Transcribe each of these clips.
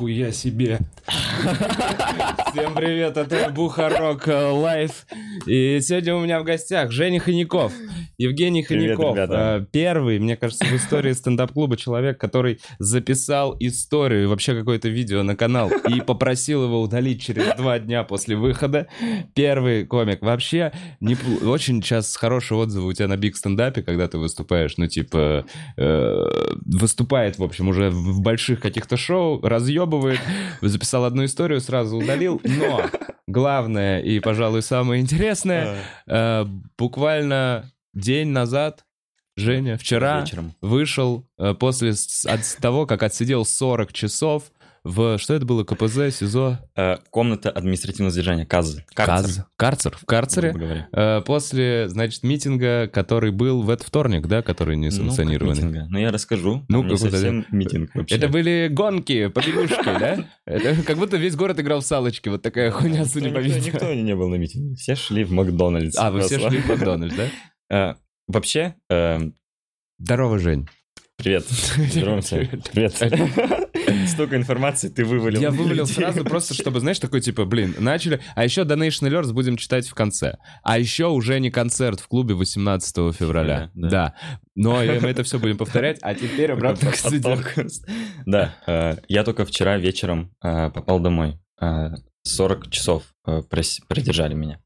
Нихуя себе. Всем привет, это Бухарог Лайв. И сегодня у меня в гостях Женя Хомяков. Евгений Привет, Хомяков. ребята. Э, Первый, мне кажется, в истории стендап-клуба человек, который записал историю, вообще какое-то видео на канал и попросил его удалить через два дня после выхода. Первый комик. Вообще, не, очень сейчас хорошие отзывы у тебя на биг стендапе, когда ты выступаешь, ну, типа, э, выступает, в общем, уже в в больших каких-то шоу, разъебывает, записал одну историю, сразу удалил, но главное и, пожалуй, самое интересное, э, буквально день назад Женя вчера Вечером. вышел э, после с- от того, как отсидел 40 часов в, что это было, КПЗ, СИЗО? Э, комната административного содержания, КАЗ. Каз- Карцер. В карцере. говоря. Э, После, значит, митинга, который был в этот вторник, да, который не Ну, как митинга. Ну, я расскажу. Ну, Ну, не какой-то, совсем митинг вообще. Это были гонки, побегушки, да? Это как будто весь город играл в салочки, вот такая хуйня, судя по никто- видео. никто не был на митинге. Все шли в Макдональдс. А, вы все Просто. шли в Макдональдс, да? Э, Вообще, э, Здорово, Жень. привет. Здороваемся. Привет. Столько информации ты вывалил. Я вывалил людей. сразу просто, чтобы, знаешь, такой типа, блин, начали. А еще Donation Alerts будем читать в конце. А еще уже не концерт в клубе 18 февраля. Да. Да. Но и мы это все будем повторять. А теперь обратно к студии. Да, э, я только вчера вечером э, попал домой. Э, 40 часов э, продержали меня.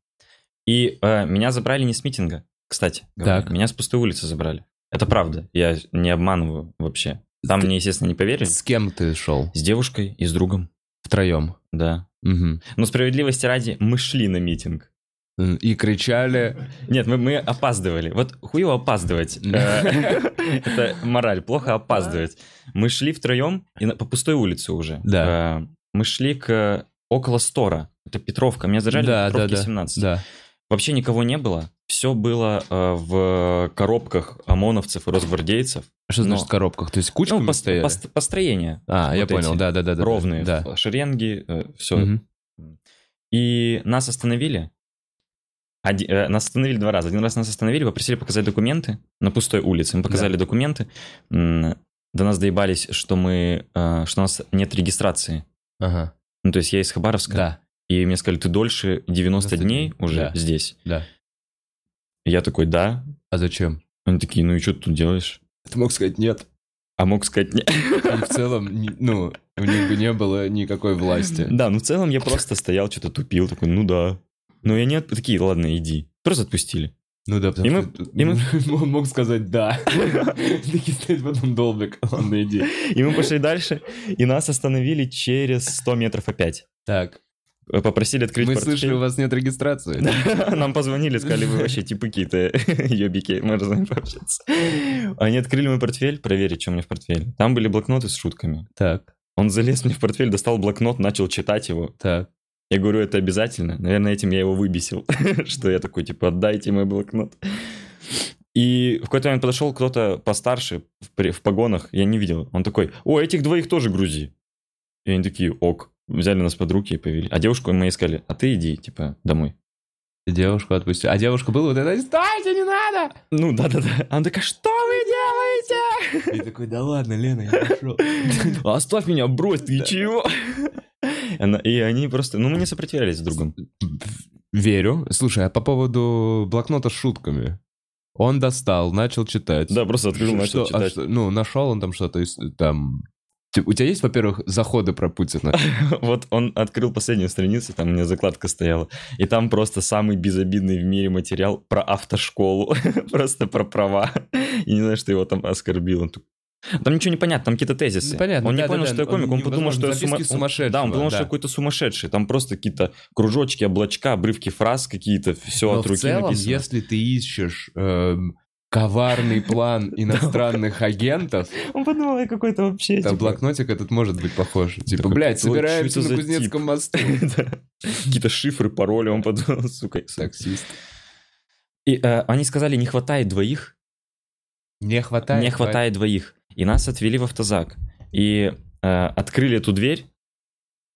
И э, меня забрали не с митинга, кстати. Так. Меня с пустой улицы забрали. Это правда, я не обманываю вообще. Там мне, естественно, не поверили. С кем ты шел? С девушкой и с другом, Втроем. да. Мгм. Но справедливости ради, мы шли на митинг. И кричали. Нет, мы, мы опаздывали. Вот хуево опаздывать. Э, Это мораль, плохо опаздывать. Мы шли втроем и по пустой улице уже. Да. Э, Мы шли к около стора. Это Петровка. Меня зажали да, Петровке да. 17. Да. Вообще никого не было. Все было э, в коробках ОМОНовцев и росгвардейцев. Что Но- значит в коробках? То есть кучками Ну, пос- стояли? пос- построение. А, я вот понял, эти да, да, да. да, Ровные, Да. шеренги, все. Мгм. И нас остановили. Оди- э, нас остановили два раза. Один раз нас остановили, попросили показать документы на пустой улице. Мы показали документы. М, До нас доебались, что мы, э, что у нас нет регистрации. Ага. Ну, то есть я из Хабаровска. Да, И мне сказали, ты дольше 90 90 дней дней. уже Да. здесь. да. И я такой, да. А зачем? Они такие, ну и что ты тут делаешь? Ты мог сказать нет. А мог сказать, нет. Там в целом, не- ну, у них бы не было никакой власти. Да, ну в целом я просто стоял, что-то тупил, такой, ну да. Ну я нет, такие, ладно, иди. Просто отпустили. Ну да, потому И мы- что и мы- он мог сказать да. Такие стоять потом долбик. Ладно, иди. И мы пошли дальше, и нас остановили через 100 метров опять. Так, Попросили открыть мы портфель. слышали, у вас нет регистрации. Нам позвонили, сказали, вы вообще типы какие-то ёбики, мы разумеем пообщаться. Они открыли мой портфель, проверить, что у меня в портфеле. Там были блокноты с шутками. Так, Он залез мне в портфель, достал блокнот, начал читать его. так. Я говорю, это обязательно. Наверное, этим я его выбесил. Что я такой, типа, отдайте мой блокнот. И в какой-то момент подошел кто-то постарше, в, в погонах, я не видел. Он такой, о, этих двоих тоже грузи. И они такие, ок. Взяли нас под руки и повели. А девушку мы искали, а ты иди, типа, домой. Девушку отпустил. А девушка была вот это, стойте, не надо! Ну, да-да-да. Она такая, что вы делаете? И такой, да ладно, Лена, я пошел. Оставь меня, брось, ты чего? И они просто, ну, мы не сопротивлялись с другом. Верю. Слушай, а по поводу блокнота с шутками? Он достал, начал читать. Да, просто открыл, начал а читать. ну, нашел он там что-то, там... У тебя есть, во-первых, заходы про Путина? Вот он открыл последнюю страницу, там у меня закладка стояла, и там просто самый безобидный в мире материал про автошколу, просто про права. И не знаю, что его там оскорбил. Он такой, Там ничего не понятно, там какие-то тезисы. Ну, понятно, он не да, понял, да, что я комик, он Он, подумал, что я сума- сумасшедшего, Да, он подумал, что да. я какой-то сумасшедший. Там просто какие-то кружочки, облачка, обрывки фраз какие-то, все Но от в руки целом, написано. если ты ищешь эм, коварный план иностранных агентов, Он подумал, я какой-то вообще, то типа, блокнотик этот может быть похож. Типа, блядь, «Ой, собираемся на Кузнецком мосту. какие-то шифры, пароли, он подумал, сука. Таксист. И э, они сказали, не хватает двоих, Не хватает. не хватает двоих. И нас отвели в автозак. И э, открыли эту дверь.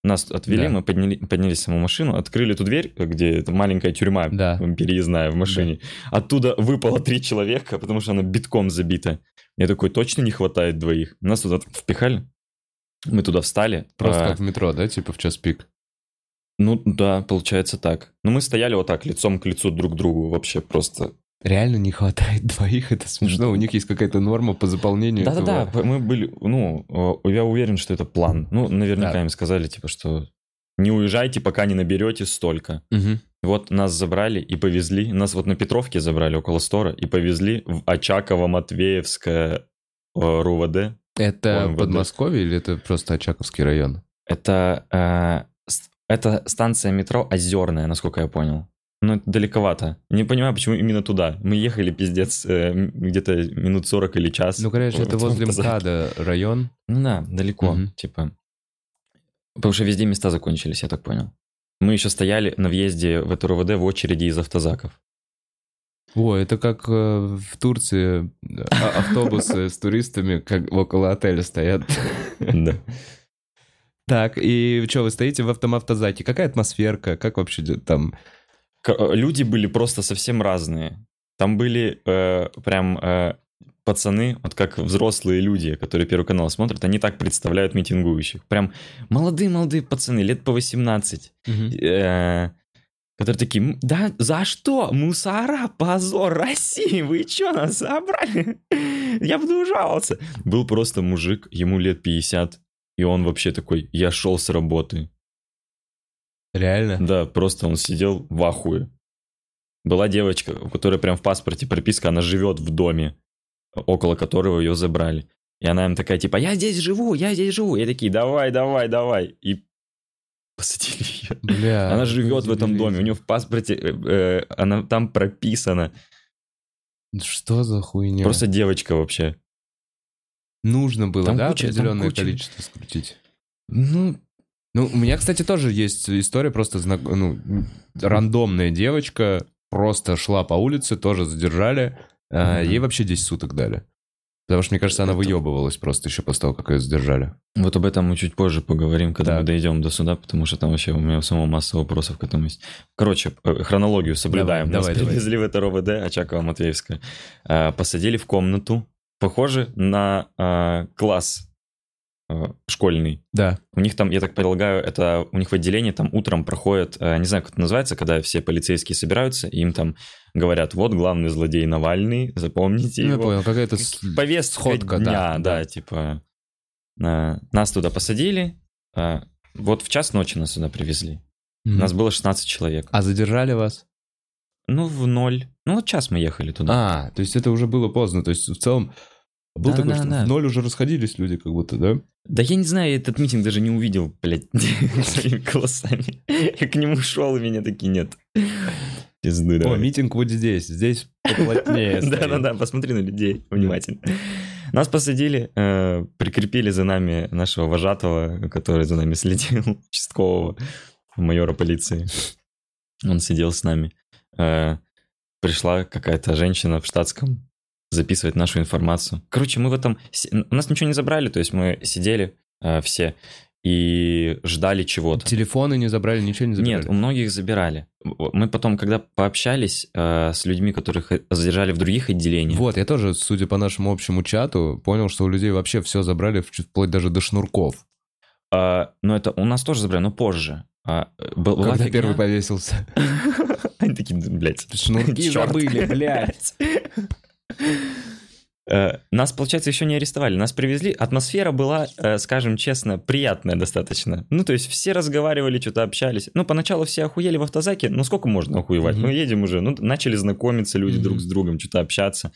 Нас отвели, Да. мы подняли, поднялись в саму машину, открыли эту дверь, где это маленькая тюрьма Да. переездная в машине. Оттуда выпало три человека, потому что она битком забита. Я такой, точно не хватает двоих. Нас туда впихали. Мы туда встали. Просто а, как в метро, да, типа в час пик? Ну да, получается так. Но мы стояли вот так, лицом к лицу друг к другу, вообще просто. Реально не хватает двоих, это смешно. У них есть какая-то норма по заполнению Да-да-да, этого. мы были, ну, я уверен, что это план. Ну, наверняка Да. им сказали, типа, что не уезжайте, пока не наберете столько. Вот нас забрали и повезли, нас вот на Петровке забрали около стора и повезли в Очаково-Матвеевское РУВД. Это Подмосковье или это просто Очаковский район? Это, э, это станция метро Озерная, насколько я понял. Ну, это далековато. Не понимаю, почему именно туда. Мы ехали, пиздец, э, где-то минут 40 или час. Ну, конечно, это возле. МКАДа район. Ну да, далеко, Мгм. типа. Потому что везде места закончились, я так понял. Мы еще стояли на въезде в это РУВД в очереди из автозаков. О, это как э, в Турции а- автобусы с туристами как около отеля стоят. Да. Так, и что, вы стоите в автомавтозаке? Какая атмосферка? Как вообще там? Э, Люди были просто совсем разные. Там были э, прям э, пацаны, вот как взрослые люди, которые Первый канал смотрят, они так представляют митингующих. Прям молодые-молодые пацаны, лет по 18. э, которые такие, «М, да, за что? Мусора, позор России, вы что, нас забрали? Я буду жаловаться. Был просто мужик, ему лет 50, и он вообще такой, я шел с работы. Реально? Да, просто он сидел в ахуе. Была девочка, у которой прям в паспорте прописка, она живет в доме, около которого ее забрали. И она им такая, типа, я здесь живу, я здесь живу. И такие, давай, давай, давай. И посадили ее. Бля. Она живет в этом доме, у нее в паспорте, э, э, она там прописана. Что за хуйня? Просто девочка вообще. нужно было, Там да, куча- определенное куча. количество скрутить. Ну, Ну, у меня, кстати, тоже есть история, просто знак... ну, рандомная девочка просто шла по улице, тоже задержали, а Мгм. ей вообще 10 суток дали. Потому что, мне кажется, она Это- выебывалась просто еще после того, как ее задержали. вот об этом мы чуть позже поговорим, когда Так. мы дойдем до суда, потому что там вообще у меня самого масса вопросов к этому есть. Короче, э, хронологию соблюдаем. Давай, Нас давай, привезли в это РОВД, Очаково-Матвеевское. Э, Посадили в комнату, похоже на э, класс школьный. Да. У них там, я так полагаю, это у них в отделении там утром проходит, э, не знаю, как это называется, когда все полицейские собираются, и им там говорят, вот главный злодей Навальный, запомните Ну, я его. понял, какая-то... Повестка сходка, дня, да, да, да. типа э, нас туда посадили, э, вот в час ночи нас сюда привезли. Мгм. Нас было 16 человек. А задержали вас? Ну, в ноль. Ну, вот час мы ехали туда. А, то есть это уже было поздно. То есть в целом был такой, что Да-да-да. в ноль уже расходились люди как будто, да? Да я не знаю, я этот митинг даже не увидел, блядь, своими голосами. Я к нему шел, и меня такие, нет. Пизду О, митинг вот здесь, здесь поплотнее. Да-да-да, посмотри на людей внимательно. Нас посадили, э, прикрепили за нами нашего вожатого, который за нами следил, участкового майора полиции. Он сидел с нами. Э, Пришла какая-то женщина в штатском записывать нашу информацию. Короче, мы в этом... У нас ничего не забрали, то есть мы сидели э, все и ждали чего-то. Телефоны не забрали, ничего не забрали? Нет, у многих забирали. Мы потом, когда пообщались э, с людьми, которых задержали в других отделениях, Вот, я тоже, судя по нашему общему чату, понял, что у людей вообще все забрали, вплоть даже до шнурков. а, но это у нас тоже забрали, но позже. А, э, был- Когда фигня- первый повесился. Они такие, «Да, блядь. Шнурки чёрт». забыли, блядь. Э, Нас, получается, еще не арестовали. Нас привезли. Атмосфера была, э, скажем честно, приятная достаточно. Ну, то есть все разговаривали, что-то общались. Ну, поначалу все охуели в автозаке. Ну, сколько можно охуевать? Мгм. Ну, едем уже. Ну, начали знакомиться люди друг с другом, что-то общаться.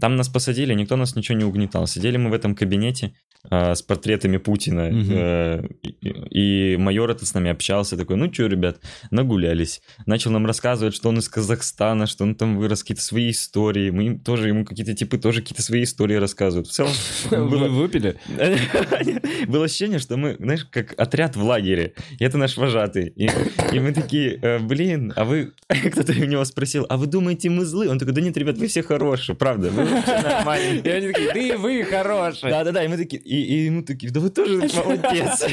Там нас посадили, никто нас ничего не угнетал. Сидели мы в этом кабинете э, с портретами Путина. Э, и, и майор этот с нами общался, такой, ну что, ребят, нагулялись. Начал нам рассказывать, что он из Казахстана, что он там вырос, какие-то свои истории. Мы им тоже, ему какие-то типы тоже какие-то свои истории рассказывают. В целом Вы выпили? было ощущение, что мы, знаешь, как отряд в лагере. И это наш вожатый. И, и мы такие, «Э, блин, а вы... Кто-то у него спросил, а вы думаете, мы злые? Он такой, да нет, ребят, вы все хорошие, правда. Вы вообще нормальные. И они такие, да и вы хорошие. Да-да-да, и мы такие, и, и ему такие, да вы тоже молодец.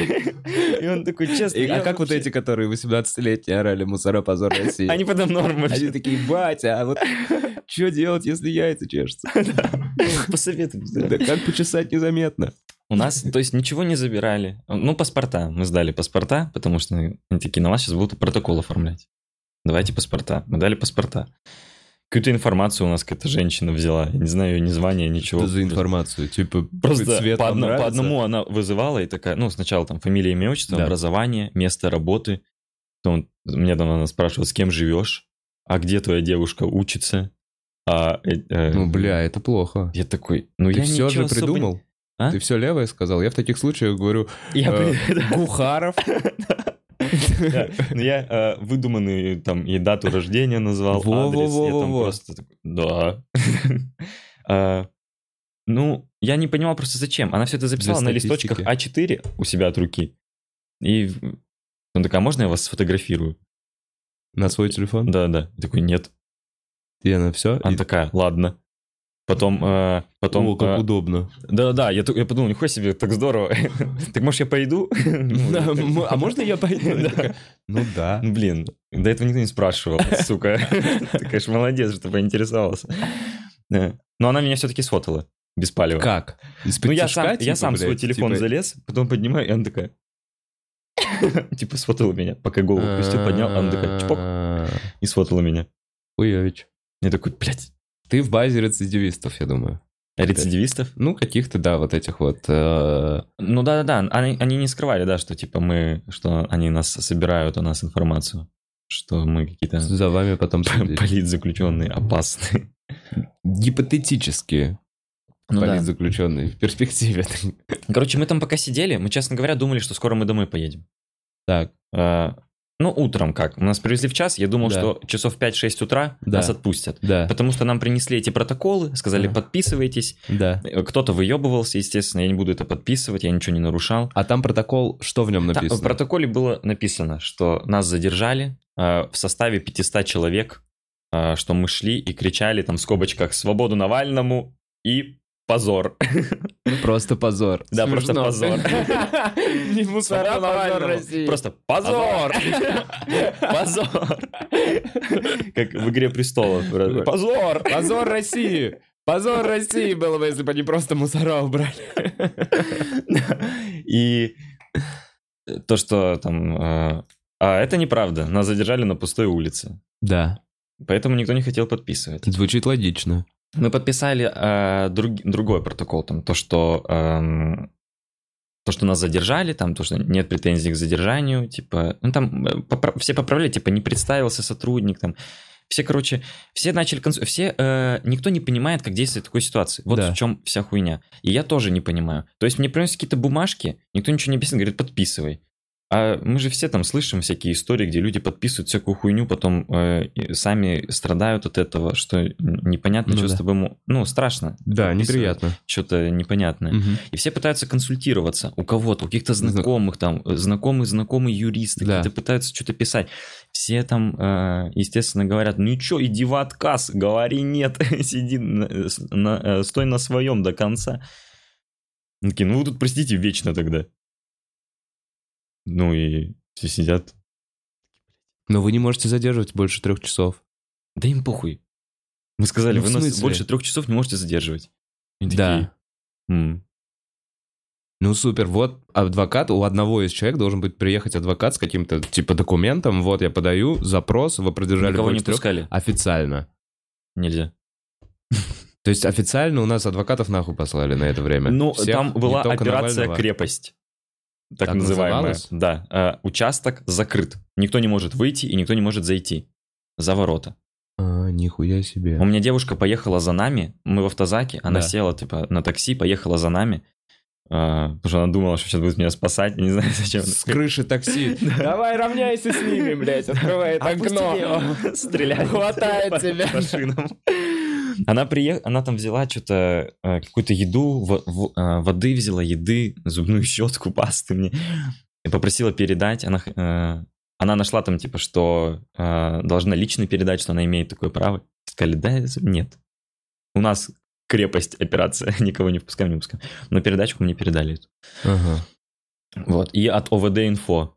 И он такой, честно, И- А как вот эти, которые 18-летние орали «Мусора, позор России»? Они потом нормы Они такие, батя, а вот что делать, если яйца чешутся? посоветуют. Да как почесать незаметно? У нас, то есть, ничего не забирали. Ну, паспорта. Мы сдали паспорта, потому что они такие, на вас сейчас будут протокол оформлять. Давайте паспорта. Мы дали паспорта. Какую-то информацию у нас какая-то женщина взяла. Я не знаю ее ни звания, ничего. Что за информацию? Типа, Просто цвет по, одно- по одному она вызывала и такая, ну, сначала там фамилия, имя, отчество, Да. образование, место работы. Потом мне там она спрашивала, с кем живешь, а где твоя девушка учится. А, э, э, Ну, бля, это плохо. Я такой, ну Ты я все же ничего особо придумал? А? Ты все левое сказал? Я в таких случаях говорю Я, э, да. Гухаров. Да. Ну, я э, выдуманную там и дату рождения назвал, адрес, я там просто да. А, Ну, я не понимал просто зачем. Она все это записала на листочках статистики. А4 у себя от руки. И он такая, «А можно я вас сфотографирую? На свой телефон? Да-да. Я такой, нет. И она все? Она такая, ладно. Потом, э, потом... О, как э, удобно. Да-да, я, я подумал, нихуя себе, так здорово. Так может я пойду? А можно я пойду? Ну да. Ну, блин, до этого никто не спрашивал, сука. Ты, конечно, молодец, что поинтересовался. Но она меня все-таки сфотала, без палева. Как? Ну, я сам, я типа, сам свой телефон типа, залез, потом поднимаю, и она такая... Типа сфотала меня, пока голову опустил, поднял, она такая чпок, А, и сфотала меня. Хуёвич. Я такой, блядь, Ты в базе рецидивистов, я думаю. рецидивистов? Ну, каких-то, да, вот этих вот... э, Ну да-да-да, они, они не скрывали, да, что типа мы, что они нас собирают у нас информацию, что мы какие-то За вами потом политзаключенные, опасные. Гипотетические Ну да. политзаключенные в перспективе. Короче, мы там пока сидели, мы, честно говоря, думали, что скоро мы домой поедем. Так, А, Ну, утром как? Нас привезли в час, я думал, Да. что часов 5-6 утра Да. нас отпустят. да, Потому что нам принесли эти протоколы, сказали, Ага. подписывайтесь. да. Кто-то выебывался, естественно, я не буду это подписывать, я ничего не нарушал. А там протокол, что в нем написано? в протоколе было написано, что нас задержали а, в составе 500 человек, а, что мы шли и кричали там в скобочках «Свободу Навальному» и «Позор». Просто позор. Да, просто позор. Не мусора, Позор. России. Просто позор! Позор! Как в «Игре престолов». Позор! Позор России! Позор России было бы, если бы они просто мусора убрали. И то, что там... э, А это неправда. Нас задержали на пустой улице. Да, Поэтому никто не хотел подписывать. звучит логично. Мы подписали э, друг- другой протокол, там, то, что эм, то, что нас задержали, там, то, что нет претензий к задержанию, типа, ну, там э, попра- все поправляли, типа, не представился сотрудник, там, все, короче, все начали, конс- все, э, никто не понимает, как действовать в такой ситуации. Вот Да. в чем вся хуйня. И я тоже не понимаю. То есть мне приносят какие-то бумажки, никто ничего не объясняет, говорит, подписывай. А мы же все там слышим всякие истории, где люди подписывают всякую хуйню, потом э, сами страдают от этого, что непонятно, Ну что да. с тобой... Ну, страшно. Да, неприятно. Что-то непонятное. Мгм. И все пытаются консультироваться у кого-то, у каких-то Зна- знакомых там, э, знакомые, знакомые юристы, Да. какие-то пытаются что-то писать. Все там, э, естественно, говорят, ну что, иди в отказ, говори нет, сиди, на- на- э, стой на своем до конца. Такие, ну вы тут, простите, вечно тогда. Ну и все сидят. Но вы не можете задерживать больше трех часов. Да им похуй. Мы сказали, Ну, вы нас больше трех часов не можете задерживать. Они такие, Да. «М, Ну супер, вот адвокат, у одного из человек должен быть приехать адвокат с каким-то типа документом, вот я подаю запрос, вы продержали Никого не больше трех. пускали. Официально. Нельзя. То есть официально у нас адвокатов нахуй послали на это время. Ну, Всех, там была операция Навального. «Крепость». Так, Так называемая. Да. Э, участок закрыт. Никто не может выйти и никто не может зайти. За ворота. А, нихуя себе. У меня девушка поехала за нами, мы в автозаке, она Да. села типа на такси, поехала за нами, э, потому что она думала, что сейчас будет меня спасать, я не знаю зачем. С крыши такси. Давай равняйся с ними, блядь, открывает окно. Стреляет. Хватает тебя. по шинам. Она приехала, она там взяла что-то, э, какую-то еду, э, воды взяла, еды, зубную щетку, пасты мне. И попросила передать. Она, э, она нашла там, типа, что должна лично передать, что она имеет такое право. Сказали, да, нет. У нас крепость, операция, никого не впускаем, не впускаем. Но передачку мне передали. Ага. Вот. И от ОВД Инфо.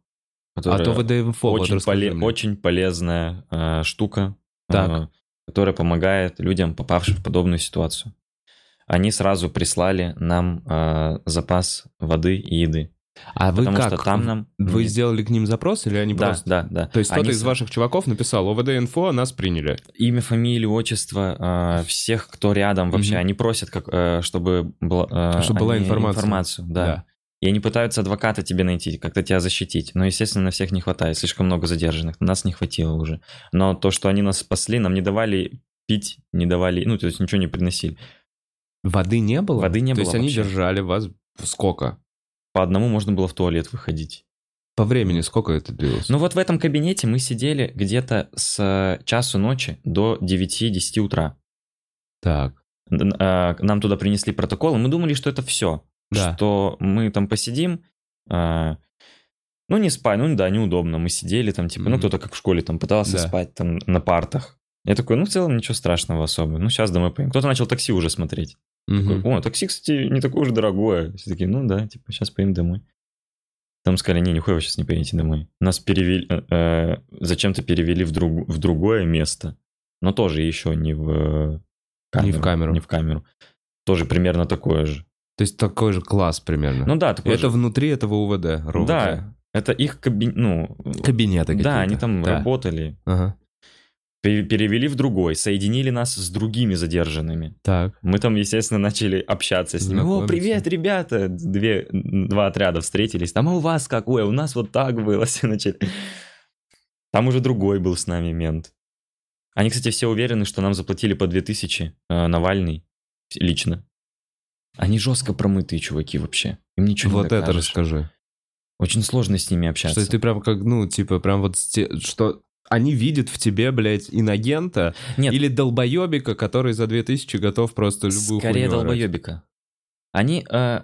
То ВД-инфо, вот очень, поле- очень полезная э, штука, Так. э, которая помогает людям, попавшим в подобную ситуацию. они сразу прислали нам э, запас воды и еды. А вы Потому как? что там нам... Вы сделали к ним запрос или они Да, просто... да, да. То есть кто-то Они из ваших чуваков написал ОВД-инфо, нас приняли. Имя, фамилия, отчество, э, всех, кто рядом вообще, Мгм. они просят, как, э, чтобы, была, э, Чтобы была они- информация. информацию, да. И они пытаются адвоката тебе найти, как-то тебя защитить. Но, естественно, на всех не хватает, слишком много задержанных. Нас не хватило уже. Но то, что они нас спасли, нам не давали пить, не давали, ну, то есть ничего не приносили. Воды не было? Воды не То было есть они вообще. держали вас сколько? По одному можно было в туалет выходить. По времени сколько это длилось? Ну вот в этом кабинете мы сидели где-то с э, часу ночи до 9-10 утра. так. Э, Нам туда принесли протокол, и мы думали, что это все. Да. Что мы там посидим, э, ну не спать, ну да, неудобно. Мы сидели там, типа, ну Мгм. кто-то как в школе там пытался Да. спать там на партах. Я такой, ну в целом ничего страшного особо. Ну сейчас домой поедем. Кто-то начал такси уже смотреть. Мгм. Такой, О, такси, кстати, не такое уж дорогое. Все такие, ну да, типа, сейчас поедем домой. Там сказали, не, нихуя вы сейчас не поедете домой. Нас перевели, э, э, зачем-то перевели в, друг, в другое место, но тоже еще не в э, Не в камеру. Не в камеру. Тоже примерно такое же. То есть такой же класс примерно. Ну да, такое это же. внутри этого УВД, РОВД. Да, это их кабинет, ну, Кабинеты какие-то. да, они там Да. работали. Ага. Пе- Перевели в другой, соединили нас с другими задержанными. Так. Мы там, естественно, начали общаться с ними. О, привет, ребята! Две, два отряда встретились. Там, а у вас как? Ой, у нас вот так было. Все начали. Там уже другой был с нами мент. Они, кстати, все уверены, что нам заплатили по 2000 э, Навальный лично. Они жестко промытые чуваки вообще. Им ничего вот не это докажешь. расскажи. Очень сложно с ними общаться. Что ты прям как, ну, типа, прям вот, что они видят в тебе, блядь, инагента Нет, или долбоебика, который за 2000 готов просто любую Скорее долбоебика. Они... э,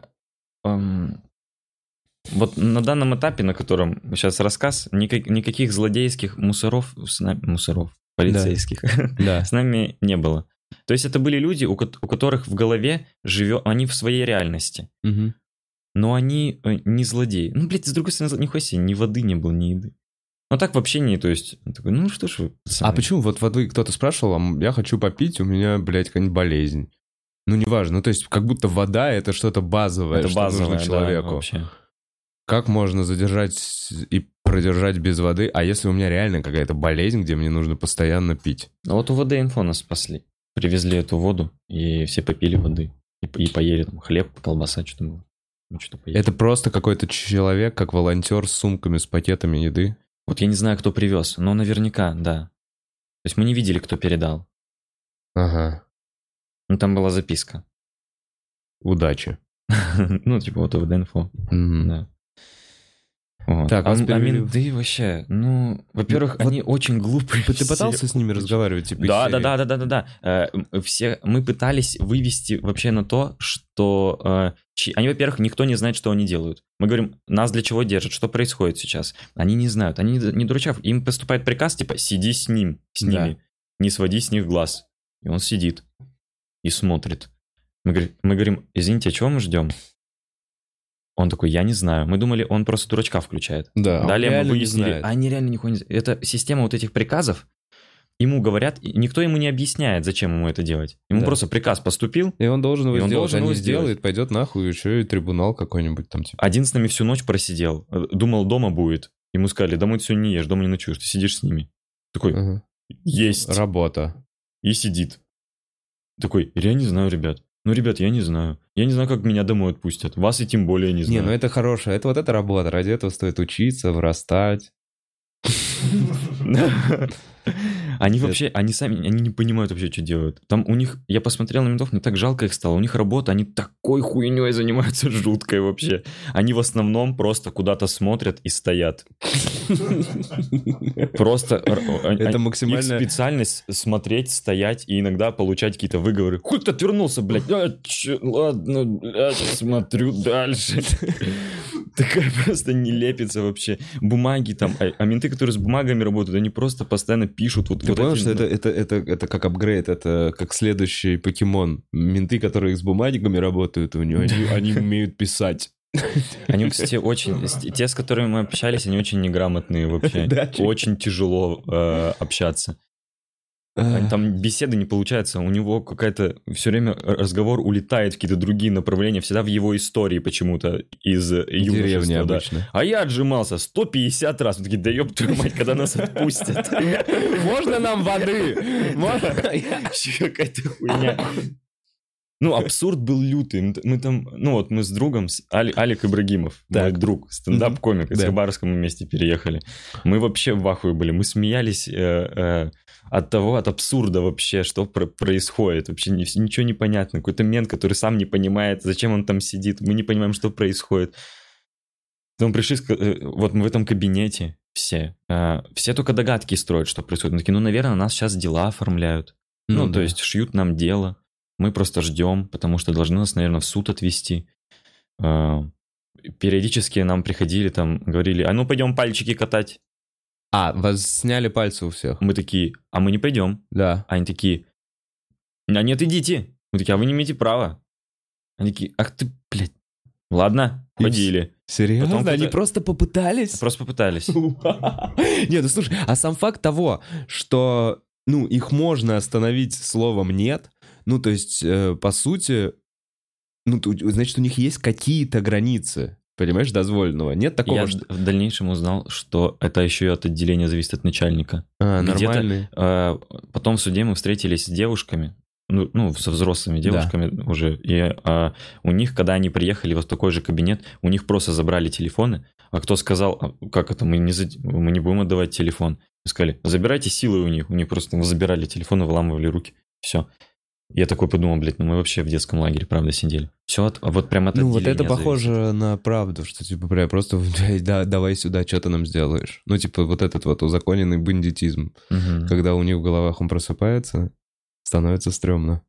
эм, вот на данном этапе, на котором сейчас рассказ, никак- никаких злодейских мусоров, с нами, мусоров, полицейских, Да. с нами не было. То есть это были люди, у, у которых в голове живет, они в своей реальности. Мгм. Но они э, не злодеи. Ну, блядь, с другой стороны, нихуя себе, ни воды не было, ни еды. Ну, так вообще не, то есть, такой, ну что ж вы, А пацаны. почему? Вот воды кто-то спрашивал, а я хочу попить, у меня, блядь, какая-нибудь болезнь. Ну, неважно. Ну, то есть, как будто вода — это что-то базовое, Это что базовое, нужно да, человеку. вообще. как можно задержать и продержать без воды, а если у меня реально какая-то болезнь, где мне нужно постоянно пить? Ну вот у ВД Инфо нас спасли. Привезли эту воду, и все попили воды. И, и поели там хлеб, колбаса, что-то было. Ну, что-то поели. Это просто какой-то человек, как волонтер с сумками, с пакетами еды. Вот я не знаю, кто привез, но наверняка, да. То есть мы не видели, кто передал. Ага. Ну, там была записка. Удачи. Ну, типа вот ВД Инфо, Мгм. да. Вот. Так, а, а менты вообще, ну, во-первых, вот они очень глупые. Ты все. пытался с ними разговаривать? Типа, Да, да, да, да, да, да, да. Э, Все мы пытались вывести вообще на то, что э, они, во-первых, никто не знает, что они делают. Мы говорим, нас для чего держат, что происходит сейчас. Они не знают, они не, дурачав. Им поступает приказ типа сиди с ним, с Да. ними, не своди с них глаз. И он сидит и смотрит. Мы говорим, мы говорим, извините, а чего мы ждем? Он такой, я не знаю. Мы думали, он просто дурачка включает. Да, Далее мы выяснили, они реально нихуя не знают. Это система вот этих приказов. Ему говорят, и никто ему не объясняет, зачем ему это делать. Ему Да. просто приказ поступил. И он должен его И он сделать, должен а не его сделать. сделает, пойдет нахуй, еще и трибунал какой-нибудь там, типа. Один с нами всю ночь просидел. Э, Думал, дома будет. Ему сказали, домой ты сегодня не ешь, дома не ночуешь, ты сидишь с ними. Такой, Ага. есть. Работа. И сидит. Такой, я не знаю, ребят. Ну, ребят, я не знаю. Я не знаю, как меня домой отпустят. Вас и тем более не Не, знаю. ну это хорошая, это вот эта работа, ради этого стоит учиться, вырастать. Они вообще, они сами, они не понимают вообще, что делают. Там у них, я посмотрел на ментов, мне так жалко их стало. У них работа, они такой хуйней занимаются жуткой вообще. Они в основном просто куда-то смотрят и стоят. Просто... Это Их максимально... специальность смотреть, стоять и иногда получать какие-то выговоры. Хуй ты отвернулся, блядь. А, ладно, смотрю дальше. Такая просто не лепится вообще. Бумаги там, а, а менты, которые с бумагами работают, они просто постоянно пишут. Вот, Ты вот понял, эти- что это, это, это, это как апгрейд, это как следующий покемон. Менты, которые с бумагами работают у него, они, они умеют писать. Они, кстати, очень... Те, с которыми мы общались, они очень неграмотные вообще. Очень тяжело э, общаться. А Там беседы не получается, у него какая-то все время разговор улетает в какие-то другие направления, всегда в его истории почему-то из Деревни юношества. да. обычно. А я отжимался 150 раз. Он такие, да ёб твою мать, когда нас отпустят. Можно нам воды? Можно? Какая-то хуйня. Ну, абсурд был лютый. Мы, там, ну вот мы с другом, с Али- Алик Ибрагимов, мой Так. друг, стендап-комик, из Да. Хабаровска мы вместе переехали. Мы вообще в ахуе были. Мы смеялись э, э, от того, от абсурда вообще, что про- происходит. Вообще ни- ничего не понятно. Какой-то мент, который сам не понимает, зачем он там сидит. Мы не понимаем, что происходит. Потом пришли, э, вот мы в этом кабинете все. э, все только догадки строят, что происходит. Мы такие, ну, наверное, нас сейчас дела оформляют. Ну, то да. есть шьют нам дело. Мы просто ждем, потому что должны нас, наверное, в суд отвезти. А, Периодически нам приходили там, говорили, а ну пойдем пальчики катать. А, вас сняли пальцы у всех. Мы такие, а мы не пойдем. Да. Они такие, а нет, идите. Мы такие, а вы не имеете права. Они такие, ах ты, блядь. Ладно, ходили. Серьезно? Потом Они просто попытались? Просто попытались. Нет, ну слушай, а сам факт того, что, ну, их можно остановить словом «нет», ну, то есть, э, по сути, ну, значит, у них есть какие-то границы, понимаешь, дозволенного. Нет такого, Я что... в дальнейшем узнал, что это еще и от отделения зависит от начальника. А, нормальный. А, Потом в суде мы встретились с девушками, ну, ну, со взрослыми девушками уже, и а, у них, когда они приехали в такой же кабинет, у них просто забрали телефоны, а кто сказал, «А как это, мы не, за- мы не будем отдавать телефон. Сказали, забирайте силой у них, у них просто забирали телефоны, выламывали руки, все. Я такой подумал, блядь, ну мы вообще в детском лагере, правда, сидели. Все, вот прям от Ну, вот это похоже на правду, что, типа, прям просто да, давай сюда, что ты нам сделаешь. Ну, типа, вот этот вот узаконенный бандитизм. зависит. Мгм. Когда у них в головах он просыпается, становится стрёмно.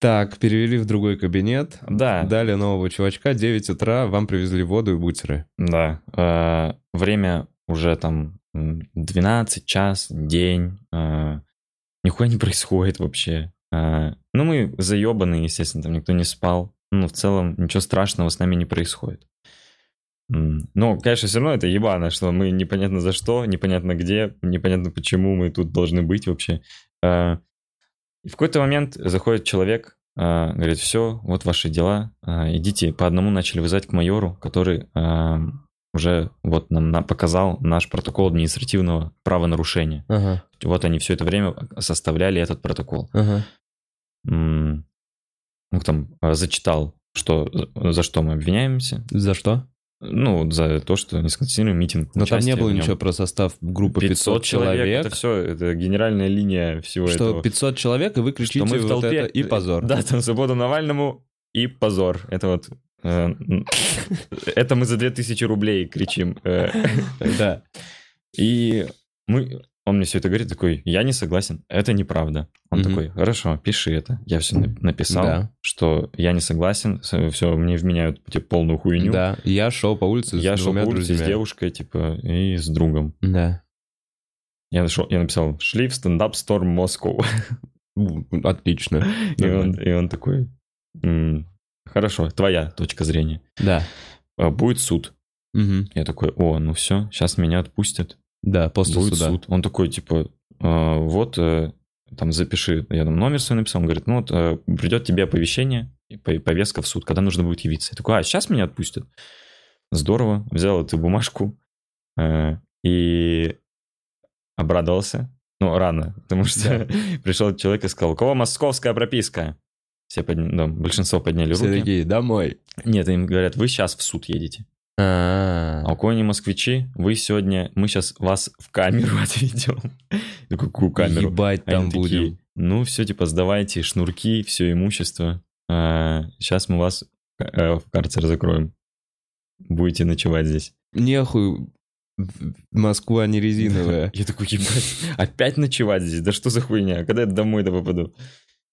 Так, перевели в другой кабинет. Да, Дали нового чувачка, 9 утра, вам привезли воду и бутеры. Да, э, время уже там м, 12 час, день, э, нихуя не происходит вообще. Э, ну, мы заебаны, естественно, там никто не спал. Ну, в целом, ничего страшного с нами не происходит. Но, конечно, все равно это ебано, что мы непонятно за что, непонятно где, непонятно почему мы тут должны быть вообще. Э, И в какой-то момент заходит человек, э, говорит, все, вот ваши дела, э, идите. По одному начали вызывать к майору, который уже вот нам на- показал наш протокол административного правонарушения. Ага, Вот они все это время составляли этот протокол. ага. М, Ну, там э, зачитал, что за- за что мы обвиняемся. За что? Ну, за то, что несанкционированный митинг. Но там не было ничего про состав группы 500, человек. Это все, это генеральная линия всего что этого. 500 человек, и вы кричите что мы в вот толпе это, и позор. Да, там свобода Навальному и позор. Это вот... э, Это мы за 2000 рублей кричим. Э, Да. И мы... Он мне все это говорит, такой, я не согласен, это неправда. Он Мгм. такой, хорошо, пиши это. Я все написал, Да. что я не согласен, все, мне вменяют типа, полную хуйню. Да, я шел по улице Я с шел двумя по улице с девушкой, типа, и с другом. Да. Я, нашел, я написал, шли в стендап-стор Москву. У, Отлично. И он, и он такой, «М, хорошо, твоя точка зрения. Да. А, Будет суд. Мгм. Я такой, о, ну все, сейчас меня отпустят. Да, после Будет суда. суд. Он такой, типа, «А, вот, э, там запиши, я там номер свой написал, он говорит, ну вот, э, придет тебе оповещение, повестка в суд, когда нужно будет явиться. Я такой, а, сейчас меня отпустят. Здорово, взял эту бумажку э, и обрадовался. Ну, рано, потому что пришел человек и сказал, у кого московская прописка? Все подня- да, большинство подняли Все руки. такие, домой. Нет, им говорят, вы сейчас в суд едете. А А, у кого не москвичи, вы сегодня, мы сейчас вас в камеру отведем. Какую камеру? Ебать Они там такие, будем. ну, все, типа, сдавайте шнурки, все имущество. сейчас мы вас э, в карцер закроем. Будете ночевать здесь. Нехуй, Москва не резиновая. Я такой, ебать, опять ночевать здесь? Да что за хуйня? Когда я домой-то попаду?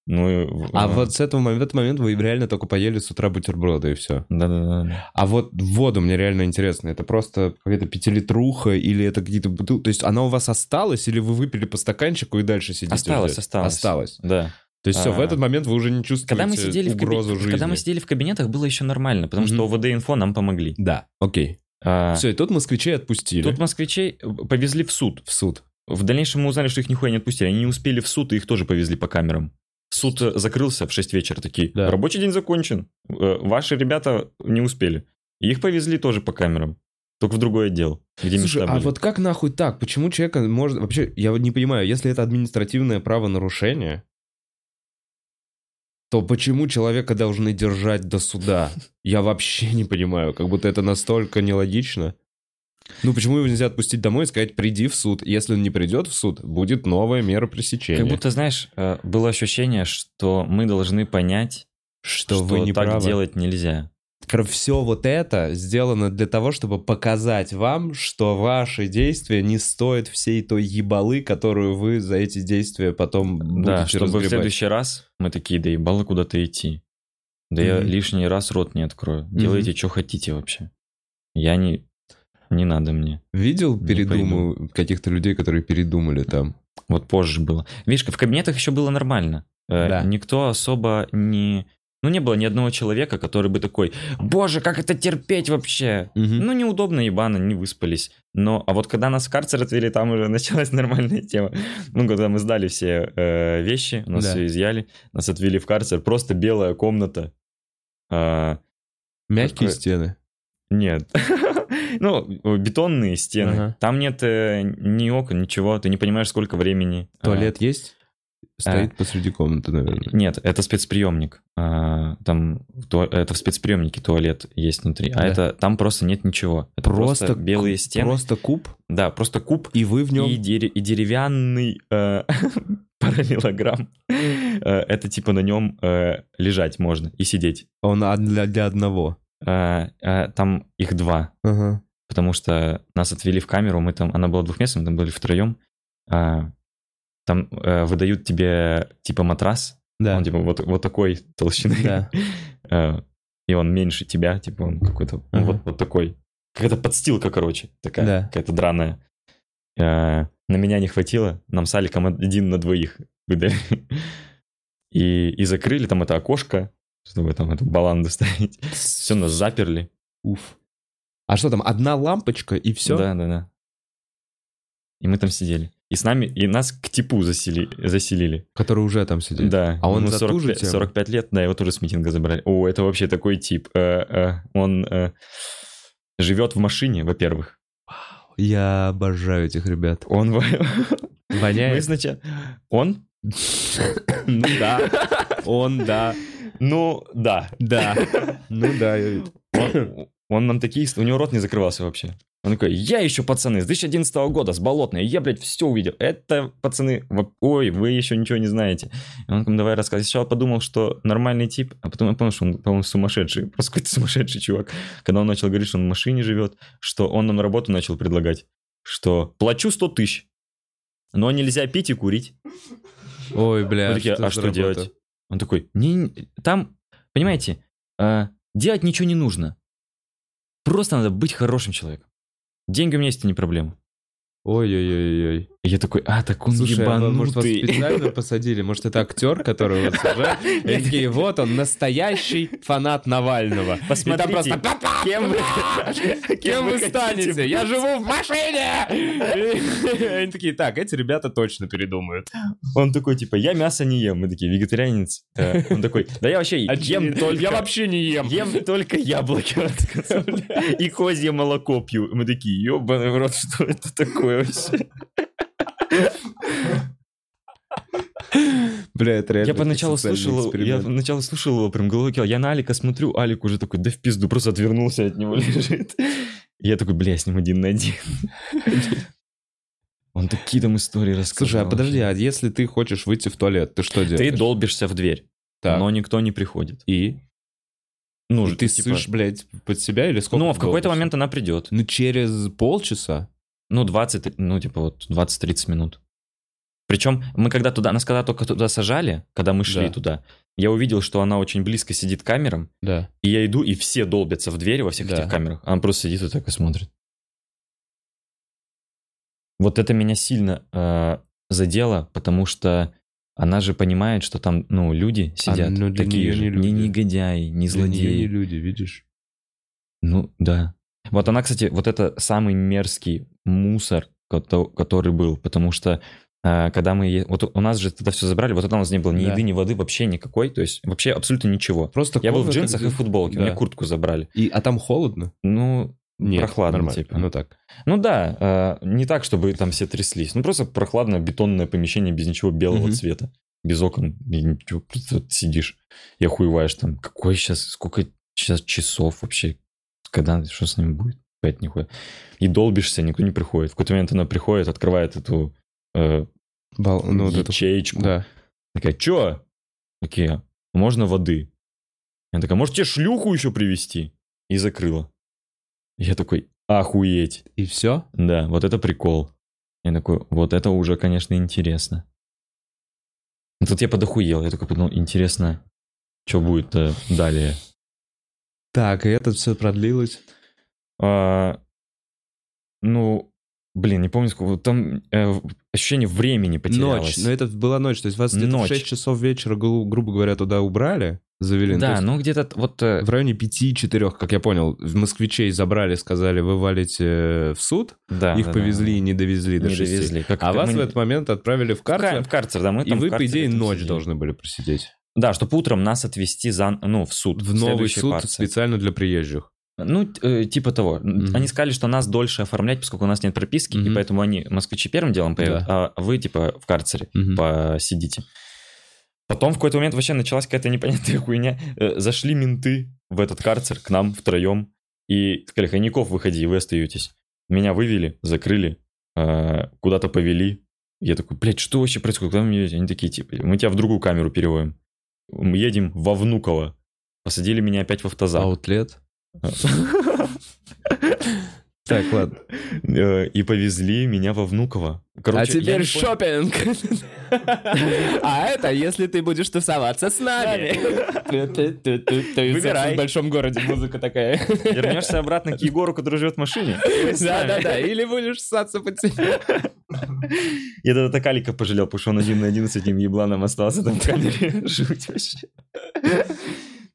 Ну, в- А вот с этого момента, в этот момент вы реально только поели с утра бутерброды и все. Да-да-да. А вот воду мне реально интересно. Это просто какая-то пятилитруха или это какие-то бутылки? То есть она у вас осталась или вы выпили по стаканчику и дальше сидите? Осталось, уже? осталось. Осталось. Да. То есть все, в А. этот момент вы уже не чувствуете Когда мы сидели в угрозу кабинетах, жизни. когда мы сидели в кабинетах, было еще нормально, потому что Мгм. ОВД-инфо нам помогли. Да, окей. А, Все, и тут москвичей отпустили Тут москвичей повезли в суд. в суд. в дальнейшем мы узнали, что их нихуя не отпустили. Они не успели в суд, и их тоже повезли по камерам. Суд э, закрылся в 6 вечера, такие, Да. рабочий день закончен. Э, Ваши ребята не успели. И их повезли тоже по камерам. Только в другой отдел, где Слушай, а были. вот как нахуй так? Почему человека может... Вообще, я вот не понимаю, если это административное правонарушение, то почему человека должны держать до суда? Я вообще не понимаю, как будто это настолько нелогично. Ну, почему его нельзя отпустить домой и сказать, приди в суд? Если он не придет в суд, будет новая мера пресечения. Как будто, знаешь, э, было ощущение, что мы должны понять, что, что, вы не так правы. делать нельзя. Все вот это сделано для того, чтобы показать вам, что ваши действия не стоят всей той ебалы, которую вы за эти действия потом будете Да, чтобы в разгребать. следующий раз мы такие, да ебало куда-то идти. Да я Мгм. лишний раз рот не открою. Делайте, что хотите вообще. Я не... Не надо мне. Видел передумал каких-то людей, которые передумали там? Вот позже было. Видишь, в кабинетах еще было нормально. Э, Да. Никто особо не... Ну, не было ни одного человека, который бы такой, боже, как это терпеть вообще? Мгм. Ну, неудобно, ебано, не выспались. Но, а вот когда нас в карцер отвели, там уже началась нормальная тема. Ну, когда мы сдали все э, вещи, нас Да. все изъяли, нас отвели в карцер, просто белая комната. А, Мягкие Такое- стены. нет. ну, бетонные стены. Ага. Там нет э, ни окон, ничего, ты не понимаешь, сколько времени. А, Туалет есть? Стоит посреди комнаты, наверное. Нет, это спецприемник. А, Там ту- это в спецприемнике туалет есть внутри, а Да. это там просто нет ничего. Это просто, белые ку- стены. Просто куб, Да, просто куб и вы в нем... и, дере- и деревянный э, параллелограмм. Э, Это типа на нем э, лежать можно и сидеть. Он для, для одного. Э, э, Там их два, Ага. Потому что нас отвели в камеру, мы там, она была двухместная, мы там были втроем. А, Там э, выдают тебе типа матрас, Да. Он типа вот, вот такой толщины. Да. Э, И он меньше тебя, типа он какой-то, Ага. вот, вот такой. Какая-то подстилка, короче, такая, Да. какая-то драная. Э, На меня не хватило, нам с Аликом один на двоих выдали. И, и закрыли там это окошко, чтобы там эту баланду ставить. Все, нас заперли. Уф. А что там, одна лампочка и все? Да, да, да. И мы там сидели. И с нами, и нас к типу засели, заселили. Который уже там сидит. Да. А он ему за ту же 45, тему? 45 лет, да, его тоже с митинга забрали. О, это вообще такой тип. Э, э, Он э, живет в машине, во-первых. Я обожаю этих ребят. Он... во- Мы Воняет? сначала... Он? Ну да. Он, да. Ну, да. Да. Ну да, я. Он, он нам такие... У него рот не закрывался вообще. Он такой, я еще пацаны, с 2011 года, с Болотной, я, блядь, все увидел. Это, пацаны, ой, вы еще ничего не знаете. И он там давай рассказывай. Сначала подумал, что нормальный тип, а потом я понял, что он, по-моему, сумасшедший. Просто какой-то сумасшедший чувак. Когда он начал говорить, что он в машине живет, что он нам на работу начал предлагать, что плачу 100 тысяч, но нельзя пить и курить. Ой, бля. Такие, а за что работа? делать? Он такой, не, там, понимаете, э, делать ничего не нужно. Просто надо быть хорошим человеком. Деньги у меня есть, это не проблема. Ой-ой-ой-ой. И я такой, а, так он Слушай, а может вас ебанутый. специально посадили? Может, это актер, который вот сажает? И такие, вот он, настоящий фанат Навального. Посмотрите, просто, кем вы, Кем вы станете? быть?» Я живу в машине! И Они такие, так, эти ребята точно передумают. Он такой, типа, я мясо не ем. Мы такие, вегетарианец. Он такой, да я вообще ем только... Я вообще не ем. Ем только яблоки. И козье молоко пью. Мы такие, ебаный в рот, что это такое вообще? Бля, это реально Я поначалу слушал, я поначалу слушал его, прям головой. Я на Алика смотрю, Алик уже такой, да в пизду, просто отвернулся от него лежит. Я такой, бля, с ним один на один. Он такие там истории рассказал. Слушай, а подожди, а если ты хочешь выйти в туалет, ты что Ты делаешь? долбишься в дверь, Так. но никто не приходит. И? Ну, И ты типа- ссышь, блядь, под себя или сколько? Ну, ты в какой-то момент она придет. Ну, через полчаса? Ну, 20, ну, типа вот 20-30 минут. Причем мы когда туда, нас когда только туда сажали, когда мы шли Да. туда, я увидел, что она очень близко сидит к камерам, Да. и я иду, и все долбятся в дверь во всех Да. этих камерах. Она просто сидит и так и смотрит. Вот это меня сильно э, задело, потому что она же понимает, что там, ну, люди сидят ну, для такие же, не люди. не негодяи, не Для злодеи. не люди, видишь? Ну, да. Вот она, кстати, вот это самый мерзкий мусор, кото- который был, потому что когда мы... Вот у нас же тогда все забрали, вот тогда у нас не было ни Да. еды, ни воды, вообще никакой, то есть вообще абсолютно ничего. Просто Я был в джинсах и футболке, Да. мне куртку забрали. И, а там холодно? Ну, Нет, прохладно, нормально. типа. Ну так. Ну да, э, не так, чтобы там все тряслись. Ну просто прохладное бетонное помещение без ничего белого Мгм. цвета. Без окон, и ничего, просто сидишь и охуеваешь там. Какой сейчас, сколько сейчас часов вообще? Когда, что с ними будет? Опять нихуя. И долбишься, никто не приходит. В какой-то момент она приходит, открывает эту э, Бал- ну, вот ячеечку. Да. Такая, чё? Такие, можно воды? Я такая, может тебе шлюху еще привезти? И закрыла. Я такой, охуеть. И все? Да, вот это прикол. Я такой, вот это уже, конечно, интересно. Ну, Тут я подохуел, я такой подумал, интересно, что будет э, далее. Так, и это все продлилось. А, ну, блин, не помню, сколько, там э, ощущение времени потерялось. Ночь. Но это была ночь. То есть вас где-то в Ночь. 6 часов вечера, гру- грубо говоря, туда убрали, завели. Ну, Да, есть ну где-то вот... э, В районе 5-4, как я понял, в москвичей забрали, сказали, вы валите в суд. да, Их да, повезли и да, не довезли до не 6. довезли. Как- А как вас мы в этот момент отправили в в, ка- карцер. в карцер, да, мы И в вы, по идее, ночь сидели. должны были просидеть. Да, чтобы утром нас отвезти за, ну, в суд. В новый следующей суд партии. специально для приезжих. Ну, э, типа того. Мгм. Они сказали, что нас дольше оформлять, поскольку у нас нет прописки, и Мгм. поэтому они москвичи первым делом поедут, а вы, типа, в карцере Мгм. посидите. Потом в какой-то момент вообще началась какая-то непонятная хуйня. Э, Зашли менты в этот карцер к нам втроем и сказали, Хойников, выходи, вы остаетесь. Меня вывели, закрыли, э, куда-то повели. Я такой, блядь, что вообще происходит? Куда вы меня ведете?» Они такие, типа, мы тебя в другую камеру переводим. Мы едем во Внуково. Посадили меня опять в автозак. Аутлет. Так, ладно. Э, И повезли меня во Внуково. Короче, а теперь шопинг. А это, если ты будешь тусоваться с нами. Выбирай. В большом городе музыка такая. Вернешься обратно к Егору, который живет в машине. Да-да-да, или будешь ссаться под себя. Я тогда так Алика пожалел, потому что он один на один с этим ебланом остался там в камере. Жуть вообще.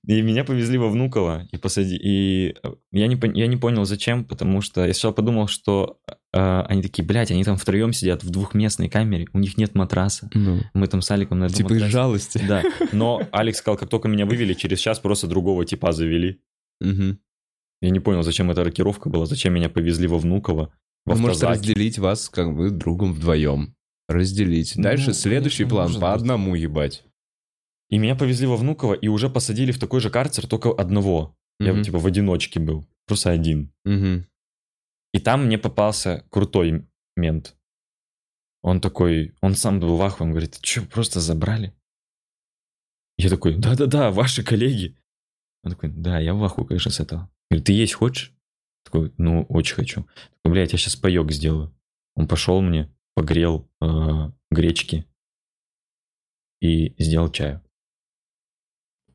И меня повезли во Внуково и посади. И э, я не, я не понял, зачем, потому что я сначала подумал, что э, они такие, блядь, они там втроем сидят в двухместной камере, у них нет матраса. Ну, Мы там с Аликом на одном типа из матрасе. жалости. Да, но Алекс сказал, как только меня вывели, через час просто другого типа завели. Мгм. Я не понял, зачем эта рокировка была, зачем меня повезли во Внуково, в Вы можете автозаке. разделить вас как бы другом вдвоем. Разделить. Ну, Дальше следующий конечно, план может по быть. одному ебать. И меня повезли во Внуково и уже посадили в такой же карцер, только одного. Я Мгм. типа в одиночке был, просто один. Мгм. И там мне попался крутой мент. Он такой, он сам был в ахуе, он говорит, что, просто забрали? Я такой, да-да-да, ваши коллеги. Он такой, да, я в ахуе, конечно, с этого. Говорит, ты есть хочешь? Такой, ну, очень хочу. Такой, блядь, я сейчас паек сделаю. Он пошел мне, погрел э, гречки и сделал чаю.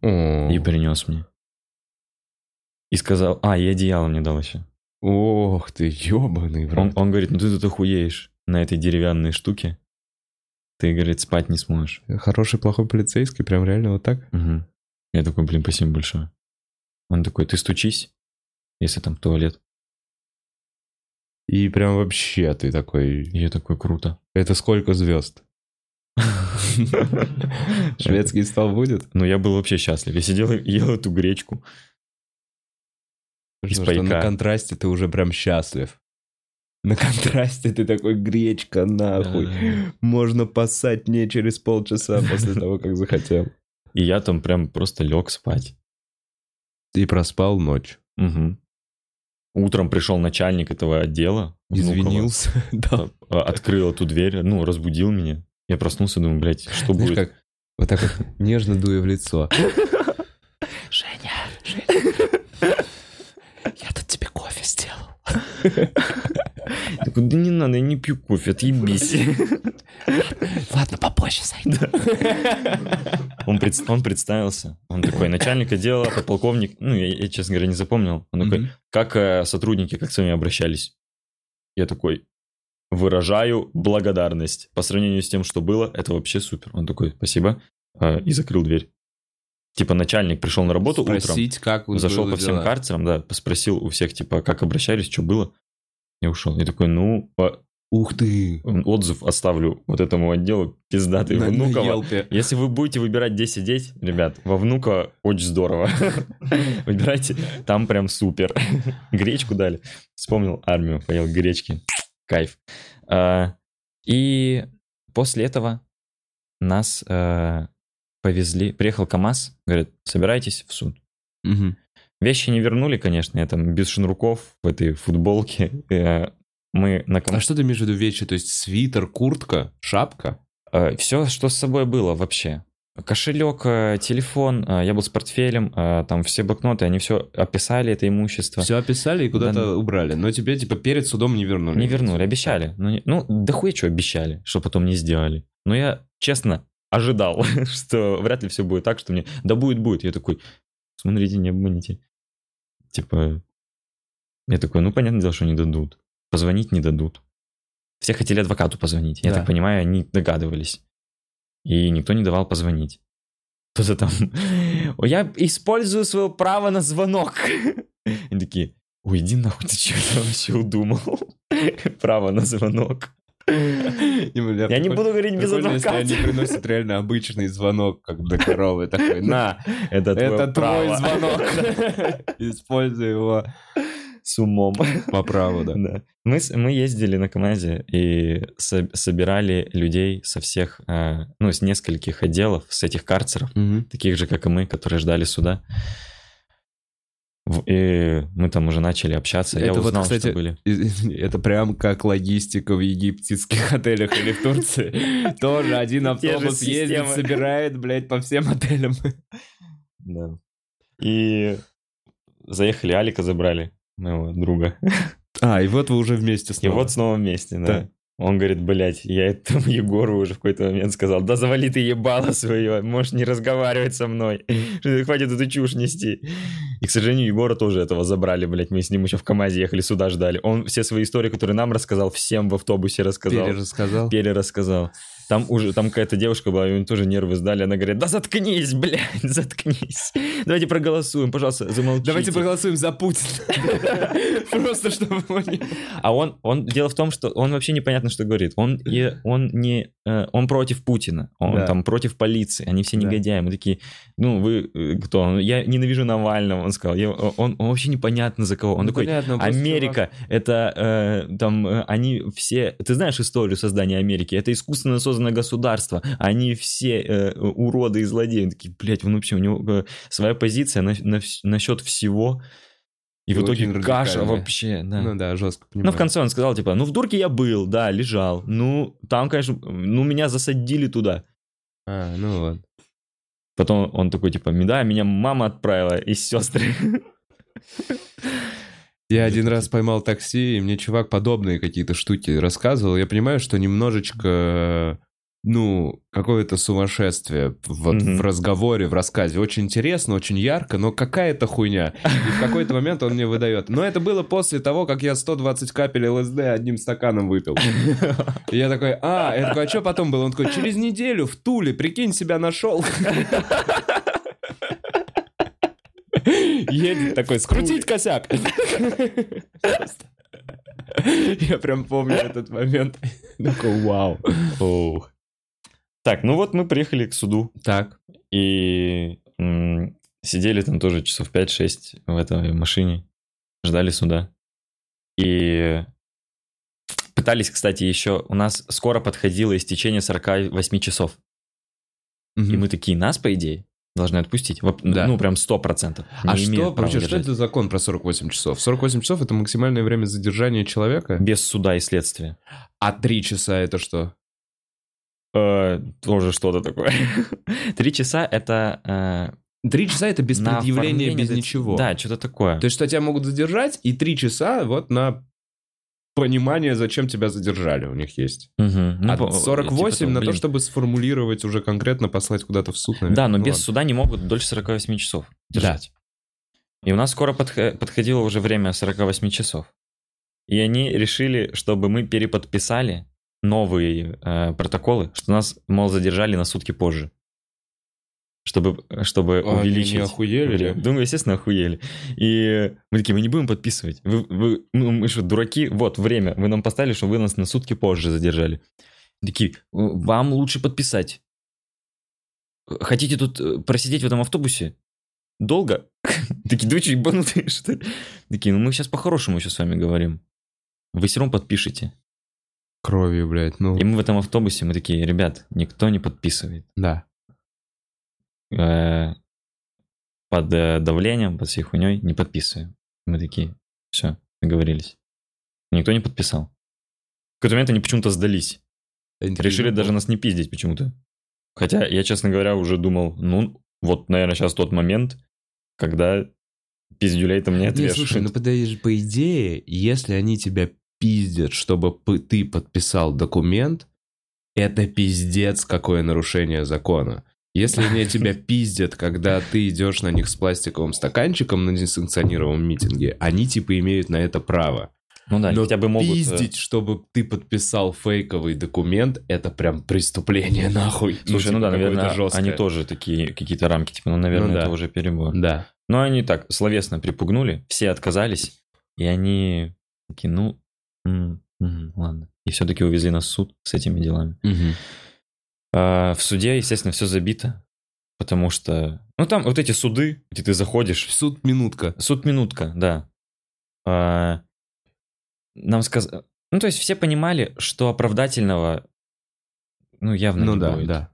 О, И принес мне. И сказал, а, и одеяло мне дал еще. Ох ты, ебаный в Он, он говорит, ну ты тут охуеешь на этой деревянной штуке. Ты, говорит, спать не сможешь. Хороший, плохой полицейский, прям реально вот так? Мгм. Я такой, блин, спасибо большое. Он такой, ты стучись, если там туалет. И прям вообще ты такой... Я такой, круто. Это сколько звезд? Шведский стол будет? Ну, я был вообще счастлив. Я сидел и ел эту гречку. Из Потому что на пайка. контрасте ты уже прям счастлив. На контрасте ты такой, гречка нахуй. Можно поссать не через полчаса после того, как захотел. И я там прям просто лег спать. И проспал ночь. Мгм. Утром пришел начальник этого отдела. Извинился. Да. а, открыл эту дверь, ну, разбудил меня. Я проснулся, думаю, блядь, что Знаешь, будет? как вот так вот нежно дуя в лицо. Женя, я тут тебе кофе сделал. Такой, да не надо, я не пью кофе, отъебись. Ладно, попозже зайду. Он, пред- он представился. Он такой, начальник отдела, подполковник. Ну, я, я, честно говоря, не запомнил. Он такой, как э, сотрудники, как с вами обращались? Я такой, выражаю благодарность. По сравнению с тем, что было, это вообще супер. Он такой, спасибо. э, И закрыл дверь. Типа начальник пришел на работу утром. Спросить, как Зашел по всем дела. карцерам, да, спросил у всех, типа, как обращались, что было, и ушел. Я такой, ну, по- Ух ты! Отзыв оставлю вот этому отделу пиздатый На- на Внуково. Елпе. Если вы будете выбирать где сидеть, ребят, во Внуково очень здорово. Выбирайте, там прям супер. Гречку дали. Вспомнил армию, поел гречки. Кайф. А, И после этого нас э, повезли, приехал КамАЗ, говорит, собирайтесь в суд. Мгм. Вещи не вернули, конечно, я там без шнурков в этой футболке. Э, Мы на А что ты имеешь в виду вещи? То есть свитер, куртка, шапка? Все, что с собой было вообще. Кошелек, э, телефон, э, я был с портфелем, э, там все блокноты, они все описали это имущество. Все описали и куда-то Да. убрали. Но тебе, типа, перед судом не вернули. Не вернули, обещали. Ну, не- ну да хуя что обещали, что потом не сделали. Но я, честно, ожидал, что вряд ли все будет так, что мне, да будет, будет. Я такой, смотрите, не обманите. Типа, я такой, ну, понятное дело, что не дадут. Позвонить не дадут. Все хотели адвокату позвонить. Я Да. так понимаю, они догадывались. И никто не давал позвонить. Кто-то там... Я использую свое право на звонок. И такие, уйди нахуй, ты что вообще удумал? Право на звонок. Я не буду говорить без Прикольно, если адвоката. они приносят реально обычный звонок, как для коровы. Такой, на, Это это твой право. звонок. Используй его С умом. по праву, да. Да. Мы, мы ездили на КамАЗе и со- собирали людей со всех, э, ну, с нескольких отделов, с этих карцеров, Мгм. таких же, как и мы, которые ждали суда. И мы там уже начали общаться. Я Это вот, узнал, кстати, что были. Это прям как логистика в египетских отелях или в Турции. Тоже один автобус ездит, собирает, блядь, по всем отелям. Да. И заехали, Алика забрали, моего друга. А, и вот вы уже вместе И снова. вот снова вместе, да. Да. Он говорит, блядь, я этому Егору уже в какой-то момент сказал, да завали ты ебало свое, можешь не разговаривать со мной, Что хватит эту чушь нести. И, к сожалению, Егора тоже этого забрали, блядь, мы с ним еще в КамАЗе ехали, сюда ждали. Он все свои истории, которые нам рассказал, всем в автобусе рассказал. Перерассказал. Перерассказал. Там уже, там какая-то девушка была, и у нее тоже нервы сдали, она говорит, да заткнись, блядь, заткнись. Давайте проголосуем, пожалуйста, замолчите. Давайте проголосуем за Путина. Просто чтобы. А он, он, дело в том, что он вообще непонятно, что говорит. Он, и, он не, э, он против Путина, он Да. там против полиции, они все негодяи. Мы такие, ну вы э, кто? Я ненавижу Навального, он сказал. Я- он, он вообще непонятно за кого. Он Ну, такой, понятно, Америка, это э, там э, они все, ты знаешь историю создания Америки? Это искусственно созданное государство, они все э, уроды и злодеи. Он такие, блядь, он вообще у него э, своя позиция на, на насчет всего. И в И итоге очень каша вообще, да. Ну да, жестко Ну, понимаю. в конце он сказал, типа, ну, в дурке я был, да, лежал. Ну, там, конечно, ну, меня засадили туда. А, ну вот. Потом он такой, типа, да, меня мама отправила и сестры. Я один раз поймал такси, и мне чувак подобные какие-то штуки рассказывал. Я понимаю, что немножечко, ну, какое-то сумасшествие вот Мгм. в разговоре, в рассказе. Очень интересно, очень ярко, но какая-то хуйня. И в какой-то момент он мне выдает. Но это было после того, как я 120 капель ЛСД одним стаканом выпил. И я такой, а, я такой, а что потом было? Он такой, через неделю в Туле, прикинь, себя нашел. Едет такой, скрутить косяк. Я прям помню этот момент. Такой, вау. Так, ну вот мы приехали к суду Так. и м, сидели там тоже часов 5-6 в этой машине, ждали суда. И пытались, кстати, еще... У нас скоро подходило истечение 48 часов. И мы такие, нас, по идее, должны отпустить. Да. Ну, прям 100%. А что, вообще, что это за закон про 48 часов? 48 часов — это максимальное время задержания человека? Без суда и следствия. А 3 часа — это что? Э, тоже что-то такое. Три часа это... э, 3 часа — это без предъявления, без ничего. Да, что-то такое. То есть, что тебя могут задержать, и 3 часа вот на понимание, зачем тебя задержали у них есть. Мгм. Ну, а по- 48 типа на то, блин. чтобы сформулировать уже конкретно, послать куда-то в суд, наверное. Да, но Ну без ладно. суда не могут дольше 48 часов держать. И у нас скоро подх- подходило уже время 48 часов. И они решили, чтобы мы переподписали новые э, протоколы, что нас, мол, задержали на сутки позже. чтобы, чтобы А, они увеличить. не охуели. Думаю, естественно, охуели. И мы такие, мы не будем подписывать. Вы, вы- ну, мы что, дураки? Вот, время. Вы нам поставили, что вы нас на сутки позже задержали. Такие, вам лучше подписать. Хотите тут э, просидеть в этом автобусе? Долго? Такие, что, ебанутые, что ли? Такие, ну мы сейчас по-хорошему еще с вами говорим. Вы все равно подпишете. Кровью, блядь, ну, И мы в этом автобусе, мы такие, ребят, никто не подписывает. да. Э, Под э, давлением, под всей хуйней не подписываем. Мы такие, все, договорились. Никто не подписал. В какой-то момент они почему-то сдались. Решили даже нас не пиздить почему-то. Хотя я, честно говоря, уже думал, ну, вот, наверное, сейчас тот момент, когда пиздюлей там не Не, отвешивают. слушай, ну подожди, по идее, если они тебя пиздят, чтобы ты подписал документ, это пиздец какое нарушение закона. Если они тебя пиздят, когда ты идешь на них с пластиковым стаканчиком на несанкционированном митинге, они типа имеют на это право. ну да, Но хотя бы могут... э, пиздить, чтобы ты подписал фейковый документ, это прям преступление нахуй. Слушай, ну, типа, да, наверное, жесткое. они тоже такие какие-то рамки, типа, ну, наверное, Ну да. это уже перебор. Да. Но они так словесно припугнули, все отказались, и они такие, ну, м, ладно. И все-таки увезли нас в суд с этими делами. А, в суде, естественно, все забито, потому что, ну, там вот эти суды, где ты заходишь, Суд минутка. суд минутка, да. А, нам сказали, ну, то есть все понимали, что оправдательного, ну, явно Ну не да, будет. да.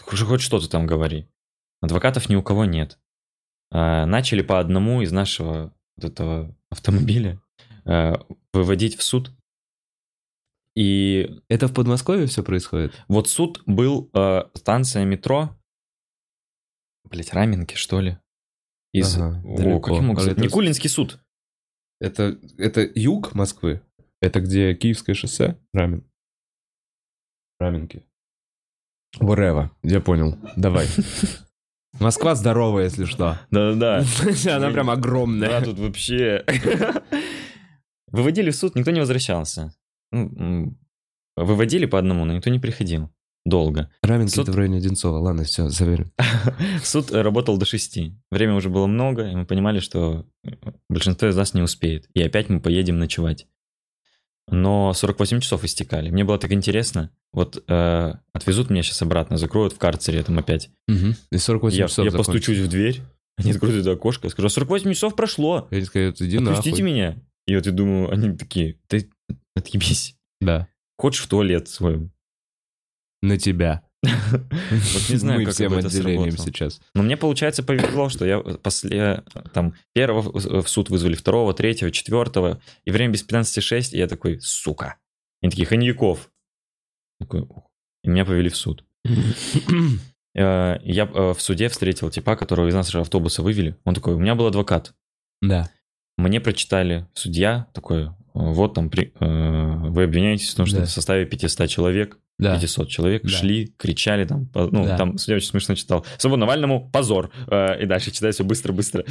Хоть что-то там говори. Адвокатов ни у кого нет. А, Начали по одному из нашего вот этого автомобиля выводить в суд. И Это в Подмосковье все происходит? вот суд был а, станция метро, блять, Раменки, что ли? Из... Ага, О, далеко. как я могу А сказать? это- Никулинский суд. Это, это юг Москвы? Это где Киевское шоссе? Рамен. Раменки. Whatever. Я понял. Давай. Москва здоровая, если что. Да-да-да. Она прям Да, огромная. тут вообще... Выводили в суд, никто не возвращался. Ну, Выводили по одному, но никто не приходил. Долго. Раменки Суд- это в районе Одинцова. Ладно, все, заверю. Суд э, работал до 6. Время уже было много, и мы понимали, что э, большинство из нас не успеет. И опять мы поедем ночевать. Но 48 часов истекали. Мне было так интересно. Вот э, отвезут меня сейчас обратно, закроют в карцере там опять. И 48 Я, часов я закончится. постучусь в дверь, они откроют это окошко, я скажу, «А 48 часов прошло, Они скажут, иди отпустите нахуй. меня. И вот я думаю, они такие, ты отъебись. Да. Хочешь в туалет свой? На тебя. Вот не знаю, Мы как всем это отделением сработало. сейчас. Но мне, получается, повезло, что я после там первого в суд вызвали, второго, третьего, четвертого, и время без 15.06, и я такой, сука. Они такие, Ханьяков. Такой, и меня повели в суд. Э, Я э, в суде встретил типа, которого из нашего автобуса вывели. Он такой, у меня был адвокат. Да. Мне прочитали судья такой, «Э, вот там при- э, вы обвиняетесь в том, что Да. в составе 500 человек, Да. 500 человек Да. шли, кричали там, ну, Да. там судья очень смешно читал. Свободу Навальному позор. Э, И дальше читать все быстро-быстро.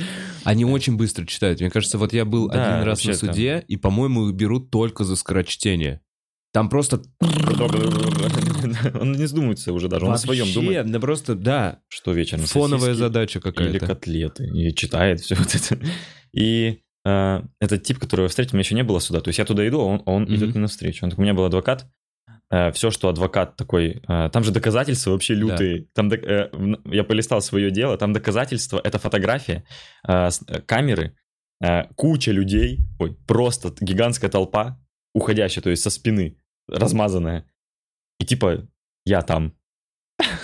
Они очень быстро читают. Мне кажется, вот я был Да, один раз на вообще там. суде, и, по-моему, их берут только за скорочтение. Там просто... Он не задумывается уже даже, он о своем Вообще, думает. Да просто, да, Что вечером? фоновая задача Или какая-то. котлеты. И читает все вот это. И э, этот тип, которого я встретил, у меня еще не было суда. То есть я туда иду, а он, а он Мгм. идет мне навстречу. Он такой, у меня был адвокат. все, что адвокат такой... э, там же доказательства вообще лютые. Там док- э, я полистал свое дело. Там доказательства, это фотография, э, э, камеры, э, куча людей. Ой, просто гигантская толпа, уходящая, то есть со спины, размазанная. И типа, я там.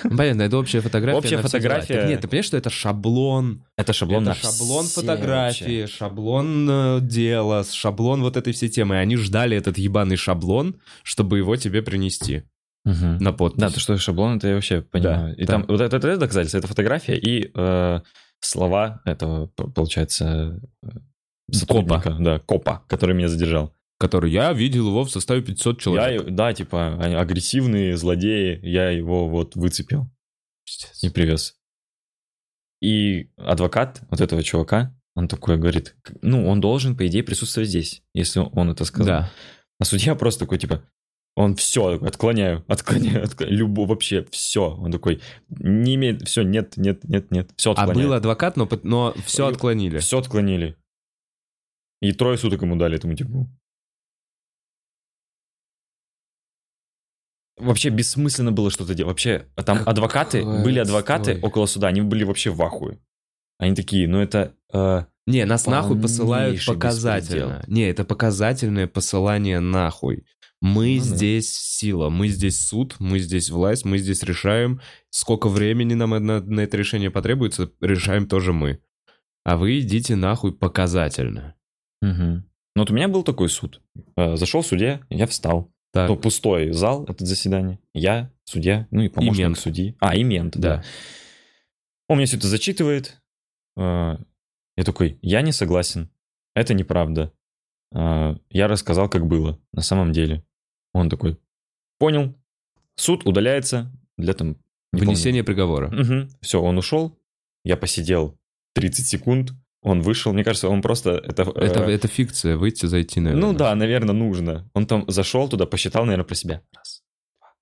Понятно, это общая фотография. Общая фотография. Так нет, ты понимаешь, что это шаблон? Это шаблон это на шаблон все фотографии, вообще. шаблон э, дела, шаблон вот этой всей темы. И они ждали этот ебаный шаблон, чтобы его тебе принести Мгм. на подпись. Да, то, что шаблон, это я вообще понимаю. и да. там вот это, это доказательство, это фотография и э, слова этого, получается, э, сотрудника, да, копа, который меня задержал. Который я видел его в составе 500 человек. Я, да, типа, агрессивные злодеи, я его вот выцепил Пиздец. и привез. И адвокат вот этого чувака, он такой говорит, ну, он должен, по идее, присутствовать здесь, если он это сказал. Да. А судья просто такой, типа, Он все, отклоняю, отклоняю, отклоняю, любо, вообще все. Он такой, не имеет, все, нет, нет, нет, нет, все А отклоняю. был адвокат, но, но все И- отклонили. Все отклонили. И трое суток ему дали этому типу. Вообще бессмысленно было что-то делать. Вообще, там Какой адвокаты, были адвокаты около суда, они были вообще в ахуе. Они такие, ну это... э, Не, нас нахуй посылают показательно. Не, это показательное посылание нахуй. Мы Ну да. здесь сила, мы здесь суд, мы здесь власть, мы здесь решаем. Сколько времени нам на, на это решение потребуется, решаем тоже мы. А вы идите нахуй показательно. Ну вот у меня был такой суд. Э, Зашел судья, я встал. Так, То пустой зал, это заседание. Я, судья, ну и помощник мент. судьи. А, и мент, да. да. Он мне все это зачитывает. Э, Я такой, я не согласен. Это неправда. Э, Я рассказал, как было на самом деле. Он такой, понял. Суд удаляется для там... не Вынесение приговора. Все, он ушел. Я посидел 30 секунд. Он вышел. Мне кажется, он просто... Это, э, Это, это фикция, выйти, зайти, наверное. ну да, наверное, нужно. Он там зашел туда, посчитал, наверное, про себя. Раз, два,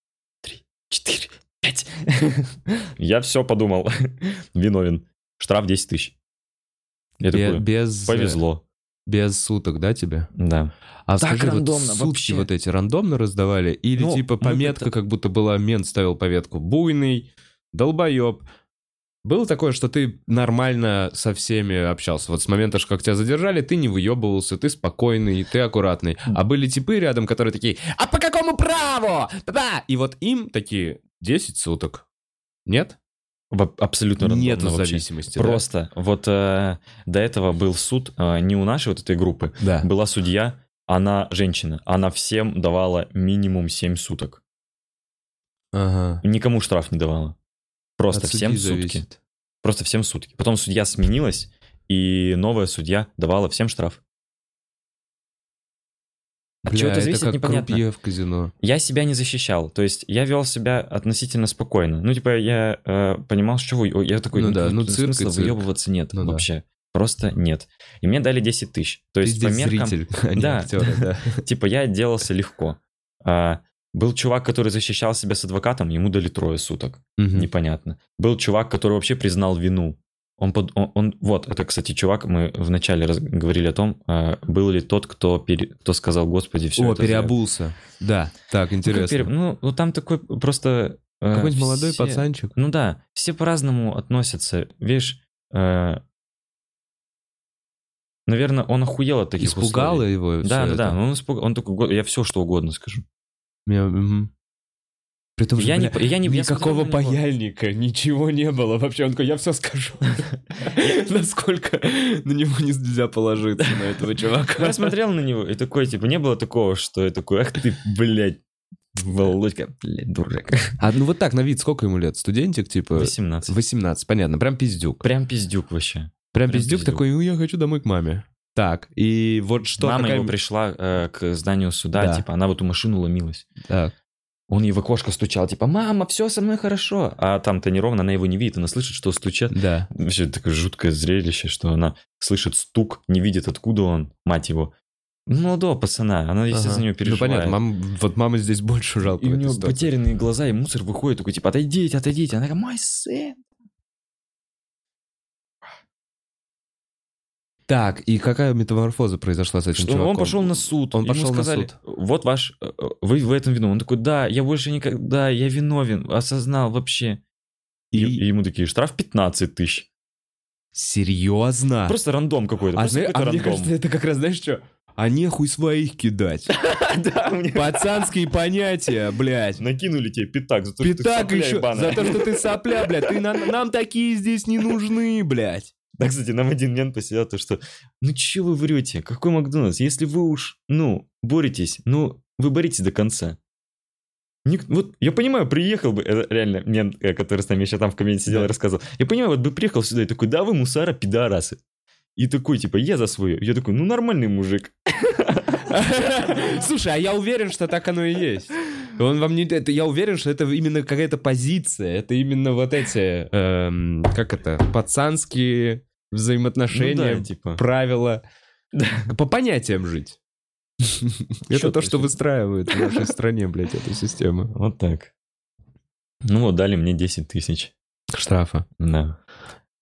три, четыре, пять. Я все подумал. Виновен. Штраф 10 тысяч. Я Бе- такой, без, повезло. без суток, да, тебе? Да. А Так скажи, вот рандомно, сутки вообще. вот эти рандомно раздавали? Или Ну, типа мы пометка, как будто была, мент ставил пометку «Буйный», «Долбоеб». Было такое, что ты нормально со всеми общался? Вот с момента, как тебя задержали, ты не выебывался, ты спокойный, ты аккуратный. А были типы рядом, которые такие «А по какому праву?» Да! И вот им такие 10 суток. Нет? Абсолютно вообще. зависимости, да? Просто вот э, до этого был суд э, не у нашей вот этой группы. Да. Была судья, она женщина. Она всем давала минимум 7 суток. Ага. Никому штраф не давала. Просто От всем сутки. зависит. Просто всем сутки. Потом судья сменилась, и новая судья давала всем штраф. От Бля, чего это это зависит, как непонятно. в казино. Я себя не защищал. То есть я вел себя относительно спокойно. Ну, типа, я э, понимал, что вы... Я такой, Ну да, ну цирк смысла цирк. выебываться нет Ну да. вообще. Просто нет. И мне дали 10 тысяч. То Ты есть по здесь меркам... зритель, а Да. актер, да. Типа я отделался легко. А, был чувак, который защищал себя с адвокатом, ему дали трое суток. Мгм. Непонятно. Был чувак, который вообще признал вину. Он, под, он, он- вот, это, кстати, чувак, мы вначале раз- говорили о том, а, был ли тот, кто, пере- кто сказал, Господи, все О, это зря». переобулся. Да, так, Ну, интересно. пере- Ну, ну, там такой просто... э, Какой-нибудь молодой все- пацанчик. Ну да, все по-разному относятся. Видишь, э, наверное, он охуел от таких Испугало условий. его Да, да, это? да. Он, испуг- он такой, «Го- я все что угодно скажу. Я, мгм. При том, что, Я не, бля, я не, я никакого смотрел на него. паяльника, ничего не было. Вообще, он такой, я все скажу. Насколько на него нельзя положиться, на этого чувака. Я смотрел на него и такой, типа, не было такого, что я такой, ах ты, блядь, Володька, блядь, дурак. А ну вот так, на вид, сколько ему лет? Студентик, типа? 18. 18, понятно, прям пиздюк. Прям пиздюк вообще. Прям прям пиздюк пиздюк. такой, ну я хочу домой к маме. Так, и вот что Мама какая- его пришла э, к зданию суда, Да. типа, она в эту машину ломилась. Так. Он ей в окошко стучал, типа, мама, все со мной хорошо. А там-то неровно, она его не видит, она слышит, что стучат. Да. Вообще такое жуткое зрелище, что она слышит стук, не видит, откуда он, мать его. Ну, Молодого пацана, она, если Ага. за нее Ну переживает. понятно, мам, вот мамы здесь больше жалко. И у нее ситуации. потерянные глаза, и мусор выходит, такой, типа, отойдите, отойдите. Она такая, мой сын. Так, и какая метаморфоза произошла с этим Что чуваком? он пошел на суд. Он пошел на сказали, суд. вот ваш, э, э, вы в этом вину. Он такой, да, я больше никогда, я виновен, осознал вообще. И, И- ему такие, штраф 15 тысяч. Серьезно? Просто рандом какой-то. а, зна- какой-то а мне рандом. кажется, это как раз, знаешь что? А нехуй своих кидать. Да, мне Пацанские понятия, блядь. накинули тебе пятак за то, что ты сопля еще, за то, что ты сопля, блядь. Ты нам такие здесь не нужны, блядь. Да, кстати, нам один мент посидел, то что, ну че вы врете, какой Макдональдс, если вы уж, ну, боретесь, ну, вы боритесь до конца. Ник- вот я понимаю, приехал бы, это реально мент, э, который с нами еще там в комменте сидел и Да. рассказывал, я понимаю, вот бы приехал сюда и такой, да вы мусора, пидорасы. И такой, типа, я за свое. Я такой, ну нормальный мужик. Слушай, а я уверен, что так оно и есть. Он вам не... Это, я уверен, что это именно какая-то позиция. Это именно вот эти... эм, как это? Пацанские взаимоотношения, Ну да, типа. правила. Да. По понятиям жить. Это то, что выстраивает в нашей стране, блядь, эту систему. Вот так. Ну вот, дали мне 10 тысяч. Штрафа. Да.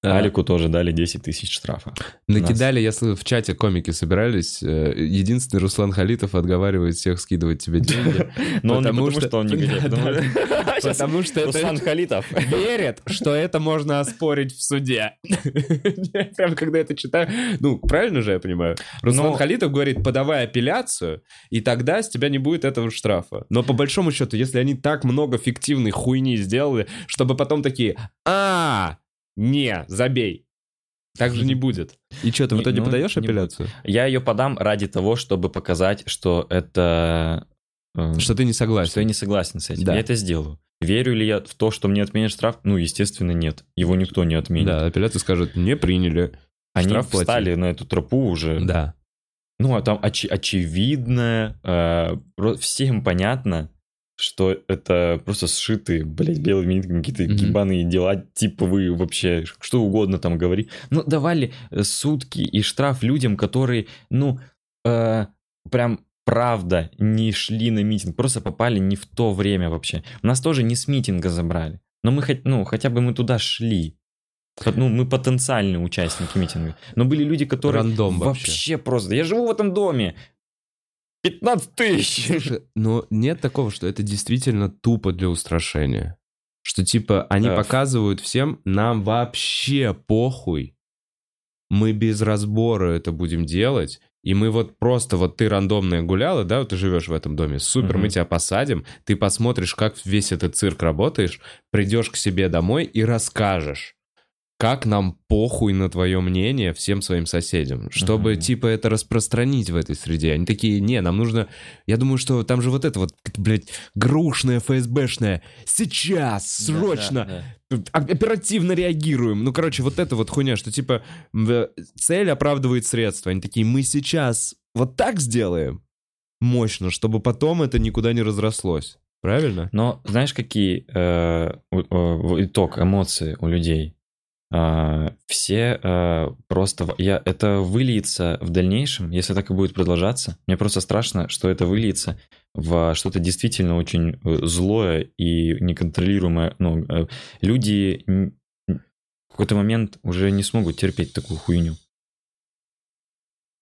Алику тоже дали 10 тысяч штрафа. Накидали, я слышал, в чате комики собирались. э, Единственный Руслан Халитов отговаривает всех скидывать тебе деньги. Но он не Потому что- что он Да, потому что- Руслан Халитов. верит, что это можно оспорить в суде. Прям когда это читаю, ну, правильно же я понимаю? Руслан Халитов говорит, подавай апелляцию, и тогда с тебя не будет этого штрафа. Но по большому счету, если они так много фиктивной хуйни сделали, чтобы потом такие, а, не, забей. Так же не будет. И что, ты в итоге ну, подаешь апелляцию? Я ее подам ради того, чтобы показать, что это... э, Что ты не согласен? Что я не согласен с этим. Да. Я это сделаю. Верю ли я в то, что мне отменят штраф? Ну, естественно, нет. Его никто не отменит. Да, апелляцию скажут, не приняли. Они штраф встали на эту тропу уже. Да. Ну, а там очи- очевидно, э, всем понятно, что это просто сшитые, блядь, белыми нитками какие-то Мгм. гибаные дела, типовые вообще, что угодно там говори. Ну, давали э, сутки и штраф людям, которые, ну, э, прям правда не шли на митинг, просто попали не в то время вообще. Нас тоже не с митинга забрали, но мы хоть, ну, хотя бы мы туда шли. Ну, мы потенциальные участники митинга. Но были люди, которые Рандом вообще. вообще просто... Я живу в этом доме. 15 тысяч. Слушай, но нет такого, что это действительно тупо для устрашения. Что типа они Да. показывают всем, нам вообще похуй. Мы без разбора это будем делать. И мы вот просто, вот ты рандомная гуляла, да, вот ты живешь в этом доме, супер, мы Мгм. тебя посадим, ты посмотришь, как весь этот цирк работаешь, придешь к себе домой и расскажешь, как нам похуй на твое мнение всем своим соседям, чтобы, Мгм. типа, это распространить в этой среде. Они такие, не, нам нужно... Я думаю, что там же вот это вот, блядь, грушное, ФСБшное. Сейчас, срочно, Тут оп- оперативно реагируем. Ну, короче, вот это вот хуйня, что, типа, в- цель оправдывает средства. Они такие, мы сейчас вот так сделаем мощно, чтобы потом это никуда не разрослось. Правильно? Но знаешь, какие э, э, итог, эмоции у людей? А, все э, просто... Я, это выльется в дальнейшем, если так и будет продолжаться. Мне просто страшно, что это выльется в что-то действительно очень э, злое и неконтролируемое. Ну, э, люди в какой-то момент уже не смогут терпеть такую хуйню.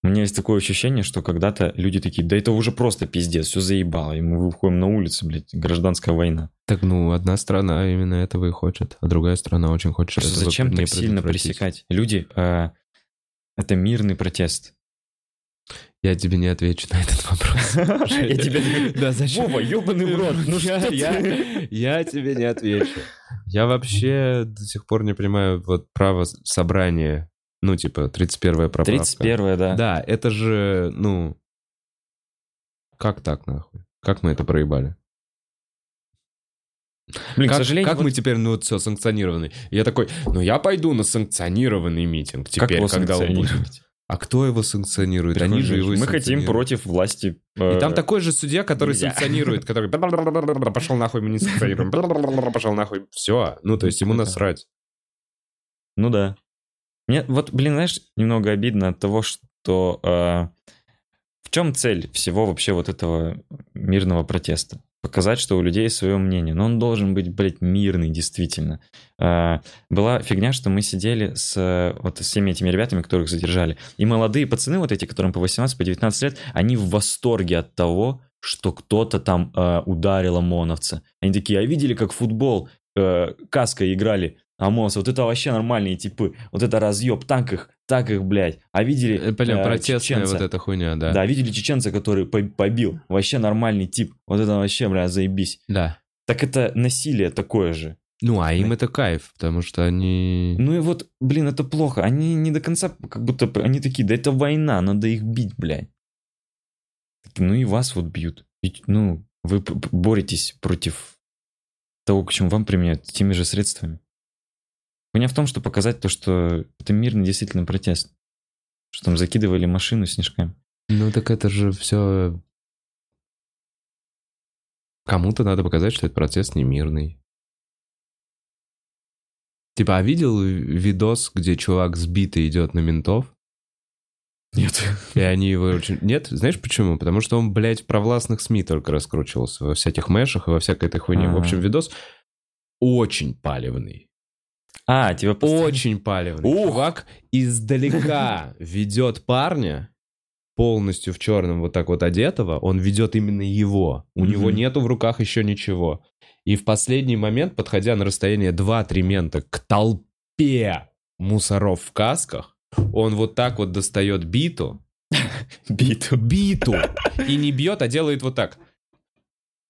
У меня есть такое ощущение, что когда-то люди такие, да это уже просто пиздец, все заебало, и мы выходим на улицу, блядь, гражданская война. Так, ну, одна страна именно этого и хочет, а другая страна очень хочет Просто этого зачем так сильно пресекать? Люди, э, это мирный протест. Я тебе не отвечу на этот вопрос. Я тебе... Да, зачем? Вова, ёбаный в рот, ну что я тебе не отвечу. Я вообще до сих пор не понимаю вот право собрания. Ну, типа, 31-я поправка. 31 да. Да, это же, ну... Как так, нахуй? Как мы это проебали? Блин, как к сожалению, как вот мы теперь, ну, вот все, санкционированный? Я такой, ну, я пойду на санкционированный митинг как теперь, его когда он будет. А кто его санкционирует? Они же его Мы хотим против власти. И э, там такой же судья, который нельзя. санкционирует, который пошел нахуй, мы не санкционируем, пошел нахуй, все. Ну, то есть ему Круто. насрать. Ну да. Мне вот, блин, знаешь, немного обидно от того, что... э, в чем цель всего вообще вот этого мирного протеста? Показать, что у людей свое мнение. Но он должен быть, блядь, мирный, действительно. Э, была фигня, что мы сидели с вот с всеми этими ребятами, которых задержали. И молодые пацаны, вот эти, которым по 18, по 19 лет, они в восторге от того, что кто-то там э, ударил ОМОНовца. Они такие, а видели, как футбол э, каской играли ОМОНовцы? Вот это вообще нормальные типы. Вот это разъеб, так их, так их, блядь. А видели Э, Блин, э, протестная чеченца? вот эта хуйня, да. Да, видели чеченца, который по- побил? Вообще нормальный тип. Вот это вообще, бля, заебись. Да. Так это насилие такое же. Ну, а им это кайф, потому что они... Ну и вот, блин, это плохо. Они не до конца, как будто они такие, да это война, надо их бить, блядь. Ну и вас вот бьют. Ведь, ну, вы боретесь против того, к чему вам применяют, теми же средствами. Хуйня в том, что показать то, что это мирный действительно протест. Что там закидывали машину снежками. Ну, так это же все... Кому-то надо показать, что этот протест не мирный. Типа, а видел видос, где чувак сбитый идет на ментов? Нет. И они его очень... Нет? Знаешь почему? Потому что он, блядь, в провластных СМИ только раскручивался. Во всяких мэшах и во всякой этой хуйне. В Ага. общем, видос очень палевный. А, тебя постоянно- Очень палевный. Ух! Чувак издалека ведет парня, полностью в черном вот так вот одетого, он ведет именно его. У Мгм. него нету в руках еще ничего. И в последний момент, подходя на расстояние 2-3 мента к толпе мусоров в касках, он вот так вот достает биту, биту. биту, и не бьет, а делает вот так.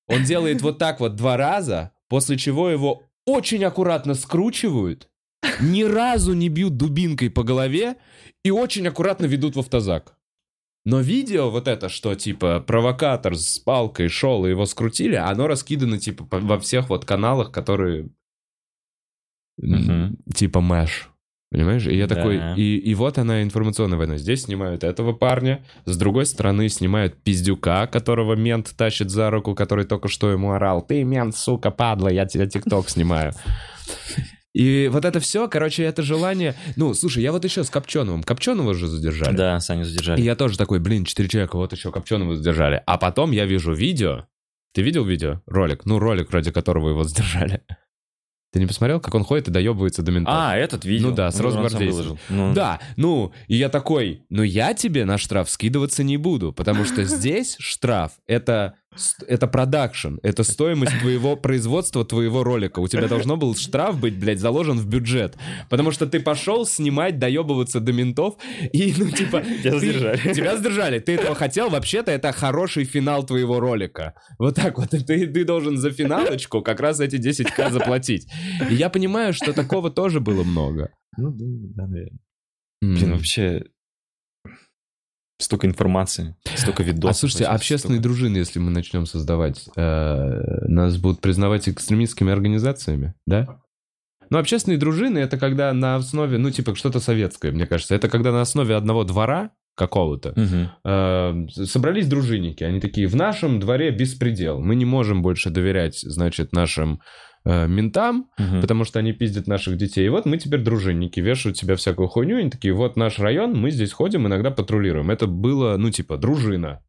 Он делает вот так вот два раза, после чего его очень аккуратно скручивают, ни разу не бьют дубинкой по голове и очень аккуратно ведут в автозак. Но видео вот это, что типа провокатор с палкой шел и его скрутили, оно раскидано типа по- во всех вот каналах, которые Мгм. типа Мэш. Понимаешь? И я Да. такой, и, и вот она информационная война. Здесь снимают этого парня, с другой стороны снимают пиздюка, которого мент тащит за руку, который только что ему орал. Ты мент, сука, падла, я тебя тикток снимаю. И вот это все, короче, это желание... Ну, слушай, я вот еще с Копченовым. Копченого же задержали. Да, Саню И задержали. я тоже такой, блин, четыре человека, вот еще Копченого задержали. А потом я вижу видео. Ты видел видео? Ролик? Ну, ролик, ради которого его задержали. Ты не посмотрел, как он ходит и доебывается до ментов? А, этот видео. Ну да, с сам Росгвардейцем. Ну, Да, ну, и я такой, ну я тебе на штраф скидываться не буду, потому что здесь штраф — это, это продакшн, это стоимость твоего производства, твоего ролика. У тебя должно был штраф быть, блядь, заложен в бюджет, потому что ты пошел снимать, доебываться до ментов, и, ну, типа... Тебя ты- задержали. Тебя задержали, ты этого хотел, вообще-то это хороший финал твоего ролика. Вот так вот, ты, ты должен за финалочку как раз эти 10к заплатить. И я понимаю, что такого тоже было много. Ну, да, наверное. Блин, вообще столько информации, столько видосов. А слушайте, вообще, общественные столько- дружины, если мы начнем создавать, э, нас будут признавать экстремистскими организациями, да? Ну, общественные дружины это когда на основе, ну, типа, что-то советское, мне кажется. Это когда на основе одного двора какого-то э, собрались дружинники. Они такие, в нашем дворе беспредел. Мы не можем больше доверять, значит, нашим э, ментам, Мгм. потому что они пиздят наших детей. И вот мы теперь дружинники, вешают себя всякую хуйню, и они такие, вот наш район, мы здесь ходим, иногда патрулируем. Это было, ну, типа, дружина.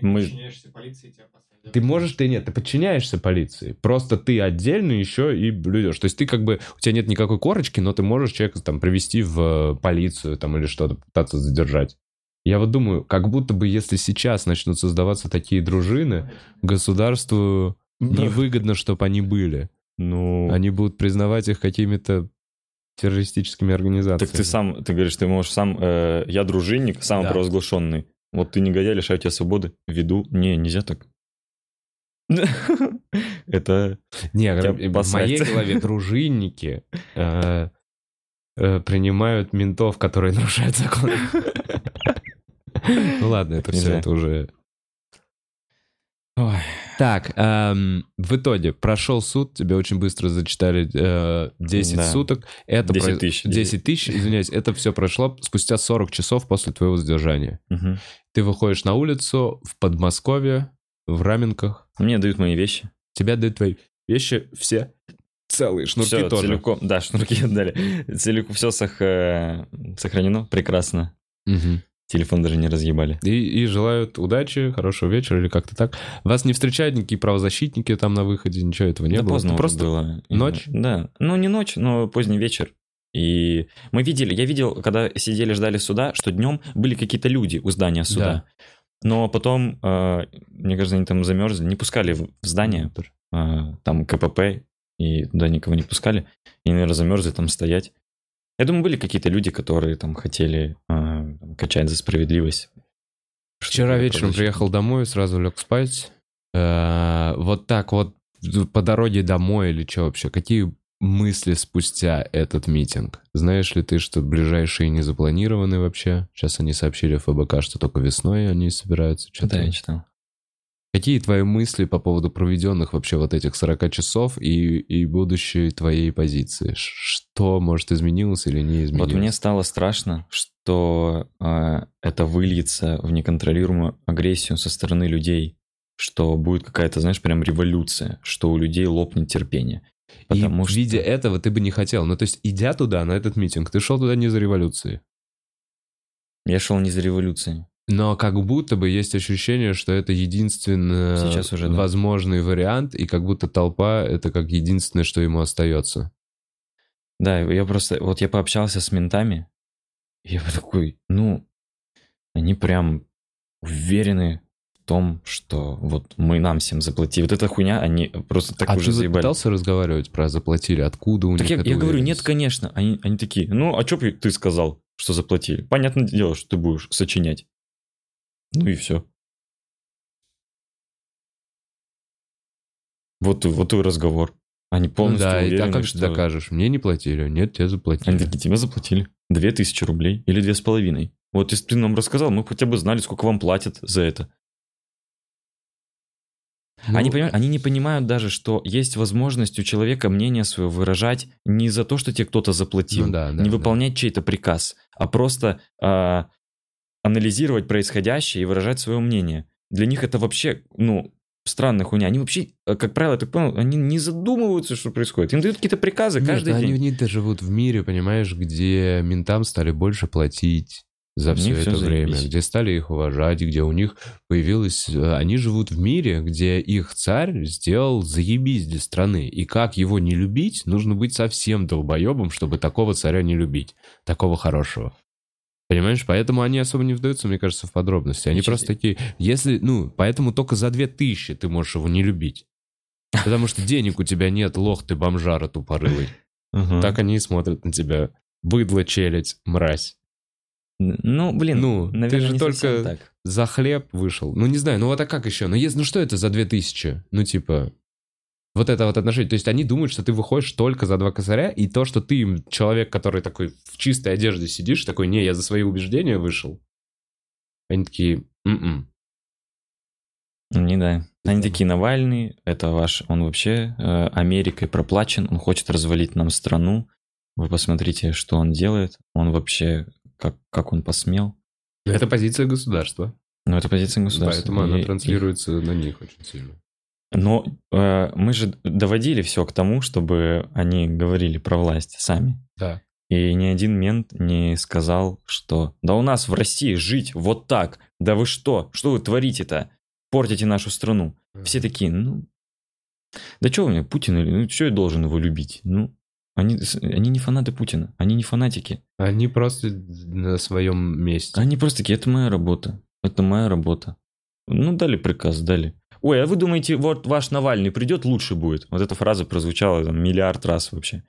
Мы- подчиняешься полиции, тебя посадят. Ты можешь, ты нет, ты подчиняешься полиции. Просто ты отдельно еще и блюдешь. То есть ты как бы, у тебя нет никакой корочки, но ты можешь человека там привести в э, полицию там или что-то, пытаться задержать. Я вот думаю, как будто бы если сейчас начнут создаваться такие дружины, государству невыгодно, чтобы они были. Ну, Они будут признавать их какими-то террористическими организациями. так ты сам, ты говоришь, ты можешь сам, э, я дружинник, самопровозглашенный. Вот ты негодяй, лишаю тебя свободы. Веду. Не, нельзя так. Это... Не, в моей голове дружинники э, э, принимают ментов, которые нарушают закон. Ну ладно, это все, это уже... Ой. Так, эм, в итоге прошел суд, тебе очень быстро зачитали э, 10 Да. суток. Это 10 произ- тысяч. 10 тысяч, извиняюсь, это все прошло спустя 40 часов после твоего задержания. Мгм. Ты выходишь на улицу в Подмосковье, в Раменках, Мне дают мои вещи. тебя дают твои вещи все целые, шнурки Все, тоже. целиком. Да, шнурки отдали. Целиком все сохранено. Прекрасно. Мгм. Телефон даже не разъебали. И, и желают удачи, хорошего вечера или как-то так. Вас не встречают никакие правозащитники там на выходе, ничего этого не да было. поздно Ты уже просто было. ночь? Да. Ну, не ночь, но поздний вечер. И мы видели, я видел, когда сидели, ждали суда, что днем были какие-то люди у здания суда. Но потом, э, мне кажется, они там замерзли, не пускали в здание, э, там КПП, и туда никого не пускали. И, наверное, замерзли там стоять. Я думаю, были какие-то люди, которые там хотели э, там, качать за справедливость. Вчера вечером правозащитники. приехал домой, сразу лег спать. Э, Вот так вот по дороге домой или что вообще? Какие мысли спустя этот митинг? Знаешь ли ты, что ближайшие не запланированы вообще? Сейчас они сообщили ФБК, что только весной они собираются. Что-то Да, я читал. Какие твои мысли по поводу проведенных вообще вот этих 40 часов и, и будущей твоей позиции? Что, может, изменилось или не изменилось? Вот мне стало страшно, что э, это выльется в неконтролируемую агрессию со стороны людей, что будет какая-то, знаешь, прям революция, что у людей лопнет терпение. Потому и что... видя этого, ты бы не хотел. Ну, то есть, идя туда, на этот митинг, ты шел туда не за революцией. Я шел не за революцией. Но как будто бы есть ощущение, что это единственный Сейчас уже, да. возможный вариант, и как будто толпа — это как единственное, что ему остается. Да, я просто... Вот я пообщался с ментами, и я такой, ну, они прям уверены в том, что вот мы нам всем заплатили. Вот эта хуйня, они просто так а уже ты заебали. пытался разговаривать про заплатили? Откуда у Так них я, я говорю, нет, конечно. Они, они такие, ну, а что ты сказал, что заплатили? Понятное дело, что ты будешь сочинять. Ну и все. Вот, и- вот и разговор. Они Ну полностью да, и уверены, так как что... ты докажешь? Мне не платили. Нет, тебе заплатили. Они такие, тебе заплатили. Две тысячи рублей или две с половиной. Вот если ты нам рассказал, мы хотя бы знали, сколько вам платят за это. Ну, Они, понимают, они не понимают даже, что есть возможность у человека мнение свое выражать не за то, что тебе кто-то заплатил, Ну да, да, не да. выполнять чей-то приказ, а просто а, анализировать происходящее и выражать свое мнение. Для них это вообще, ну, странная хуйня. Они вообще, э, как правило, я так понял, они не задумываются, что происходит. Им дают какие-то приказы Нет, каждый они, день. они-то живут в мире, понимаешь, где ментам стали больше платить за все это всё время, заебись. где стали их уважать, где у них появилось... э, Они живут в мире, где их царь сделал заебись для страны. И как его не любить, нужно быть совсем долбоебом, чтобы такого царя не любить. Такого хорошего. Понимаешь? Поэтому они особо не вдаются, мне кажется, в подробности. Они просто такие... Если... Ну, поэтому только за две тысячи ты можешь его не любить. Потому что денег у тебя нет, лох ты бомжара тупорылый. Так они и смотрят на тебя. Быдло, челядь, мразь. Ну, блин, Ну, ты наверное, же не только- так. За хлеб вышел. Ну, не знаю, ну вот а как еще? Ну, если, ну что это за две тысячи? Ну, типа, вот это вот отношение. То есть они думают, что ты выходишь только за два косаря, и то, что ты человек, который такой в чистой одежде сидишь, такой, не, я за свои убеждения вышел. Они такие, «М-м». Не да. Они такие, Навальный, это ваш, он вообще э, Америкой проплачен, он хочет развалить нам страну. Вы посмотрите, что он делает. Он вообще, как, как он посмел. это позиция государства. Но это позиция государства. Поэтому она И- и- транслируется на них очень сильно. Но э, мы же доводили все к тому, чтобы они говорили про власть сами. Да. И ни один мент не сказал, что да у нас в России жить вот так. Да вы что? Что вы творите-то? Портите нашу страну. Все такие, ну... Да что вы мне, Путин, или- ну что я должен его любить? Ну, они, они не фанаты Путина, они не фанатики. Они просто на своем месте. Они просто такие, это моя работа, это моя работа. Ну, дали приказ, дали. Ой, а вы думаете, вот ваш Навальный придет, лучше будет? Вот эта фраза прозвучала там миллиард раз вообще.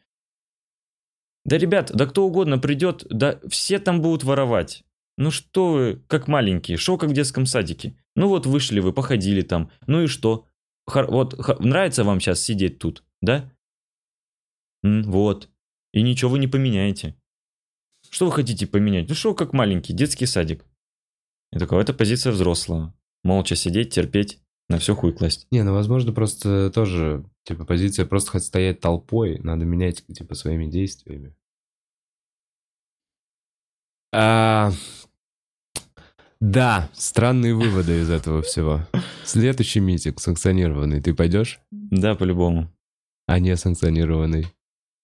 Да, ребят, да кто угодно придет, да все там будут воровать. Ну что вы, как маленькие, шоу как в детском садике. Ну вот вышли вы, походили там, ну и что? Хор- вот х- нравится вам сейчас сидеть тут, да? М, вот. И ничего вы не поменяете. Что вы хотите поменять? Ну что, как маленький, детский садик. Я такой, это позиция взрослого. Молча сидеть, терпеть, на все хуй класть. Не, ну, возможно, просто тоже, типа, позиция просто хоть стоять толпой, надо менять, типа, своими действиями. А, да, странные выводы из этого всего. Следующий митинг санкционированный, ты пойдешь? Да, по-любому. А не санкционированный.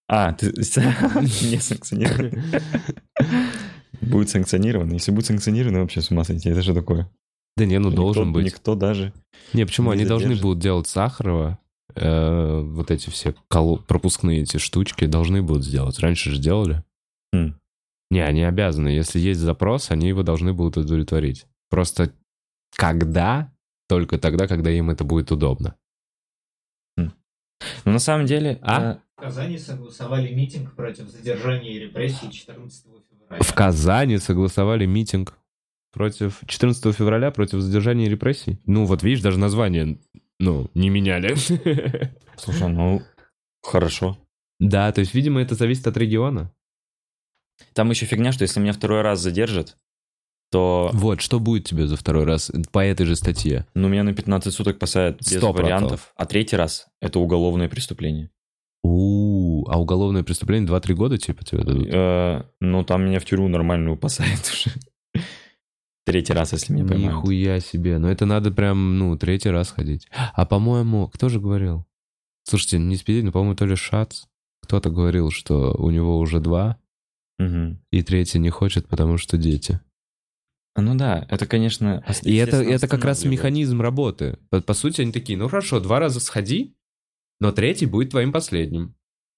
А, ты не санкционированный. Будет санкционировано. Если будет санкционировано, вообще с ума сойти. Это что такое? Да не, ну Никто- должен быть. Никто даже. Не, почему? не Они должны будут делать Сахарова, э, вот эти все кол- пропускные эти штучки должны будут сделать. Раньше же делали. Хм. Не, они обязаны. Если есть запрос, они его должны будут удовлетворить. Просто когда? Только тогда, когда им это будет удобно. Но на самом деле... А? э, В Казани согласовали митинг против задержания и репрессий 14 февраля. В Казани согласовали митинг против 14 февраля против задержания и репрессий. Ну, вот видишь, даже название, ну, не меняли. Слушай, ну, хорошо. Да, то есть, видимо, это зависит от региона. Там еще фигня, что если меня второй раз задержат, то Вот, что будет тебе за второй раз по этой же статье? ну, меня на 15 суток посадят без Сто процентов. вариантов. А третий раз это уголовное преступление. У, а уголовное преступление 2-3 года, типа, тебе дадут? Э, ну, там меня в тюрьму нормальную посадят уже. Третий раз, если меня поймают. Нихуя себе. Но это надо прям, ну, третий раз ходить. А по-моему, кто же говорил? Слушайте, не спидить, но, по-моему, то ли Шац. Кто-то говорил, что у него уже два, Мгм. и третий не хочет, потому что дети. Ну да, это, конечно... И это, это как раз механизм работы. По, по сути, они такие, ну хорошо, два раза сходи, но третий будет твоим последним.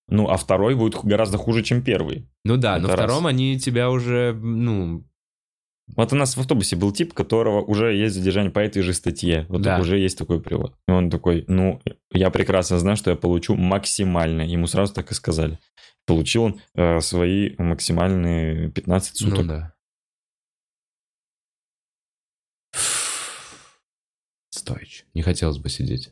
Ну, а второй будет гораздо хуже, чем первый. Ну да, Это но раз. втором они тебя уже, ну, Вот у нас в автобусе был тип, которого уже есть задержание по этой же статье. Вот Да. уже есть такой привод. И он такой, ну, я прекрасно знаю, что я получу максимально. Ему сразу так и сказали. Получил он э, свои максимальные 15 суток. ну да. Стойч. Не хотелось бы сидеть.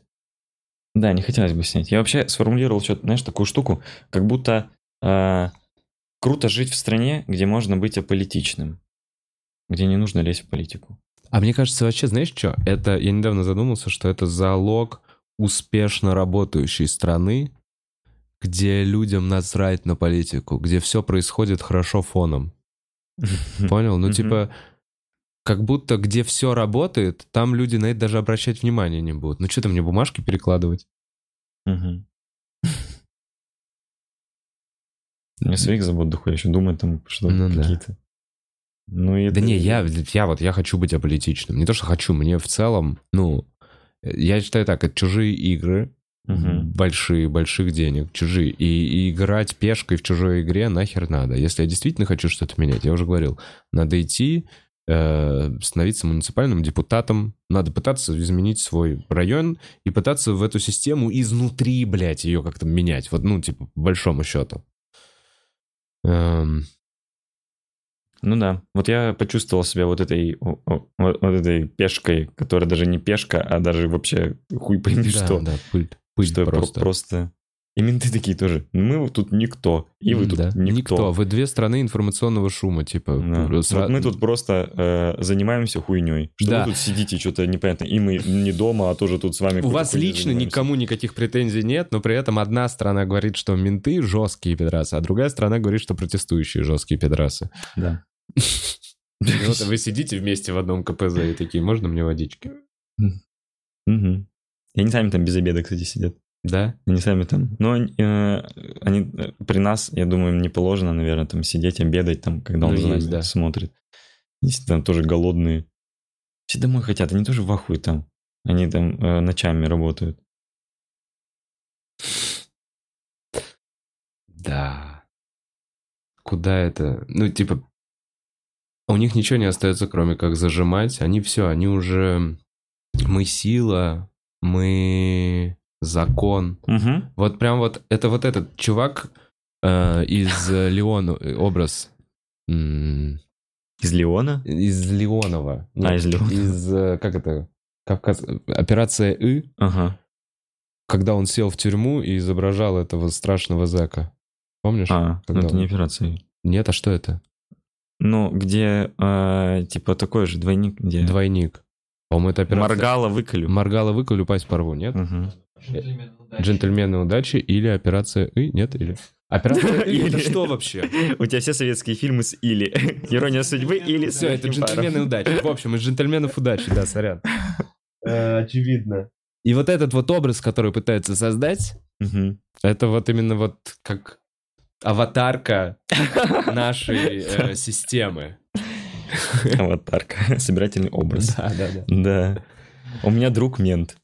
Да, не хотелось бы снять. Я вообще сформулировал что-то, знаешь, такую штуку, как будто э, круто жить в стране, где можно быть аполитичным, где не нужно лезть в политику. А мне кажется, вообще, знаешь что? Это, я недавно задумался, что это залог успешно работающей страны, где людям насрать на политику, где все происходит хорошо фоном. Понял? Ну, типа, как будто где все работает, там люди на это даже обращать внимания не будут. Ну, что ты мне бумажки перекладывать? Мне своих забот дохуя еще думать там, что Ну какие-то. Ну, и Да это- не, я, я вот, я хочу быть аполитичным. Не то, что хочу, мне в целом, ну, я считаю так, это чужие игры, Мгм. большие, больших денег, чужие. И, и играть пешкой в чужой игре нахер надо. Если я действительно хочу что-то менять, я уже говорил, надо идти, э, становиться муниципальным депутатом, надо пытаться изменить свой район и пытаться в эту систему изнутри, блядь, ее как-то менять. Вот, ну, типа, по большому счету. Эм, Ну да. Вот я почувствовал себя вот этой, вот, вот этой пешкой, которая даже не пешка, а даже вообще хуй пойми да, что. да, пыль, пыль что про- просто. просто. И менты такие тоже. Мы вот тут никто. И вы тут Да, никто. Вы две страны информационного шума, типа. Да. сра- Вот мы тут просто э, занимаемся хуйней. Что Да. вы тут сидите, что-то непонятно. И мы не дома, а тоже тут с вами У вас лично занимаемся. никому никаких претензий нет, но при этом одна страна говорит, что менты жесткие пидрасы, а другая страна говорит, что протестующие жесткие пидрасы. Да. Вот вы сидите вместе в одном КПЗ и такие, можно мне водички? Мгм. И они сами там без обеда, кстати, сидят. Да? Они сами там. Но они, э, они, э, при нас, я думаю, им не положено, наверное, там сидеть, обедать, там, когда он Ну, за нами есть, да. смотрит. Если там тоже голодные. Все домой хотят, они тоже в ахуе там. Они там э, ночами работают. Да. Куда это? Ну, типа, у них ничего не остается, кроме как зажимать. Они все, они уже... Мы сила, мы закон. Угу. Вот прям вот, это вот этот чувак э, из э, Леона, э, образ. М, Из Леона? Из Леонова. А, из Леонова. Из, э, как это, Кавказ... Операция И, Ага. когда он сел в тюрьму и изображал этого страшного зэка. Помнишь? А, ну Когда это не он- операция. Нет, а что это? Ну, где, э, типа, такой же двойник, где... Двойник. По-моему, это операция... Моргала выколю. Моргала выколю, пасть порву, нет? Мгм. Джентльмены удачи. Джентльмены удачи или операция И, нет? Или... Операция это Или. что вообще? У тебя все советские фильмы с «Или». «Ирония судьбы» или Все, это джентльмены удачи. В общем, из джентльменов удачи, да, сорян. Очевидно. И вот этот вот образ, который пытается создать, это вот именно вот как аватарка нашей э, системы. Аватарка. Собирательный образ. Да, да, да. Да. У меня друг мент.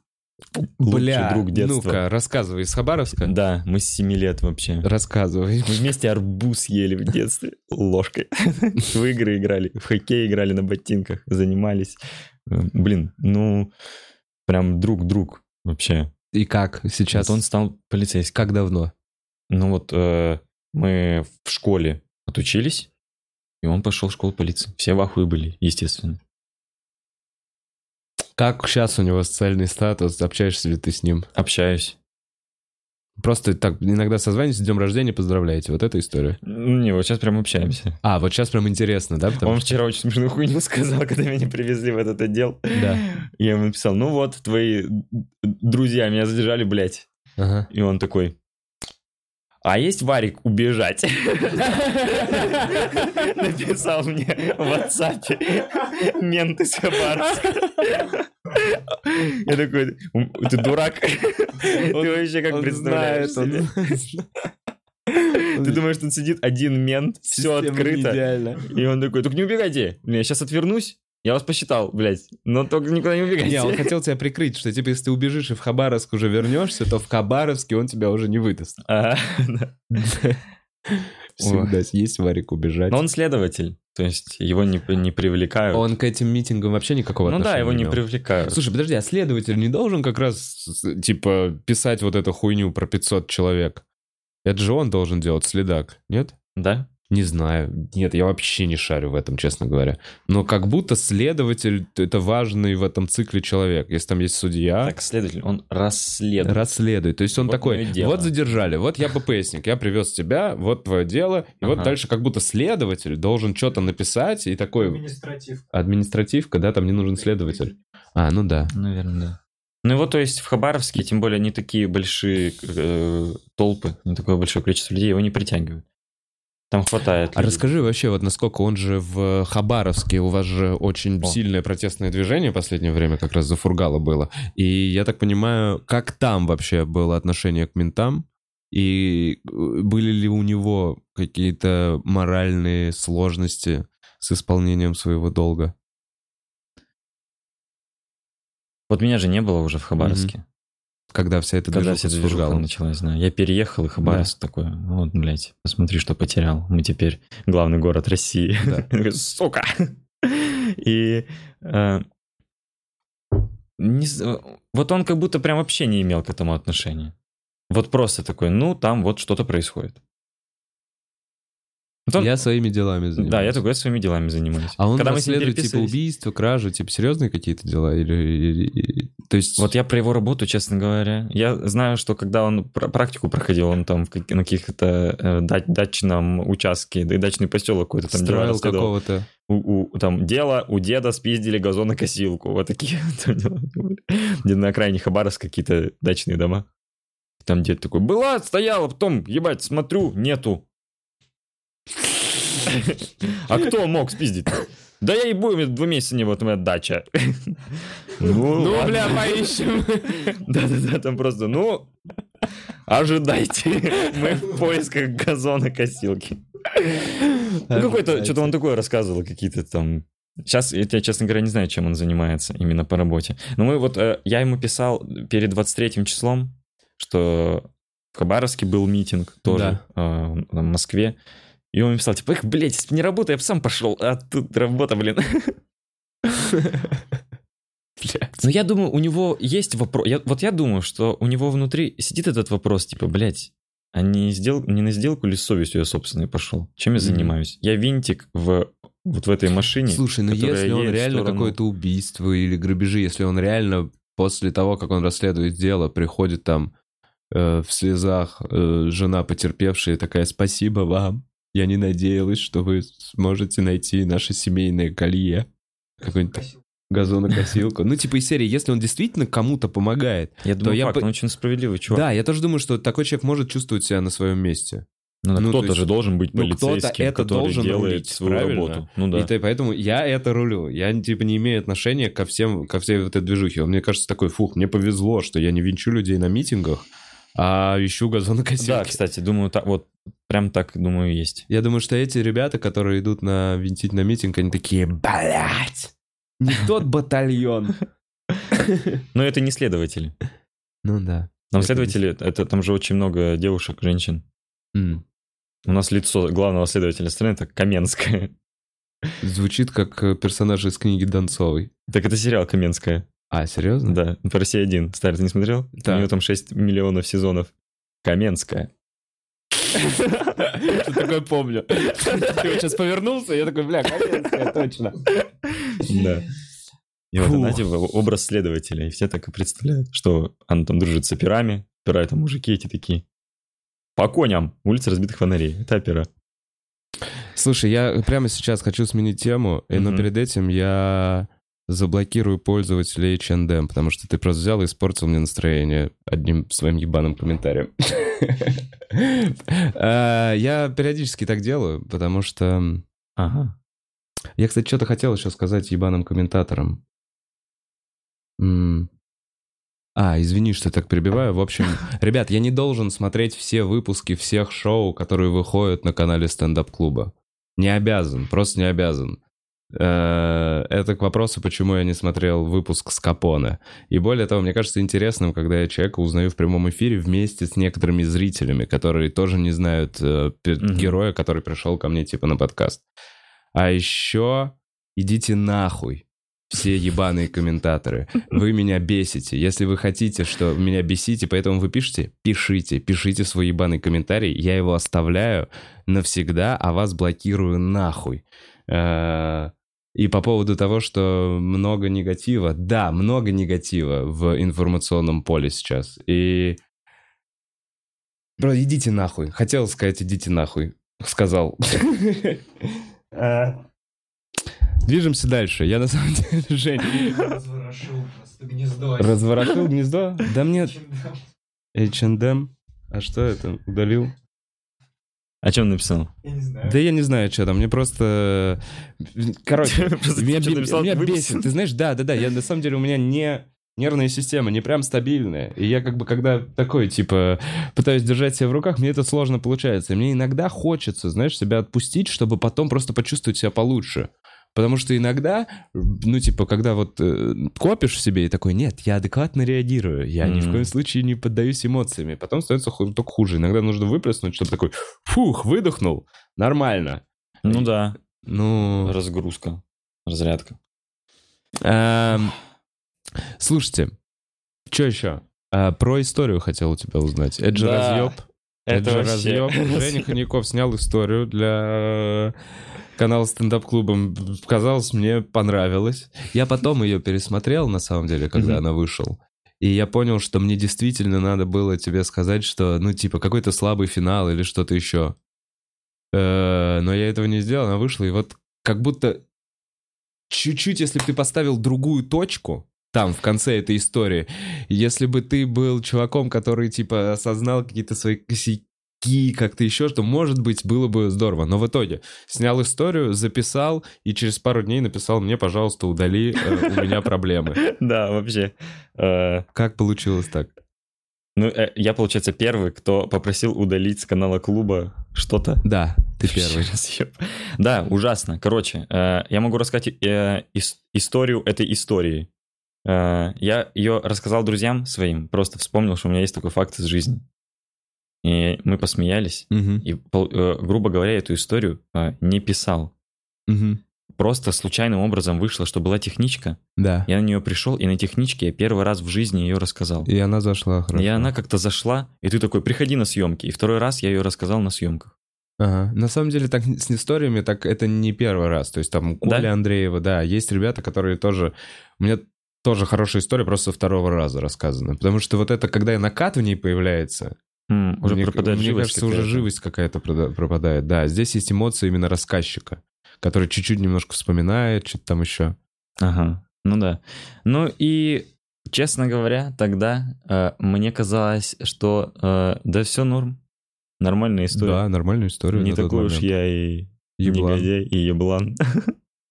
Лучший Бля, друг детства. ну-ка, рассказывай из Хабаровска. Да, мы с 7 лет вообще. Рассказывай. Мы вместе арбуз ели в детстве ложкой. В игры играли, в хоккей играли на ботинках, занимались. Э, Блин, ну, прям друг-друг вообще. И как сейчас? Вот он стал полицейским. Как давно? Ну вот э, мы в школе отучились, и он пошел в школу полиции. Все в ахуе были, естественно. Как сейчас у него социальный статус? Общаешься ли ты с ним? Общаюсь. Просто так иногда созваниваетесь, с днем рождения поздравляете. Вот эта история. Ну, не, вот сейчас прям общаемся. А, вот сейчас прям интересно, да? Потому Он что- вчера очень смешную хуйню сказал, когда меня привезли в этот отдел. Да. Я ему написал, ну вот, твои друзья меня задержали, блядь. Ага. И он такой, а есть Варик убежать? Написал мне в WhatsApp мент из Хабаровска. Я такой, «Ум, ты дурак? Ты вообще как представляешь? Ты думаешь, тут сидит один мент, все открыто. И он такой, только не убегайте. Я сейчас отвернусь, Я вас посчитал, блядь. Но только никуда не убегайте. Не, он хотел тебя прикрыть, что типа если ты убежишь и в Хабаровск уже вернешься, то в Хабаровске он тебя уже не выдаст. Ага, да. Всегда есть варик убежать. Но он следователь, то есть его не, не привлекают. Он к этим митингам вообще никакого ну да, отношения его не имел. привлекают. Слушай, подожди, а следователь не должен как раз, типа, писать вот эту хуйню про 500 человек? Это же он должен делать, следак, нет? Да? Не знаю. Нет, я вообще не шарю в этом, честно говоря. Но как будто следователь — это важный в этом цикле человек. Если там есть судья, Так, следователь, он расследует. расследует. То есть он Вот такой, вот задержали, вот я ППСник, я привез тебя, вот твое дело. И вот Ага. дальше как будто следователь должен что-то написать, и такой Административ. административка, да, там не нужен следователь. А, ну да. Наверное, да. Ну его, то есть в Хабаровске, тем более не такие большие э, толпы, не такое большое количество людей, его не притягивают. Там хватает. А людей. расскажи вообще, вот насколько он же в Хабаровске, у вас же очень О. сильное протестное движение в последнее время как раз за Фургала было. И я так понимаю, как там вообще было отношение к ментам? И э, были ли у него какие-то моральные сложности с исполнением своего долга? Вот меня же не было уже в Хабаровске. Когда вся эта Когда движуха вся движуха началась, да. Я переехал, и Хабаровск такой, вот, блядь, посмотри, что потерял. Мы теперь главный город России. Да. Сука! И э, не вот он как будто прям вообще не имел к этому отношения. Вот просто такой, ну, там вот что-то происходит. Вот он- Я своими делами занимаюсь. Да, я такой, я своими делами занимаюсь. А он Когда мы расследует типа переписывались- убийства, кражи, типа серьезные какие-то дела? Или, или- или- То есть... Вот я про его работу, честно говоря. Я знаю, что когда он пр- практику проходил, он там на каких-то э, дач- дачном участке, да и дачный поселок какой-то там строил какого-то... У, у- там дело, у деда спиздили газонокосилку. Вот такие дела. Где на окраине Хабаровска какие-то дачные дома. Там дед такой, была, стояла, потом, ебать, смотрю, нету. А кто мог спиздить? Да я ебу, у меня два месяца не вот моя дача. Ну, ладно. бля, поищем. Да-да-да, там просто, ну, ожидайте, мы в поисках газонокосилки. Ну, какой-то, что-то он такое рассказывал, какие-то там... Сейчас, я честно говоря, не знаю, чем он занимается именно по работе. Но мы вот, э, я ему писал перед 23 числом, что в Хабаровске был митинг тоже, э, в Москве. И он мне писал, типа, эх, блядь, если бы не работа, я бы сам пошел, а тут работа, блин. Но я думаю, у него есть вопрос. Вот я думаю, что у него внутри сидит этот вопрос, типа, блядь, а не, сдел... не на сделку ли с совестью я собственной пошел? Чем я занимаюсь? Я винтик в вот в этой машине. Слушай, ну если он реально сторону- какое-то убийство или грабежи, если он реально после того, как он расследует дело, приходит там э, в слезах э, жена потерпевшая такая «Спасибо вам, я не надеялась, что вы сможете найти наше семейное колье». Какой-нибудь Косил. газонокосилку. Ну, типа из серии, если он действительно кому-то помогает. Я думаю, я факт, по- он очень справедливый чувак. Да, я тоже думаю, что такой человек может чувствовать себя на своем месте. Ну, да, Ну, кто-то же должен быть ну, кто-то полицейским, это который должен делает рулить, свою правильно? работу. Ну да. И то- поэтому я это рулю. Я типа не имею отношения ко всем, ко всей вот этой движухе. Мне кажется, такой, фух, мне повезло, что я не винчу людей на митингах, а ищу газонокосилки. Да, кстати, думаю, так, вот прям так, думаю, есть. Я думаю, что эти ребята, которые идут на винтить на митинг, они такие, блядь, не тот батальон. Но это не следователи. Ну да. Там следователи, это там же очень много девушек, женщин. У нас лицо главного следователя страны это Каменская. Звучит как э, персонаж из книги Донцовой. Так это сериал Каменская. А, серьезно? Да, по России один. Старый ты не смотрел? Да. У него там 6 миллионов сезонов. Каменская. Что такое помню. Ты сейчас повернулся, я такой, бля, Каменская, точно. Да. И вот, знаете, образ следователя. И все так и представляют, что она там дружит с операми. Опера это мужики эти такие. По коням. Улица разбитых фонарей. Это опера. Слушай, я прямо сейчас хочу сменить тему, но перед этим я заблокирую пользователя H&M, потому что ты просто взял и испортил мне настроение одним своим ебаным комментарием. А, Я периодически так делаю, потому что... Ага. Я, кстати, что-то хотел еще сказать ебаным комментаторам. А, извини, что так перебиваю. В общем, ребят, я не должен смотреть все выпуски всех шоу, которые выходят на канале стендап-клуба. Не обязан, просто не обязан. Э, Это к вопросу, почему я не смотрел выпуск с Капона. И более того, мне кажется интересным, когда я человека узнаю в прямом эфире вместе с некоторыми зрителями, которые тоже не знают э, Мгм. героя, который пришел ко мне типа на подкаст. А еще идите нахуй. Все ебаные комментаторы. Вы меня бесите. Если вы хотите, что меня бесите, поэтому вы пишете, пишите. Пишите свой ебаный комментарий. Я его оставляю навсегда, а вас блокирую нахуй. Э, И по поводу того, что много негатива. Да, много негатива в информационном поле сейчас. И... Бро, идите нахуй. Хотел сказать, идите нахуй. Сказал. Э, Движемся дальше. Я на самом деле, Жень, Разворошил просто гнездо. разворошил гнездо. Да мне. H&M. А что это? Удалил? А что он написал? Я не знаю. Да я не знаю, что там. Мне просто... Короче, меня, написал, бесит. Ты знаешь, да, да, да. Я на самом деле у меня не нервная система, не прям стабильная. И я как бы, когда такой, типа, пытаюсь держать себя в руках, мне это сложно получается. И мне иногда хочется, знаешь, себя отпустить, чтобы потом просто почувствовать себя получше. Потому что иногда, ну, типа, когда вот э, копишь в себе и такой, нет, я адекватно реагирую, я ни в коем случае не поддаюсь эмоциями. Потом становится ху- только хуже. Иногда нужно выплеснуть, чтобы такой, фух, выдохнул, нормально. Ну да, Ну, разгрузка, разрядка. эм, слушайте, что еще? А, про историю хотел у тебя узнать. Это же Да, разъеб. Это, же вообще- разъеб. Женя Хомяков снял историю для канала стендап-клубом. Казалось, мне понравилось. Я потом ее пересмотрел, на самом деле, когда она вышел. И я понял, что мне действительно надо было тебе сказать, что, ну, типа, какой-то слабый финал или что-то еще. Э, Но я этого не сделал, она вышла, и вот как будто чуть-чуть, если бы ты поставил другую точку, там, в конце этой истории, если бы ты был чуваком, который, типа, осознал какие-то свои косяки, как-то еще, что, может быть, было бы здорово. Но в итоге снял историю, записал, и через пару дней написал мне, пожалуйста, удали, э, у меня проблемы. Да, вообще. Э, Как получилось так? Ну, э, я, получается, первый, кто попросил удалить с канала клуба что-то. Да, ты первый. Да, ужасно. Короче, я могу рассказать ис- историю этой истории. Э, Я ее рассказал друзьям своим, просто вспомнил, что у меня есть такой факт из жизни. И мы посмеялись. Мгм, И, э, грубо говоря, эту историю э, не писал. мгм. Просто случайным образом вышло, что была техничка. Да. Я на нее пришел, и на техничке я первый раз в жизни ее рассказал. И она зашла хорошо. И она как-то зашла, и ты такой, приходи на съемки. И второй раз я ее рассказал на съемках. Ага. На самом деле, так с историями, так это не первый раз. То есть там Коля Да? Андреева, да, есть ребята, которые тоже... У меня тоже хорошая история, просто со второго раза рассказана. Потому что вот это, когда накат в ней появляется, М, уже мне, пропадает мне живость кажется, уже живость какая-то пропадает. Да, здесь есть эмоции именно рассказчика, который чуть-чуть немножко вспоминает, что-то там еще. Ага, ну да. Ну и, честно говоря, тогда э, мне казалось, что э, да все норм. Нормальная история. Да, нормальную историю. Не такой уж я и Еблан. негодяй, и еблан.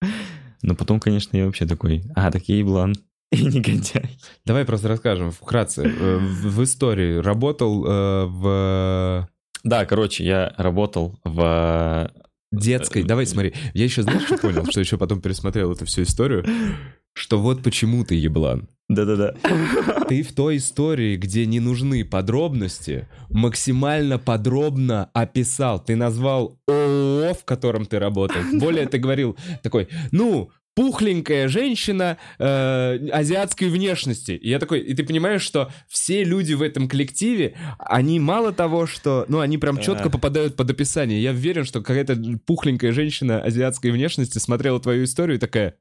Но потом, конечно, я вообще такой, а, так я еблан и негодяй. Давай просто расскажем вкратце. Э, В, истории работал э, в Да, короче, я работал в... детской. Давай смотри. Я еще, знаешь, что понял? Что еще потом пересмотрел эту всю историю? Что вот почему ты еблан. Да-да-да. Ты в той истории, где не нужны подробности, максимально подробно описал. Ты назвал ООО, в котором ты работал. Более ты говорил такой, ну, пухленькая женщина э, азиатской внешности. И я такой, и ты понимаешь, что все люди в этом коллективе, они мало того, что, ну, они прям четко попадают под описание. Я уверен, что какая-то пухленькая женщина азиатской внешности смотрела твою историю и такая,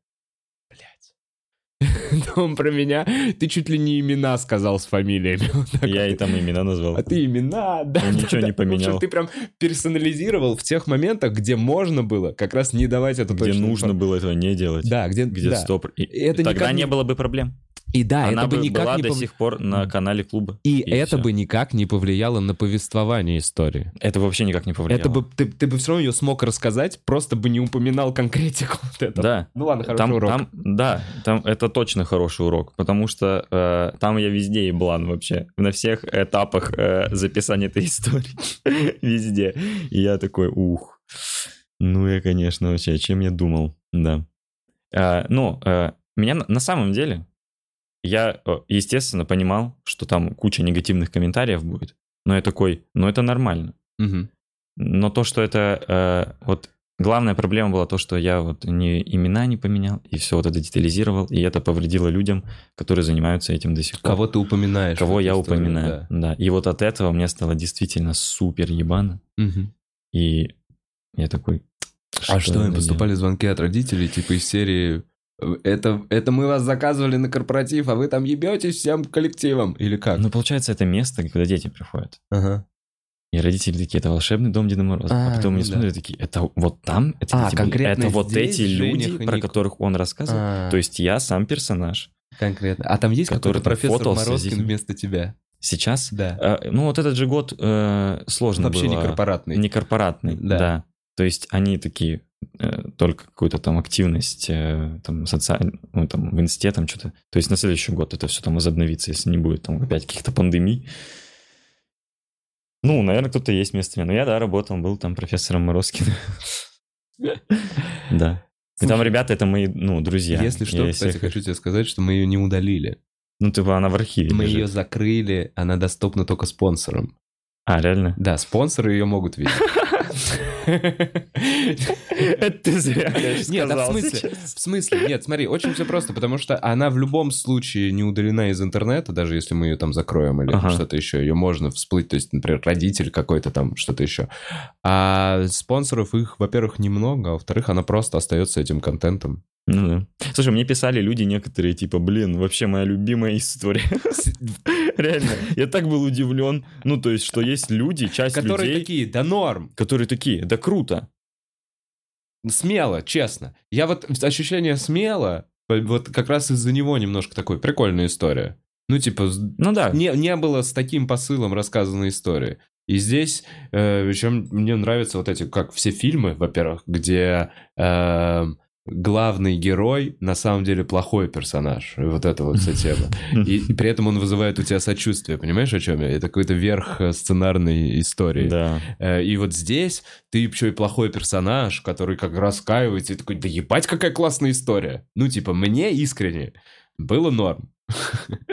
Дом про меня. Ты чуть ли не имена сказал с фамилиями. Я и там имена назвал. А ты имена, да. Я да, ничего не поменял. Ты прям персонализировал в тех моментах, где можно было как раз не давать эту Где нужно было этого не делать. Да, где, Где да. стоп. И, это тогда не- было бы проблем. И да, Она это бы бы никак была не до пов- сих пор на канале клуба. И, и это всё. бы никак не повлияло на повествование истории. Это вообще никак не повлияло. Это бы ты, ты бы все равно ее смог рассказать, просто бы не упоминал конкретику вот этого. Да. Ну ладно, хороший Там, урок. там, да, там это точно хороший урок, потому что э, там я везде еблан вообще, на всех этапах э, записания этой истории, везде. И я такой, ух, ну я, конечно, вообще, чем я думал, да. Э, ну, э, меня на самом деле, я, э, естественно, понимал, что там куча негативных комментариев будет, но я такой, ну это нормально. Мгм. Но то, что это э, вот главная проблема была то, что я вот не имена не поменял и все вот это детализировал, и это повредило людям, которые занимаются этим до сих пор. Кого ты упоминаешь? Кого я истории, упоминаю. Да. И вот от этого мне стало действительно супер ебано. да. Мгм. И я такой... А что, им поступали звонки от родителей, типа из серии «Э, это, это мы вас заказывали на корпоратив, а вы там ебетесь всем коллективом. Или как? Ну, получается, это место, куда дети приходят. Ага. И родители такие, это волшебный дом Деда Мороза. А, А, потом ну они да. смотрят такие, это вот там? Это, А, эти- конкретно это вот эти люди, про Ник. которых он рассказывал? А, То есть я сам персонаж. конкретно. А там есть который какой-то профессор Морозкин вместо тебя? Сейчас? Да. Э, ну, вот этот же год э, сложно Вообще было. не корпоратный. Не корпоратный, Да. да. То есть они такие э, только какую-то там активность э, там социаль... ну, там в инсте там что-то. То есть на следующий год это все там возобновится, если не будет там опять каких-то пандемий. Ну, наверное, кто-то есть вместо меня. Но я, да, работал, был там профессором Морозкиным. Да. И там ребята, это мои, ну, друзья. Если что, кстати, хочу тебе сказать, что мы ее не удалили. Ну, типа, она в архиве Мы ее закрыли, она доступна только спонсорам. А, реально? Да, спонсоры ее могут видеть. Это ты зря, Нет, в смысле? В смысле? Нет, смотри, очень все просто, потому что она в любом случае не удалена из интернета, даже если мы ее там закроем или что-то еще. Ее можно всплыть, то есть, например, родитель какой-то там, что-то еще. А спонсоров их, во-первых, немного, а во-вторых, она просто остается этим контентом. Ну да. Слушай, мне писали люди некоторые, типа, блин, вообще моя любимая история. Реально, я так был удивлен. Ну, то есть, что есть люди, часть Которые людей, такие, да норм, которые такие, да круто. смело, честно. Я вот ощущение смело, вот как раз из-за него немножко такой прикольная история. Ну, типа, Ну да, не, не было с таким посылом рассказанной истории. И здесь э, еще мне нравятся вот эти, как все фильмы, во-первых, где э, главный герой на самом деле плохой персонаж. Вот это вот вся тема. И, и при этом он вызывает у тебя сочувствие, понимаешь, о чем я? Это какой-то верх э, сценарной истории. да. Э, И вот здесь ты еще и плохой персонаж, который как раскаивается и такой, да ебать, какая классная история. Ну, типа, мне искренне было норм.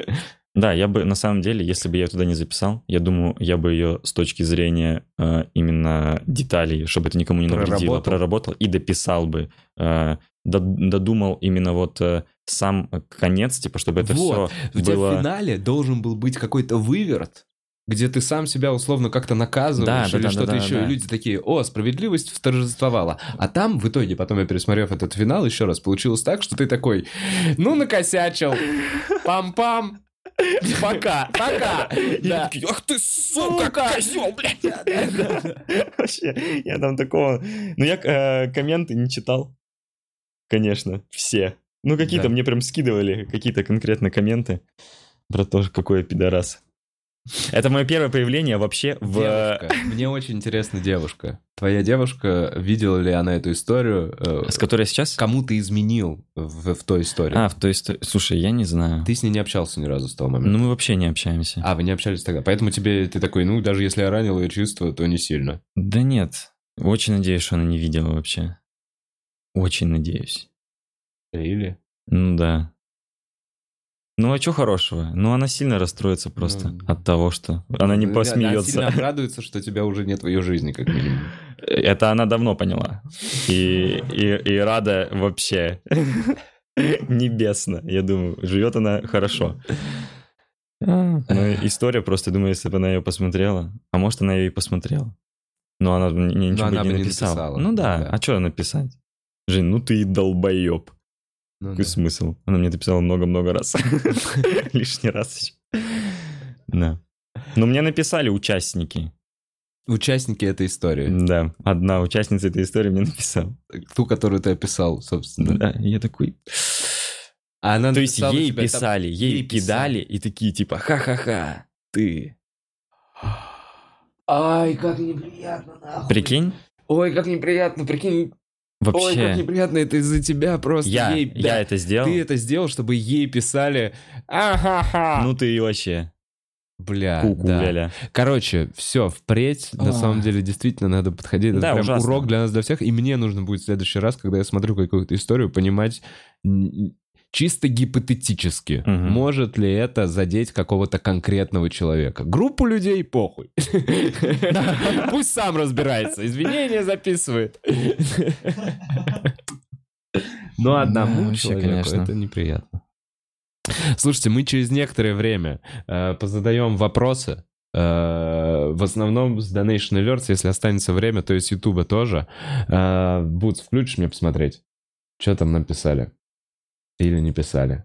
Да, я бы, на самом деле, если бы я туда не записал, я думаю, я бы ее с точки зрения э, именно деталей, чтобы это никому не навредило, Проработал. проработал и дописал бы, э, дод- додумал именно вот э, сам конец, типа, чтобы это Вот. все У тебя в было... финале должен был быть какой-то выверт, где ты сам себя условно как-то наказываешь да, или да, что-то да, еще, да. и люди такие, о, справедливость восторжествовала. А там, в итоге, потом я пересмотрев этот финал еще раз, получилось так, что ты такой, ну, накосячил, пам-пам, пока, пока. Да. Ах ты, сука, козел, блядь! Вообще, я там такого... Ну, я э, комменты не читал, конечно, все. Ну, какие-то Да. мне прям скидывали, какие-то конкретно комменты про то, какой я пидорас. Это мое первое появление вообще в... Девушка. Мне очень интересна девушка. Твоя девушка, видела ли она эту историю? э, С которой сейчас? Кому ты изменил в, в той истории? А, то есть, слушай, я не знаю. Ты с ней не общался ни разу с того момента? Ну, мы вообще не общаемся. А, вы не общались тогда. Поэтому тебе ты такой, ну, даже если я ранил ее чувства, то не сильно. Да нет. Очень надеюсь, что она не видела вообще. Очень надеюсь. Или? Ну да. Ну а что хорошего? Ну она сильно расстроится просто Ну, от того, что она не Она сильно посмеется. обрадуется, что тебя уже нет в ее жизни, как минимум. Это она давно поняла. И, и, и рада вообще. Небесно, я думаю. Живет она хорошо. Ну, история просто, думаю, если бы она ее посмотрела. А может, она ее и посмотрела. Но она ни- ничего бы она не бы не написала. написала. Ну да, Да. а что написать? Жень, ну ты и долбоеб. Ну, Какой да. смысл? Она мне это писала много-много раз. Лишний раз еще. Да. Но мне написали участники. Участники этой истории. Да, одна участница этой истории мне написала. Ту, которую ты описал, собственно. Да, я такой... А она То есть ей там- писали, ей ей писали. кидали, и такие типа, ха-ха-ха, ты. Ай, как неприятно, нахуй. Прикинь? Ой, как неприятно, прикинь. Ой, как Вообще, неприятно, это из-за тебя просто. я, ей, я да, это сделал. Ты это сделал, чтобы ей писали «Ахаха». Ну ты и вообще. Бля, Ку-ку, да. ля-ля. Короче, все, впредь, на Ах. самом деле, действительно надо подходить. Это Да, прям ужасно. урок для нас, для всех. И мне нужно будет в следующий раз, когда я смотрю какую-то историю, понимать чисто гипотетически, Мгм. может ли это задеть какого-то конкретного человека. Группу людей похуй. Пусть сам разбирается. Извинения записывает. Но одному человеку это неприятно. Слушайте, мы через некоторое время э, позадаем вопросы. э, в основном с Donation Alerts, если останется время, то есть Ютуба тоже. Э, Бутс, включишь мне посмотреть? Что там написали? Или не писали?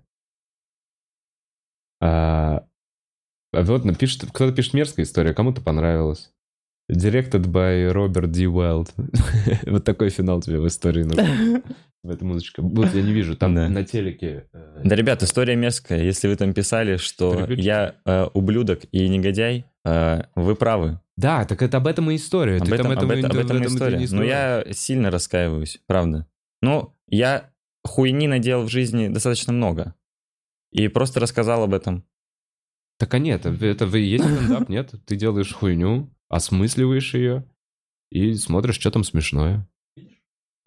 А, а вот напишет, кто-то пишет мерзкая история, кому-то понравилось. Directed by Robert D. Wild. вот такой финал тебе в истории нужен. В этой музычке. Вот я не вижу, там Да. на телеке... э, Да, ребят, история мерзкая. Если вы там писали, что Переключите. я э, ублюдок и негодяй, э, вы правы. Да, так это об этом и история. Об Ты этом, там об этого- этом, об в этом и история. Но строишь. я сильно раскаиваюсь, правда. Ну, я хуйни наделал в жизни достаточно много. И просто рассказал об этом. Так а нет, это вы есть стендап, нет? Ты делаешь хуйню, осмысливаешь ее и смотришь, что там смешное.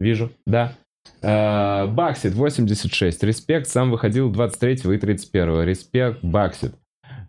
Вижу, да. Э, Баксит 86. Респект, сам выходил 23 и 31. Респект, Баксит.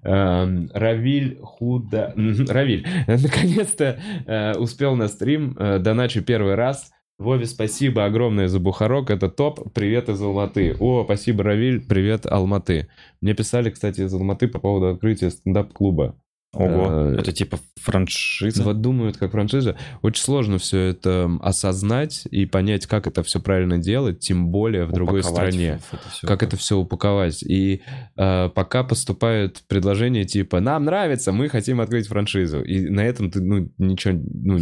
Эм, Равиль Худа... Равиль, наконец-то э, успел на стрим, э, доначу первый раз. Вове, спасибо огромное за Бухарок, это топ. Привет из Алматы. О, спасибо, Равиль, привет, Алматы. Мне писали, кстати, из Алматы по поводу открытия стендап-клуба. Ого, Э, это типа франшиза. Вот думают, как франшиза. Очень сложно все это осознать и понять, как это все правильно делать, тем более в другой Упаковать стране. это всё. Как это все упаковать. И э, пока поступают предложения типа «Нам нравится, мы хотим открыть франшизу». И на этом ты, ну, ничего... Ну,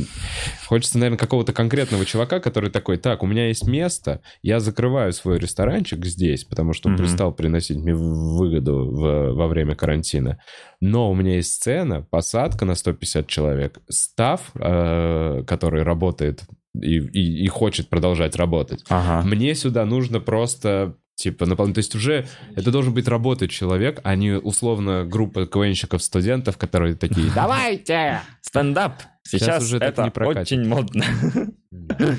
хочется, наверное, какого-то конкретного чувака, который такой «Так, у меня есть место, я закрываю свой ресторанчик здесь, потому что он Мгм. перестал приносить мне выгоду в- во время карантина. Но у меня есть сцена, посадка на 150 человек, став, э, который работает и, и- и хочет продолжать работать. Ага. Мне сюда нужно просто типа наполнить. То есть уже это должен быть работать человек, а не условно группа КВНщиков-студентов, которые такие «Давайте!» Стендап. Сейчас Сейчас, уже это не прокатит. очень модно.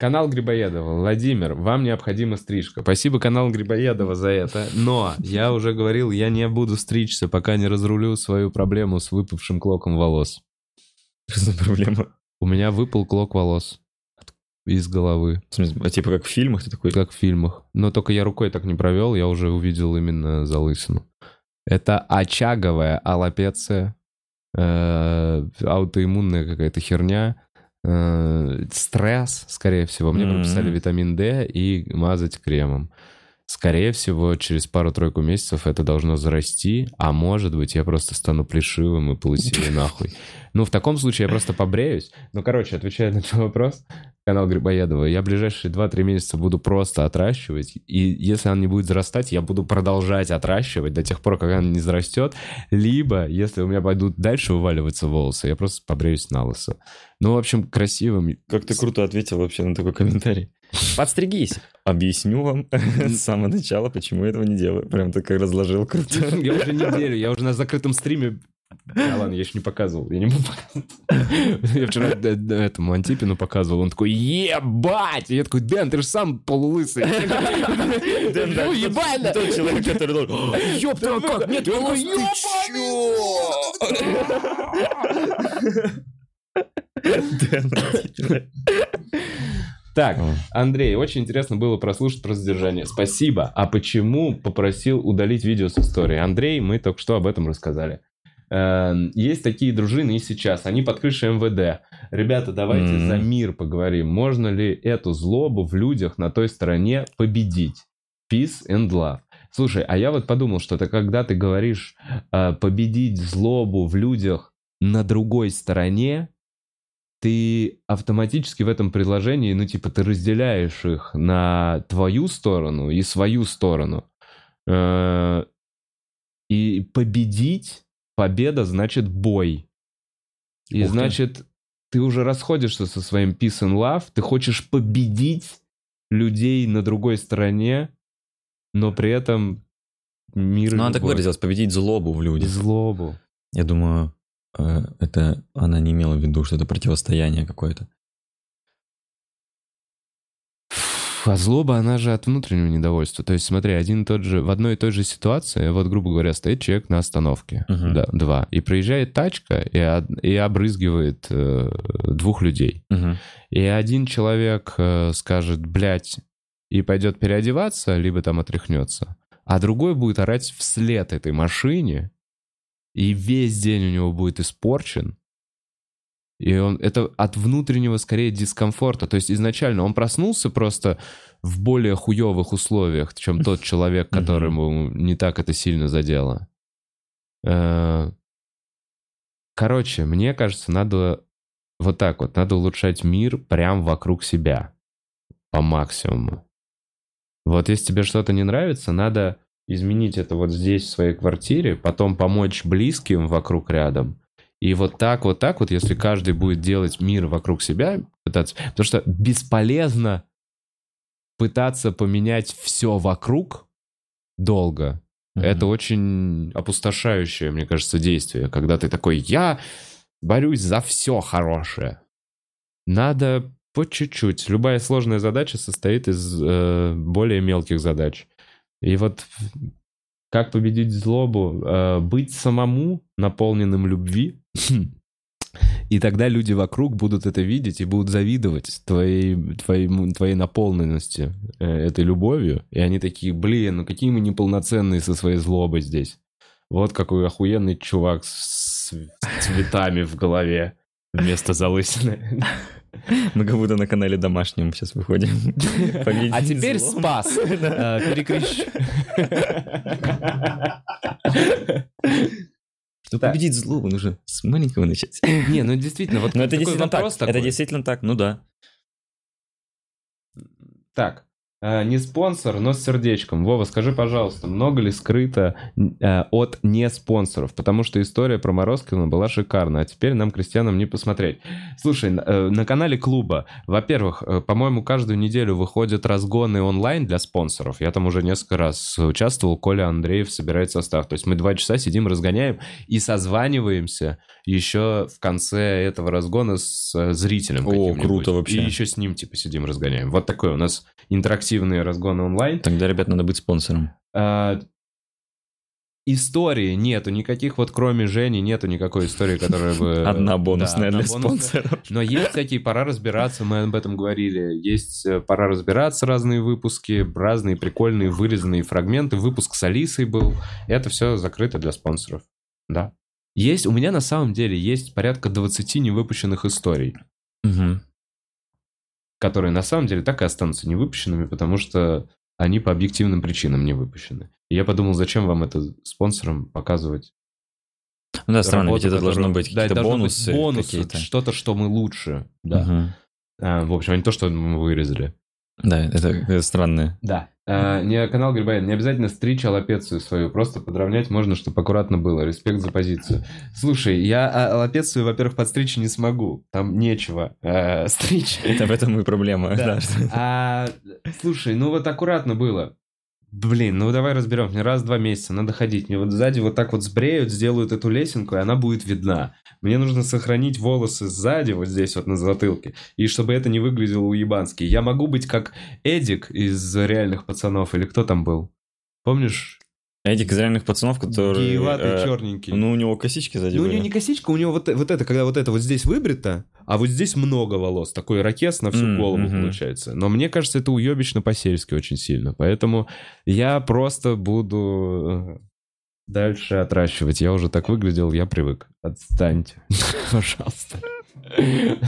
Канал Грибоедова. Владимир, вам необходима стрижка. Спасибо канал Грибоедова за это. Но я уже говорил, я не буду стричься, пока не разрулю свою проблему с выпавшим клоком волос. Что за проблема? У меня выпал клок волос из головы, В смысле, а типа как в фильмах ты такой... как в фильмах. Но только я рукой так не провел, я уже увидел именно залысину. Это очаговая аллопеция, э, аутоиммунная какая-то херня, э, стресс, скорее всего. Мне Мгм. прописали витамин D и мазать кремом. Скорее всего, через пару-тройку месяцев это должно зарасти, а может быть, я просто стану плешивым и полысею нахуй. Ну, в таком случае я просто побреюсь. Ну, короче, отвечая на твой вопрос, канал Грибоедова, я ближайшие 2-3 месяца буду просто отращивать, и если он не будет зарастать, я буду продолжать отращивать до тех пор, пока он не зарастет, либо, если у меня пойдут дальше вываливаться волосы, я просто побреюсь на лысо. Ну, в общем, красивым. Как ты круто ответил вообще на такой комментарий. Подстригись. Объясню вам с самого начала, почему я этого не делаю. Прям так разложил круто. Я уже неделю, я уже на закрытом стриме... Да ладно, я еще не показывал, я не могу показать. Я вчера этому Антипину показывал, он такой, ебать! И я такой, Дэн, ты же сам полулысый. Ну, ебать! Тот человек, который должен... Ёб твою, как? Нет, волос, Так, Андрей, очень интересно было прослушать про задержание. Спасибо. А почему попросил удалить видео с истории? Андрей, мы только что об этом рассказали. Эм, Есть такие дружины и сейчас. Они под крышей МВД. Ребята, давайте Мгм. за мир поговорим. Можно ли эту злобу в людях на той стороне победить? Peace and love. Слушай, а я вот подумал, что это когда ты говоришь э, победить злобу в людях на другой стороне, ты автоматически в этом предложении, ну, типа, ты разделяешь их на твою сторону и свою сторону. Э, И победить, победа значит бой. И Ух ты. значит, ты уже расходишься со своим peace and love, ты хочешь победить людей на другой стороне, но при этом мир Ну, надо так любовь. выразилось, победить злобу в людях. злобу. Я думаю, э, это она не имела в виду, что это противостояние какое-то. А злоба, она же от внутреннего недовольства. То есть, смотри, один и тот же, в одной и той же ситуации, вот, грубо говоря, стоит человек на остановке, Мгм. да, два, и проезжает тачка и, и обрызгивает э, двух людей. Мгм. И один человек э, скажет, блядь, и пойдет переодеваться, либо там отряхнется, а другой будет орать вслед этой машине, и весь день у него будет испорчен. И он, это от внутреннего, скорее, дискомфорта. То есть изначально он проснулся просто в более хуевых условиях, чем тот человек, которому не так это сильно задело. Э, Короче, мне кажется, надо вот так вот, надо улучшать мир прям вокруг себя по максимуму. Вот если тебе что-то не нравится, надо изменить это вот здесь, в своей квартире, потом помочь близким вокруг рядом. И вот так, вот так вот, если каждый будет делать мир вокруг себя, пытаться... Потому что бесполезно пытаться поменять все вокруг долго. Мгм. Это очень опустошающее, мне кажется, действие, когда ты такой, я борюсь за все хорошее. Надо по чуть-чуть. Любая сложная задача состоит из э, более мелких задач. И вот как победить злобу? Э, быть самому наполненным любви. И тогда люди вокруг будут это видеть и будут завидовать твоей, твоей, твоей наполненности э, этой любовью. И они такие, блин, ну какие мы неполноценные со своей злобой здесь. Вот какой охуенный чувак с цветами в голове вместо залысины. Мы как будто на канале домашнем сейчас выходим. А теперь спас. Э, перекрещ- Чтобы Так. победить злобу, нужно с маленького начать. Не, ну действительно, вот Но это такой действительно так. Это действительно так, ну да. Так, не спонсор, но с сердечком. Вова, скажи, пожалуйста, много ли скрыто э, от не спонсоров? Потому что история про Морозкина была шикарна, а теперь нам, крестьянам, не посмотреть. Слушай, на- э, на канале клуба, во-первых, э, по-моему, каждую неделю выходят разгоны онлайн для спонсоров. Я там уже несколько раз участвовал, Коля Андреев собирает состав. То есть мы два часа сидим, разгоняем и созваниваемся еще в конце этого разгона с э, зрителем. О, круто вообще. И еще с ним, типа, сидим, разгоняем. Вот такой у нас интерактивные разгоны онлайн. Тогда, ребят, надо быть спонсором. А, Истории нету никаких, вот кроме Жени, нету никакой истории, которая бы... Одна бонусная Да, для бонусная. спонсоров. Но есть всякие «Пора разбираться», мы об этом говорили. Есть э, «Пора разбираться» разные выпуски, разные прикольные вырезанные фрагменты. Выпуск с Алисой был. Это все закрыто для спонсоров. Да. Есть, у меня на самом деле есть порядка 20 невыпущенных историй, Мгм. Которые на самом деле так и останутся невыпущенными, потому что они по объективным причинам не выпущены. И я подумал, зачем вам это спонсорам показывать? Ну да, странно, ведь работу, это должно которую- быть Да, это какие-то должно быть бонусы бонусы, какие-то. что-то, что мы лучше. Да. Мгм. А, в общем, а не то, что мы вырезали. Да, это это странное. Да. А, не канал Грибоян, не обязательно стричь аллопецию свою, просто подровнять можно, чтобы аккуратно было. Респект за позицию. Слушай, я а, аллопецию, во-первых, подстричь не смогу. Там нечего э, стричь. Это в этом и проблема. Да. да, А, слушай, ну вот аккуратно было. Блин, ну давай разберем. Мне раз в два месяца надо ходить. Мне вот сзади вот так вот сбреют, сделают эту лесенку, и она будет видна. Мне нужно сохранить волосы сзади, вот здесь вот на затылке, и чтобы это не выглядело уебански. Я могу быть как Эдик из «Реальных пацанов», или кто там был? Помнишь? Эдик из реальных пацанов, который... Гееватый, э, черненький. Ну, у него косички сзади Ну, у были. него не косичка, у него вот, вот это, когда вот это вот здесь выбрито, а вот здесь много волос. Такой ракес на всю М, голову мгм. получается. Но мне кажется, это уебищно по-сельски очень сильно. Поэтому я просто буду э, дальше отращивать. Я уже так выглядел, я привык. Отстаньте, пожалуйста.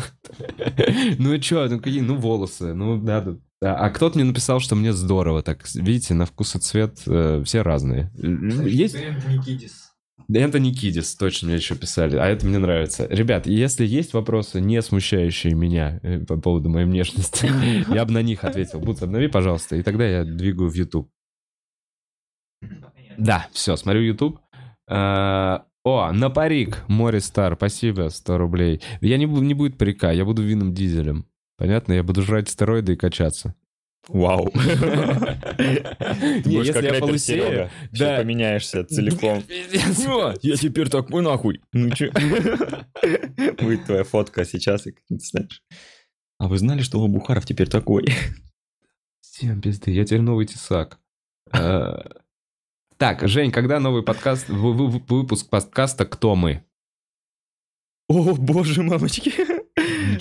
Ну что, ну какие, ну волосы, ну надо. А а кто-то мне написал, что мне здорово. Так, видите, на вкус и цвет э, все разные. Есть Никидис. Энтони Кидис, точно мне еще писали, а это мне нравится. Ребят, если есть вопросы, не смущающие меня э, по поводу моей внешности, я бы на них ответил. Будь обнови, пожалуйста, и тогда я двигаю в YouTube. Да, все, смотрю YouTube. А, О, на парик, Море Стар, спасибо, 100 рублей. Я не, не будет парика, я буду винным дизелем. Понятно? Я буду жрать стероиды и качаться. Вау. Ты будешь если как я рэпер Серега, да. поменяешься целиком. Я теперь такой нахуй. Ну чё? Будет твоя фотка сейчас, и ты станешь. А вы знали, что Бухаров теперь такой? Всем пизды, я теперь новый тесак. Э, Так, Жень, когда новый подкаст, вы- вы- выпуск подкаста «Кто мы»? О, боже, мамочки.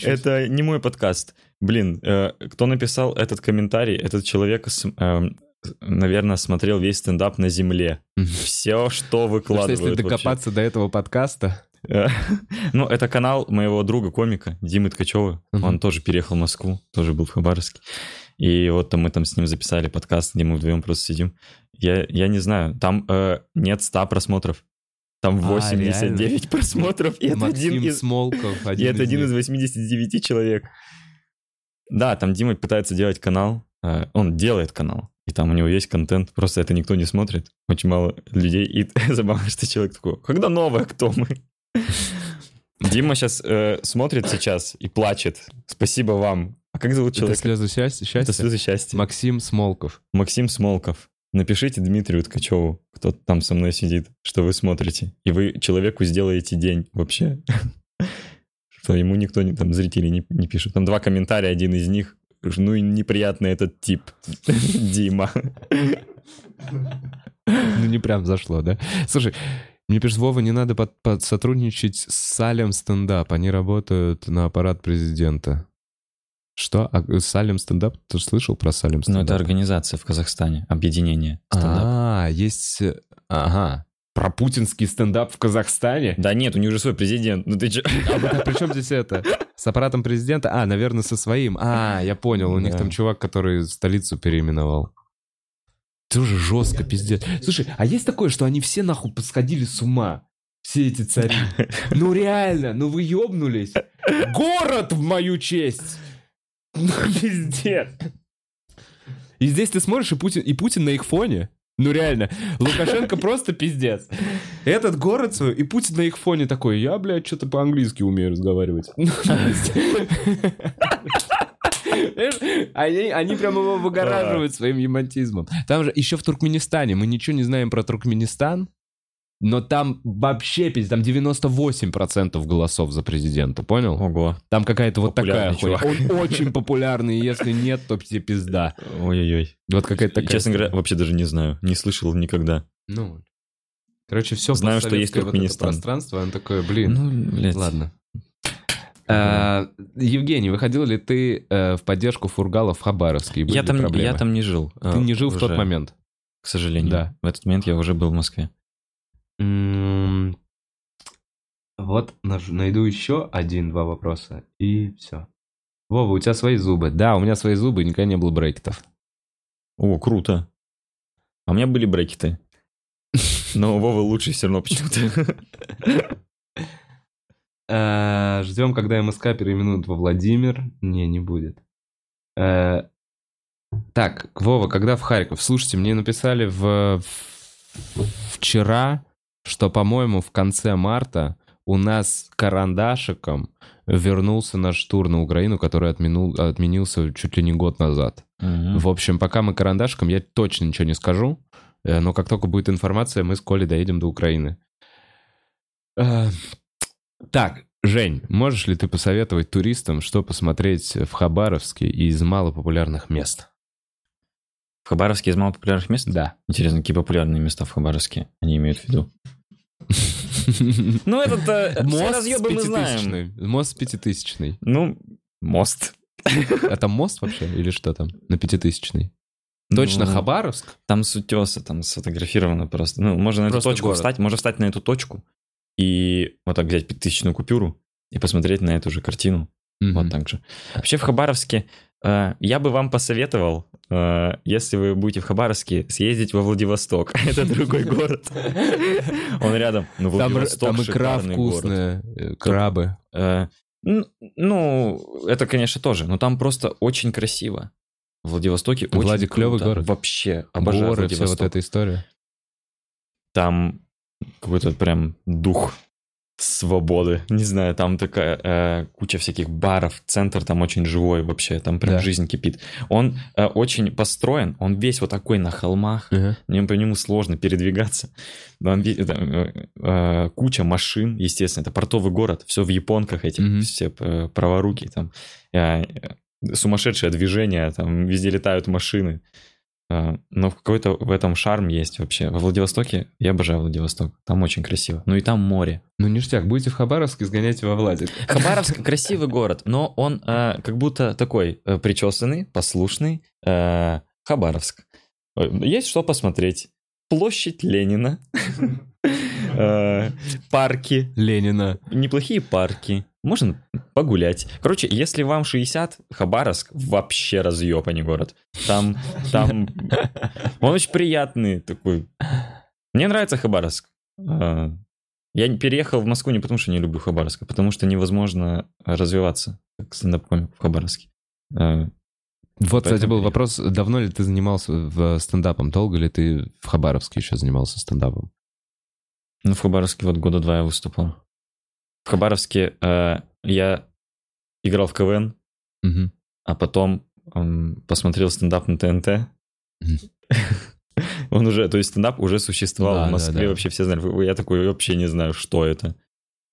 Это не мой подкаст. Блин, э, кто написал этот комментарий, этот человек, эм, наверное, смотрел весь стендап на земле. Все, что выкладывают если вообще. докопаться до этого подкаста... Э, Ну, это канал моего друга-комика Димы Ткачева. Он тоже переехал в Москву, тоже был в Хабаровске. И вот там мы там с ним записали подкаст, где мы вдвоем просто сидим. Я, я не знаю, там э, нет 100 просмотров. Там А, 89 просмотров, и это один из... Смолков, И один это один них. из 89 человек. Да, там Дима пытается делать канал. э, Он делает канал. И там у него есть контент. Просто это никто не смотрит. Очень мало людей. И забавно, что человек такой, когда новое, кто мы? Дима сейчас смотрит сейчас и плачет. Спасибо вам. А как зовут Это человека? слезы счастья? Это счастья? слезы счастья. Максим Смолков. Максим Смолков. Напишите Дмитрию Ткачеву, кто там со мной сидит, что вы смотрите. И вы человеку сделаете день вообще. Что ему никто, там, зрители не, не пишут. Там два комментария, один из них. Ну и неприятный этот тип. Дима. Ну, не прям зашло, да? Слушай, мне пишет, Вова, не надо под- под- сотрудничать с Салем стендап. Они работают на аппарат президента. Что? А Салем стендап? Ты же слышал про Салем Ну, стендап? это организация в Казахстане, объединение стендап. А, есть... э, Ага. Про путинский стендап в Казахстане? Да нет, у них же свой президент. Ну ты че? А а при чем здесь это? С аппаратом президента? А, наверное, со своим. А, я понял, у них там чувак, который столицу переименовал. Тоже жестко, пиздец. Слушай, а есть такое, что они все нахуй посходили с ума? Все эти цари. Ну реально, ну вы ёбнулись. Город в мою честь. Ну пиздец. И здесь ты смотришь, и Путин, и Путин на их фоне. Ну реально, Лукашенко просто пиздец. Этот город свой, и Путин на их фоне такой, я, блядь, что-то по-английски умею разговаривать. Ну, Они, они прям его выгораживают своим ямантизмом. Там же еще в Туркменистане, мы ничего не знаем про Туркменистан, но там вообще, пиздец, там 98% голосов за президента, понял? Ого. Там какая-то вот такая хуйня. Он очень популярный, и если нет, то тебе пизда. Ой-ой-ой. Вот какая-то такая... Честно говоря, вообще даже не знаю. Не слышал никогда. Ну, короче, все Знаю, что есть Туркменистан. пространство, он такой, блин, Ну, блядь. ладно. А, Евгений, выходил ли ты э, в поддержку Фургала в Хабаровске? Я там, я там не жил. Ты не жил в тот момент? К сожалению. Да. В этот момент я уже был в Москве. М, Вот наж- найду еще один-два вопроса, и все. Вова, у тебя свои зубы. Да, у меня свои зубы, и никогда не было брекетов. О, круто. А у меня были брекеты. Но у Вовы лучше все равно почему-то. Э, Ждем, когда МСК переименуют во Владимир. Не, не будет. Э, Так, Вова, когда в Харьков? Слушайте, мне написали в... в- вчера, что, по-моему, в конце марта у нас карандашиком вернулся наш тур на Украину, который отменул, отменился чуть ли не год назад. В общем, пока мы карандашиком, я точно ничего не скажу. Э, Но как только будет информация, мы с Колей доедем до Украины. Э, Так, Жень, можешь ли ты посоветовать туристам, что посмотреть в Хабаровске из малопопулярных мест? В Хабаровске из малопопулярных мест? Да. Интересно, какие популярные места в Хабаровске они имеют в виду? Ну, этот Мост с пятитысячный. Мост пятитысячный. Ну, мост. Это мост вообще или что там на пятитысячный? Точно Ну, Хабаровск? Там с утеса, там сфотографировано просто. Ну, можно на эту Просто точку город. встать, можно встать на эту точку и вот так взять пятитысячную купюру и посмотреть на эту же картину. Мгм. Вот так же. Вообще в Хабаровске э, я бы вам посоветовал, э, если вы будете в Хабаровске, съездить во Владивосток. Это другой город. Он рядом. Ну, Там, Владивосток икра город. вкусная, э, крабы. Э, Ну, это, конечно, тоже. Но там просто очень красиво. В Владивостоке очень Владик круто. город. Вообще, обожаю Горы, вся вот Владивосток. эта история. Там какой-то прям дух свободы. Не знаю, там такая э, куча всяких баров, центр там очень живой вообще, там прям Да. жизнь кипит. Он э, очень построен, он весь вот такой на холмах, мне по нему сложно передвигаться. Там э, э, куча машин, естественно, это портовый город, все в японках эти, Мгм. все э, праворуки, там э, э, сумасшедшее движение, там везде летают машины. Э, Но какой-то в этом шарм есть вообще. Во Владивостоке, я обожаю Владивосток, там очень красиво. Ну и там море. Ну, ништяк, будете в Хабаровске, сгоняйте во Владик. Хабаровск красивый город, но он э, как будто такой э, причесанный, послушный. э, Хабаровск. Э, Есть что посмотреть. Площадь Ленина. Э, Парки. Ленина. Неплохие парки. Можно погулять. Короче, если вам 60, Хабаровск вообще разъебанный город. Там, там... Он очень приятный такой. Мне нравится Хабаровск. Э, Я не- переехал в Москву не потому, что не люблю Хабаровск, а потому что невозможно развиваться как стендап-комик в Хабаровске. Э, Вот, кстати, был вопрос, давно ли ты занимался стендапом? Долго ли ты в Хабаровске еще занимался стендапом? Ну, в Хабаровске вот года два я выступал. В Хабаровске э, я играл в КВН, Мгм. а потом м, посмотрел стендап на ТНТ. Он уже, то есть стендап уже существовал Да, в да, Москве, да. вообще все знали. Я такой вообще не знаю, что это.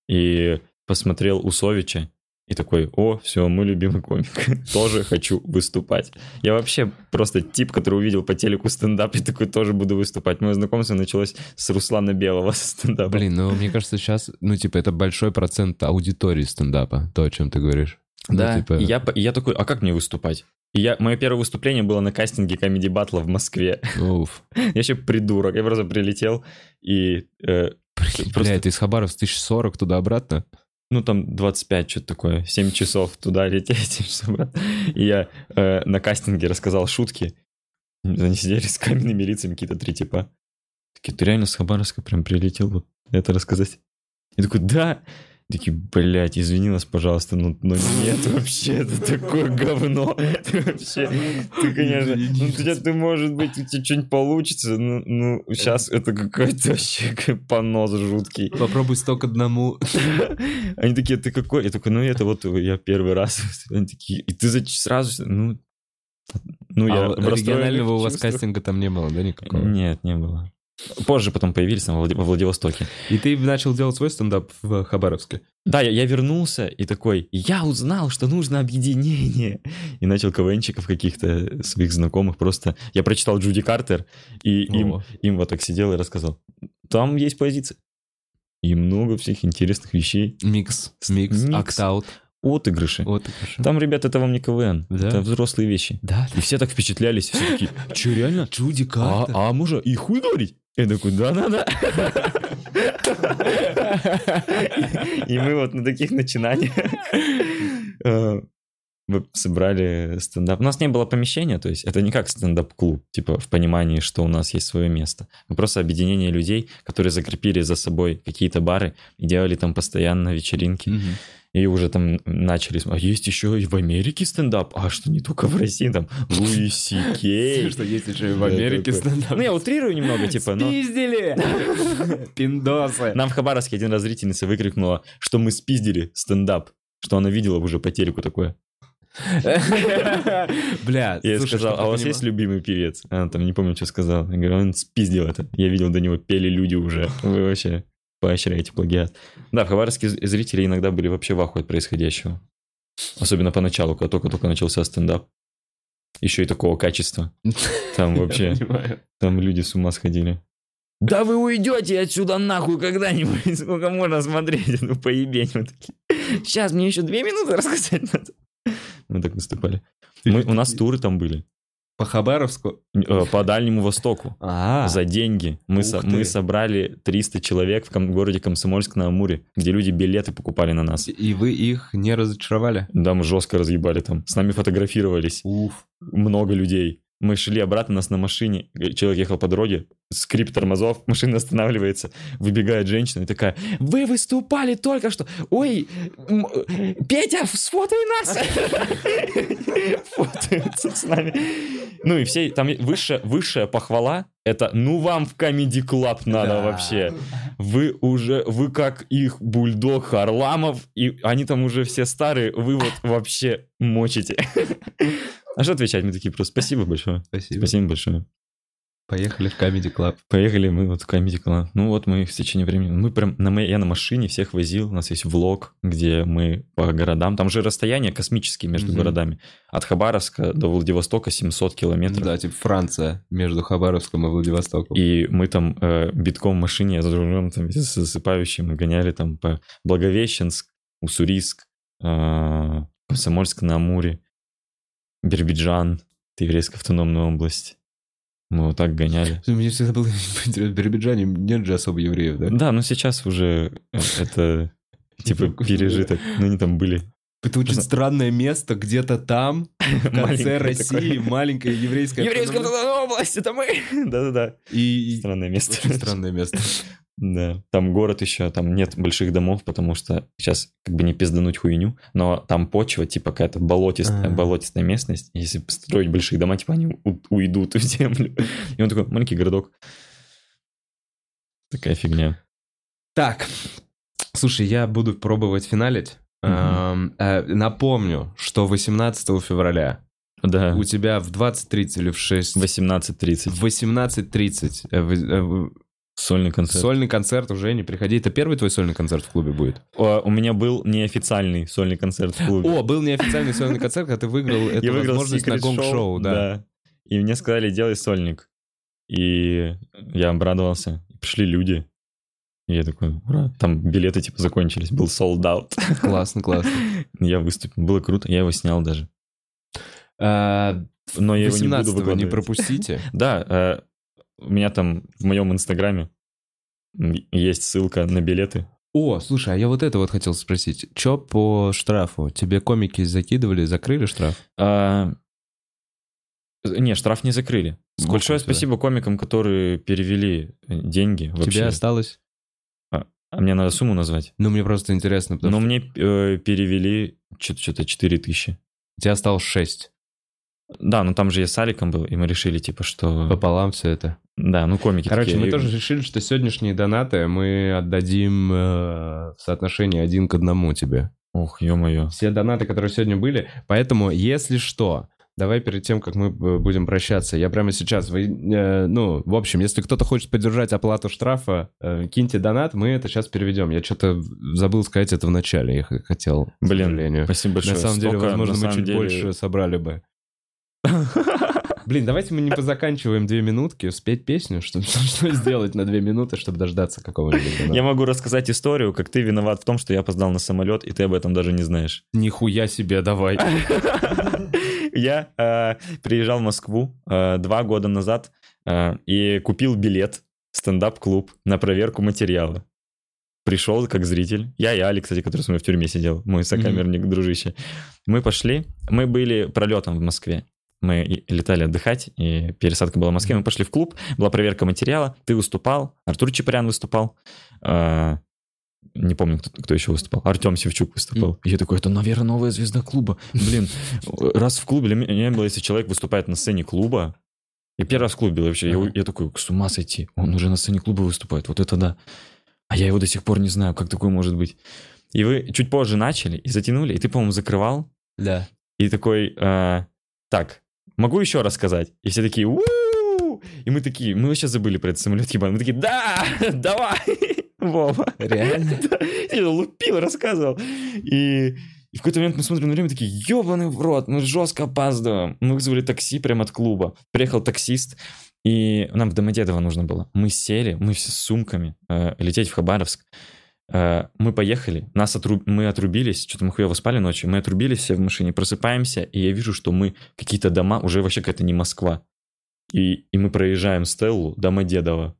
И посмотрел Усовича, и такой, о, все, мой любимый комик, тоже хочу выступать. Я вообще просто тип, который увидел по телеку стендап, и такой тоже буду выступать. Мое знакомство началось с Руслана Белого со стендапа. Блин, ну мне кажется, сейчас, ну типа, это большой процент аудитории стендапа, то, о чем ты говоришь. Ну, Да, типа, и я, и я такой, а как мне выступать? И я, мое первое выступление было на кастинге Comedy Battle в Москве. Уф. Я еще придурок. Я просто прилетел и... э, Бля, просто, это из Хабаровска 1040 туда-обратно? Ну, там 25, что-то такое. 7 часов туда лететь, 7 часов обратно. И я э, на кастинге рассказал шутки. Они сидели с каменными лицами какие-то три типа. Такие, ты реально с Хабаровска прям прилетел вот это рассказать? Я такой, да. Такие, блядь, извини нас, пожалуйста, ну, но нет, вообще, это такое говно. Ты вообще, ты, конечно, ну, у тебя, ты, может быть, у тебя что-нибудь получится, ну, ну, сейчас это какой-то вообще понос жуткий. Попробуй сток одному. Они такие, ты какой? Я такой, ну, это вот я первый раз. Они такие, и ты сразу, ну, ну, я а расстроенных регионального у вас чувствах. кастинга там не было, да, никакого? Нет, не было. Позже потом появились там во Влади- во Владивостоке. И ты начал делать свой стендап в Хабаровске? Да, я, я вернулся и такой, я узнал, что нужно объединение. И начал КВНчиков каких-то своих знакомых просто... Я прочитал Джуди Картер, и им, О. им вот так сидел и рассказал. Там есть позиция. И много всех интересных вещей. Микс, микс, Микс. Отыгрыши. Вот, и хорошо. Там, ребят, это вам не КВН. Да? Это взрослые вещи. Да, И все так впечатлялись. Все такие, что, реально? Джуди А, Картер. а можно и хуй говорить? Я такой, да-да-да. И мы вот на таких начинаниях э, мы собрали стендап. У нас не было помещения, то есть это не как стендап-клуб, типа в понимании, что у нас есть свое место. Мы просто объединение людей, которые закрепили за собой какие-то бары и делали там постоянно вечеринки. Мгм. И уже там начали, а есть еще и в Америке стендап, а что не только в России, там Луи Си Кей. Что есть еще и в Америке стендап. Ну, я утрирую немного, типа, но... Спиздили! Пиндосы! Нам в Хабаровске один раз зрительница выкрикнула, что мы спиздили стендап, что она видела уже по телеку такое. Бля, Я сказал, а у вас есть любимый певец? Она там не помню, что сказала. Я говорю, он спиздил это. Я видел, до него пели люди уже. Вы вообще поощряете плагиат. Да, в Хабаровске з- зрители иногда были вообще в ахуе от происходящего. Особенно поначалу, когда только-только начался стендап. Еще и такого качества. Там вообще, там люди с ума сходили. Да вы уйдете отсюда нахуй когда-нибудь, сколько можно смотреть, ну поебень вот такие. Сейчас мне еще две минуты рассказать надо. Мы так выступали. Мы, у нас туры там были. По Хабаровску? Э, По Дальнему Востоку. А, За деньги. Мы, со- мы собрали 300 человек в ком- городе Комсомольск-на-Амуре, где люди билеты покупали на нас. и вы их не разочаровали? Да, мы жестко разъебали там. С нами фотографировались. Уф. Много людей. Мы шли обратно, нас на машине. Человек ехал по дороге, скрип тормозов, машина останавливается. Выбегает женщина и такая, вы выступали только что. Ой, Петя, сфотай нас. Фотаются с нами. Ну и все, там высшая, высшая похвала, это ну вам в Comedy Club надо Да. вообще. вы уже, вы как их бульдог Харламов, и они там уже все старые, вы вот вообще мочите. А что отвечать? Мы такие просто спасибо большое. Спасибо. Спасибо большое. Поехали в Comedy Club. Поехали мы вот в Comedy Club. Ну вот мы в течение времени... Мы прям... На, мо- я на машине всех возил. У нас есть влог, где мы по городам. Там же расстояния космические между Мгм. городами. От Хабаровска до Владивостока 700 километров. Да, типа Франция между Хабаровском и Владивостоком. И мы там э, битком в машине за рулем там весь засыпающий. Мы гоняли там по Благовещенск, Уссурийск, э, Комсомольск на Амуре, Биробиджан, Еврейская автономная область. Мы вот так гоняли. Мне всегда было интересно, в Биробиджане нет же особо евреев, да? Да, но сейчас уже э, это типа пережиток. Ну, они там были. Это очень странное место, где-то там, в конце России, маленькая еврейская... Еврейская область, это мы! Да-да-да. И... и- Странное место. Очень странное место. Да. Там город еще, там нет больших домов, потому что сейчас как бы не пиздануть хуйню, но там почва, типа какая-то болотистая, А. болотистая местность. Если строить большие дома, типа они у- уйдут в землю. И он такой, маленький городок. Такая фигня. Так, слушай, я буду пробовать финалить. Э, Напомню, что 18 февраля Да. у тебя в 20.30 или в 6... 18.30. В 18.30 э, в- э, в- Сольный концерт. сольный концерт уже не приходи. Это первый твой сольный концерт в клубе будет? О, У меня был неофициальный сольный концерт в клубе. О, был неофициальный сольный концерт, когда ты выиграл эту Я выиграл возможность на гонг-шоу, да. И мне сказали, делай сольник. И я обрадовался. Пришли люди. И я такой, ура. Там билеты типа закончились. Был sold out. Классно, классно. Я выступил. Было круто. Я его снял даже. А, Но я его не буду 18 не выкладывать. пропустите. Да, э, у меня там в моем инстаграме есть ссылка на билеты. О, слушай, а я вот это вот хотел спросить. Чё по штрафу? Тебе комики закидывали, закрыли штраф? А, Не, штраф не закрыли. Сколько Большое спасибо комикам, которые перевели э, деньги. Вообще. Тебе осталось? А мне надо сумму назвать? Ну, мне просто интересно, потому Но что мне э, перевели что-то 4 тысячи. у тебя осталось 6. Да, ну там же я с Аликом был, и мы решили, типа, что... Пополам все это. Да, ну комики Короче, такие. мы тоже решили, что сегодняшние донаты мы отдадим э, в соотношении один к одному тебе. Ох, ё-моё. Все донаты, которые сегодня были. Поэтому, если что, давай перед тем, как мы э, будем прощаться, я прямо сейчас, вы, э, ну, в общем, если кто-то хочет поддержать оплату штрафа, э, киньте донат, мы это сейчас переведем. Я что-то забыл сказать это в начале, я хотел, к Блин, сожалению. спасибо большое. На самом деле, Столько, возможно, на мы чуть деле- больше собрали бы. Блин, давайте мы не позаканчиваем две минутки, спеть песню, что, что сделать на две минуты, чтобы дождаться какого-нибудь. Я могу рассказать историю, как ты виноват в том, что я опоздал на самолет, и ты об этом даже не знаешь. Нихуя себе, давай. Я э, приезжал в Москву э, два года назад э, и купил билет в стендап-клуб на проверку материала. Пришел как зритель. Я и Алекс, кстати, который с мной в тюрьме сидел, мой сокамерник, дружище. Мы пошли, мы были пролетом в Москве. Мы и- летали отдыхать, и пересадка была в Москве. Мы пошли в клуб, была проверка материала. Ты выступал, Артур Чапарян выступал. э, не помню, кто, кто еще выступал. Артем Севчук выступал. И я такой, это, наверное, новая звезда клуба. Блин, раз в клубе, для меня было, если человек выступает на сцене клуба, я первый раз в клубе был вообще, я, я такой, с ума сойти, он уже на сцене клуба выступает, вот это да. А я его до сих пор не знаю, как такое может быть. И вы чуть позже начали и затянули, и ты, по-моему, закрывал, Да. и такой, э, так, могу еще рассказать? И все такие, у И мы такие, мы вообще забыли про этот самолет ебаный. Мы такие, да, давай, Вова. Реально? Я лупил, рассказывал. И, и в какой-то момент мы смотрим на время, такие, ебаный в рот, мы жестко опаздываем. Мы вызвали такси прямо от клуба. Приехал таксист, и нам в Домодедово нужно было. Мы сели, мы все с сумками, э, лететь в Хабаровск. Э, мы поехали, нас отру- мы отрубились, что-то мы хуево спали ночью, мы отрубились все в машине, просыпаемся, и я вижу, что мы какие-то дома, уже вообще какая-то не Москва. И, и мы проезжаем Стеллу, Домодедово,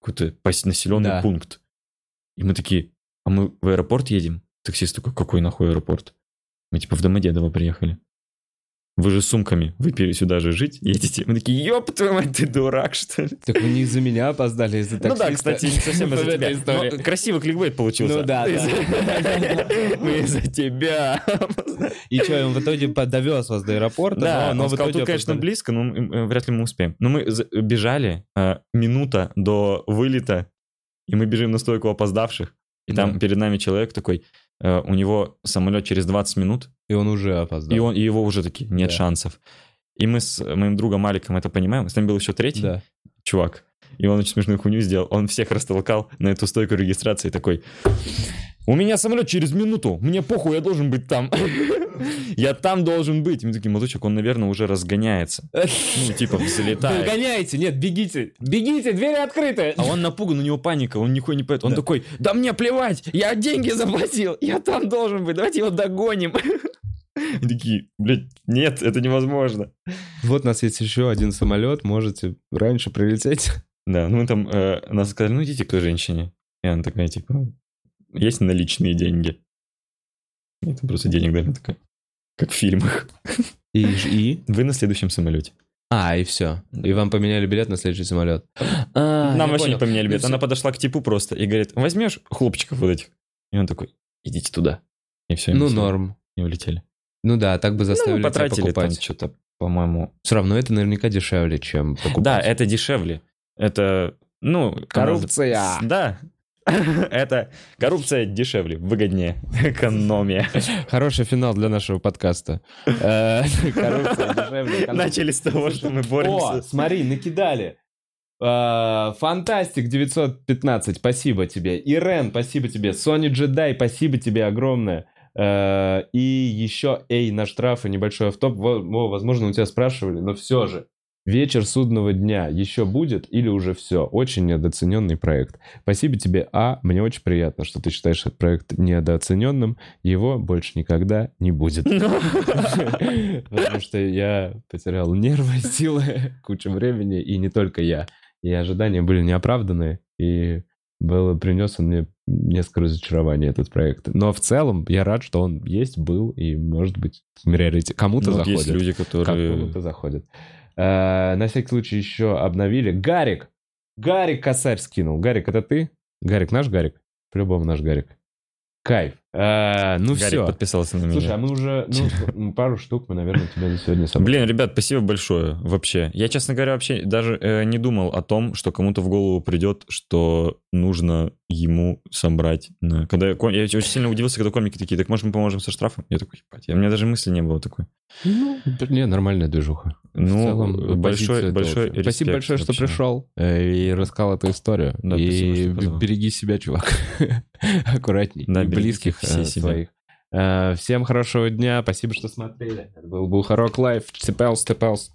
какой-то населенный Да. пункт. И мы такие, а мы в аэропорт едем? Таксист такой, какой нахуй аэропорт? Мы типа в Домодедово приехали. Вы же с сумками, вы пере- сюда же жить едете. Мы такие, ёб твою мать, ты дурак, что ли? Так вы не из-за меня опоздали, а из-за Ну да, кстати, не совсем из-за тебя. Но красивый кликбейт получился. Ну да, да. Мы из-за тебя. И что, он в итоге довез вас до аэропорта, Да, но, в итоге тут, конечно, близко, но э, вряд ли мы успеем. Но мы бежали э, минута до вылета, и мы бежим на стойку опоздавших, и там перед нами человек такой, у него самолет через 20 минут, И он уже опоздал. и, он, и его уже такие, нет Да. шансов. И мы с моим другом Аликом это понимаем, с нами был еще третий Да. чувак, и он очень смешную хуйню сделал, он всех растолкал на эту стойку регистрации такой, у меня самолет через минуту, мне похуй, я должен быть там. Я там должен быть. И мы такие, молодочек, он, наверное, уже разгоняется. Ну, типа, взлетает. Гоняйте, нет, бегите. Бегите, двери открыты. А он напуган, у него паника, он нихуя не поет. Он Да. такой, да мне плевать, я деньги заплатил, я там должен быть, давайте его догоним. И такие, блядь, нет, это невозможно. Вот у нас есть еще один самолет, можете раньше прилететь. Да, ну мы там, э, нас сказали, ну идите к той женщине. И она такая, типа, есть наличные деньги? И там просто денег дали, такая, как в фильмах. И, и? Вы на следующем самолете. А, и все. И вам поменяли билет на следующий самолет. А, Нам вообще понял. не поменяли билет. Ну, Она всё. подошла к типу просто и говорит, возьмешь хлопчиков вот этих? И он такой, идите туда. И все. Ну, норм. И улетели. Ну да, так бы Ну, заставили тебя потратили там покупать. что-то, по-моему, Все равно это наверняка дешевле, чем покупать. Да, это дешевле. Это, ну... Коррупция. Да. Это коррупция дешевле, выгоднее, экономия. Хороший финал для нашего подкаста. Э, Коррупция дешевле. Начали с того, что мы О, боремся. смотри, накидали. Э, Фантастик 915, спасибо тебе. Ирен, спасибо тебе. Sony Jedi, спасибо тебе огромное. Э, И еще, эй, на штрафы, небольшой автоп. Во- во, Возможно, у тебя спрашивали, но все же. Вечер судного дня еще будет или уже все? Очень недооцененный проект. Спасибо тебе, А. Мне очень приятно, что ты считаешь этот проект недооцененным. Его больше никогда не будет. Потому что я потерял нервы, силы, кучу времени, и не только я. И ожидания были неоправданные, и было, принес он мне несколько разочарований, этот проект. Но в целом я рад, что он есть, был, и, может быть, смиряете. Кому-то Ну, заходит. есть люди, которые... Кому-то заходит. Э, На всякий случай еще обновили. Гарик! Гарик косарь скинул. Гарик, это ты? Гарик наш Гарик? По-любому наш Гарик. Кайф. Э, Ну Гарик все. подписался на меня. Слушай, а мы уже, ну, пару штук мы, наверное, тебя на сегодня собрали. Блин, ребят, спасибо большое вообще. Я, честно говоря, вообще даже э, не думал о том, что кому-то в голову придет, что нужно ему собрать. на- Когда я, я очень сильно удивился, когда комики такие, так может мы поможем со штрафом? Я такой, ебать, у меня даже мысли не было такой. Ну, не, нормальная движуха. В Ну, целом, большой, большой тоже. Спасибо респект большое, что вообще. пришел э, и рассказал эту историю. Да, спасибо, и что позвал. береги себя, чувак. Аккуратней. Да, и близких все э, себя. своих. Э, Всем хорошего дня. Спасибо, что смотрели. Это был Бухарог Лайв. Степелс, степелс.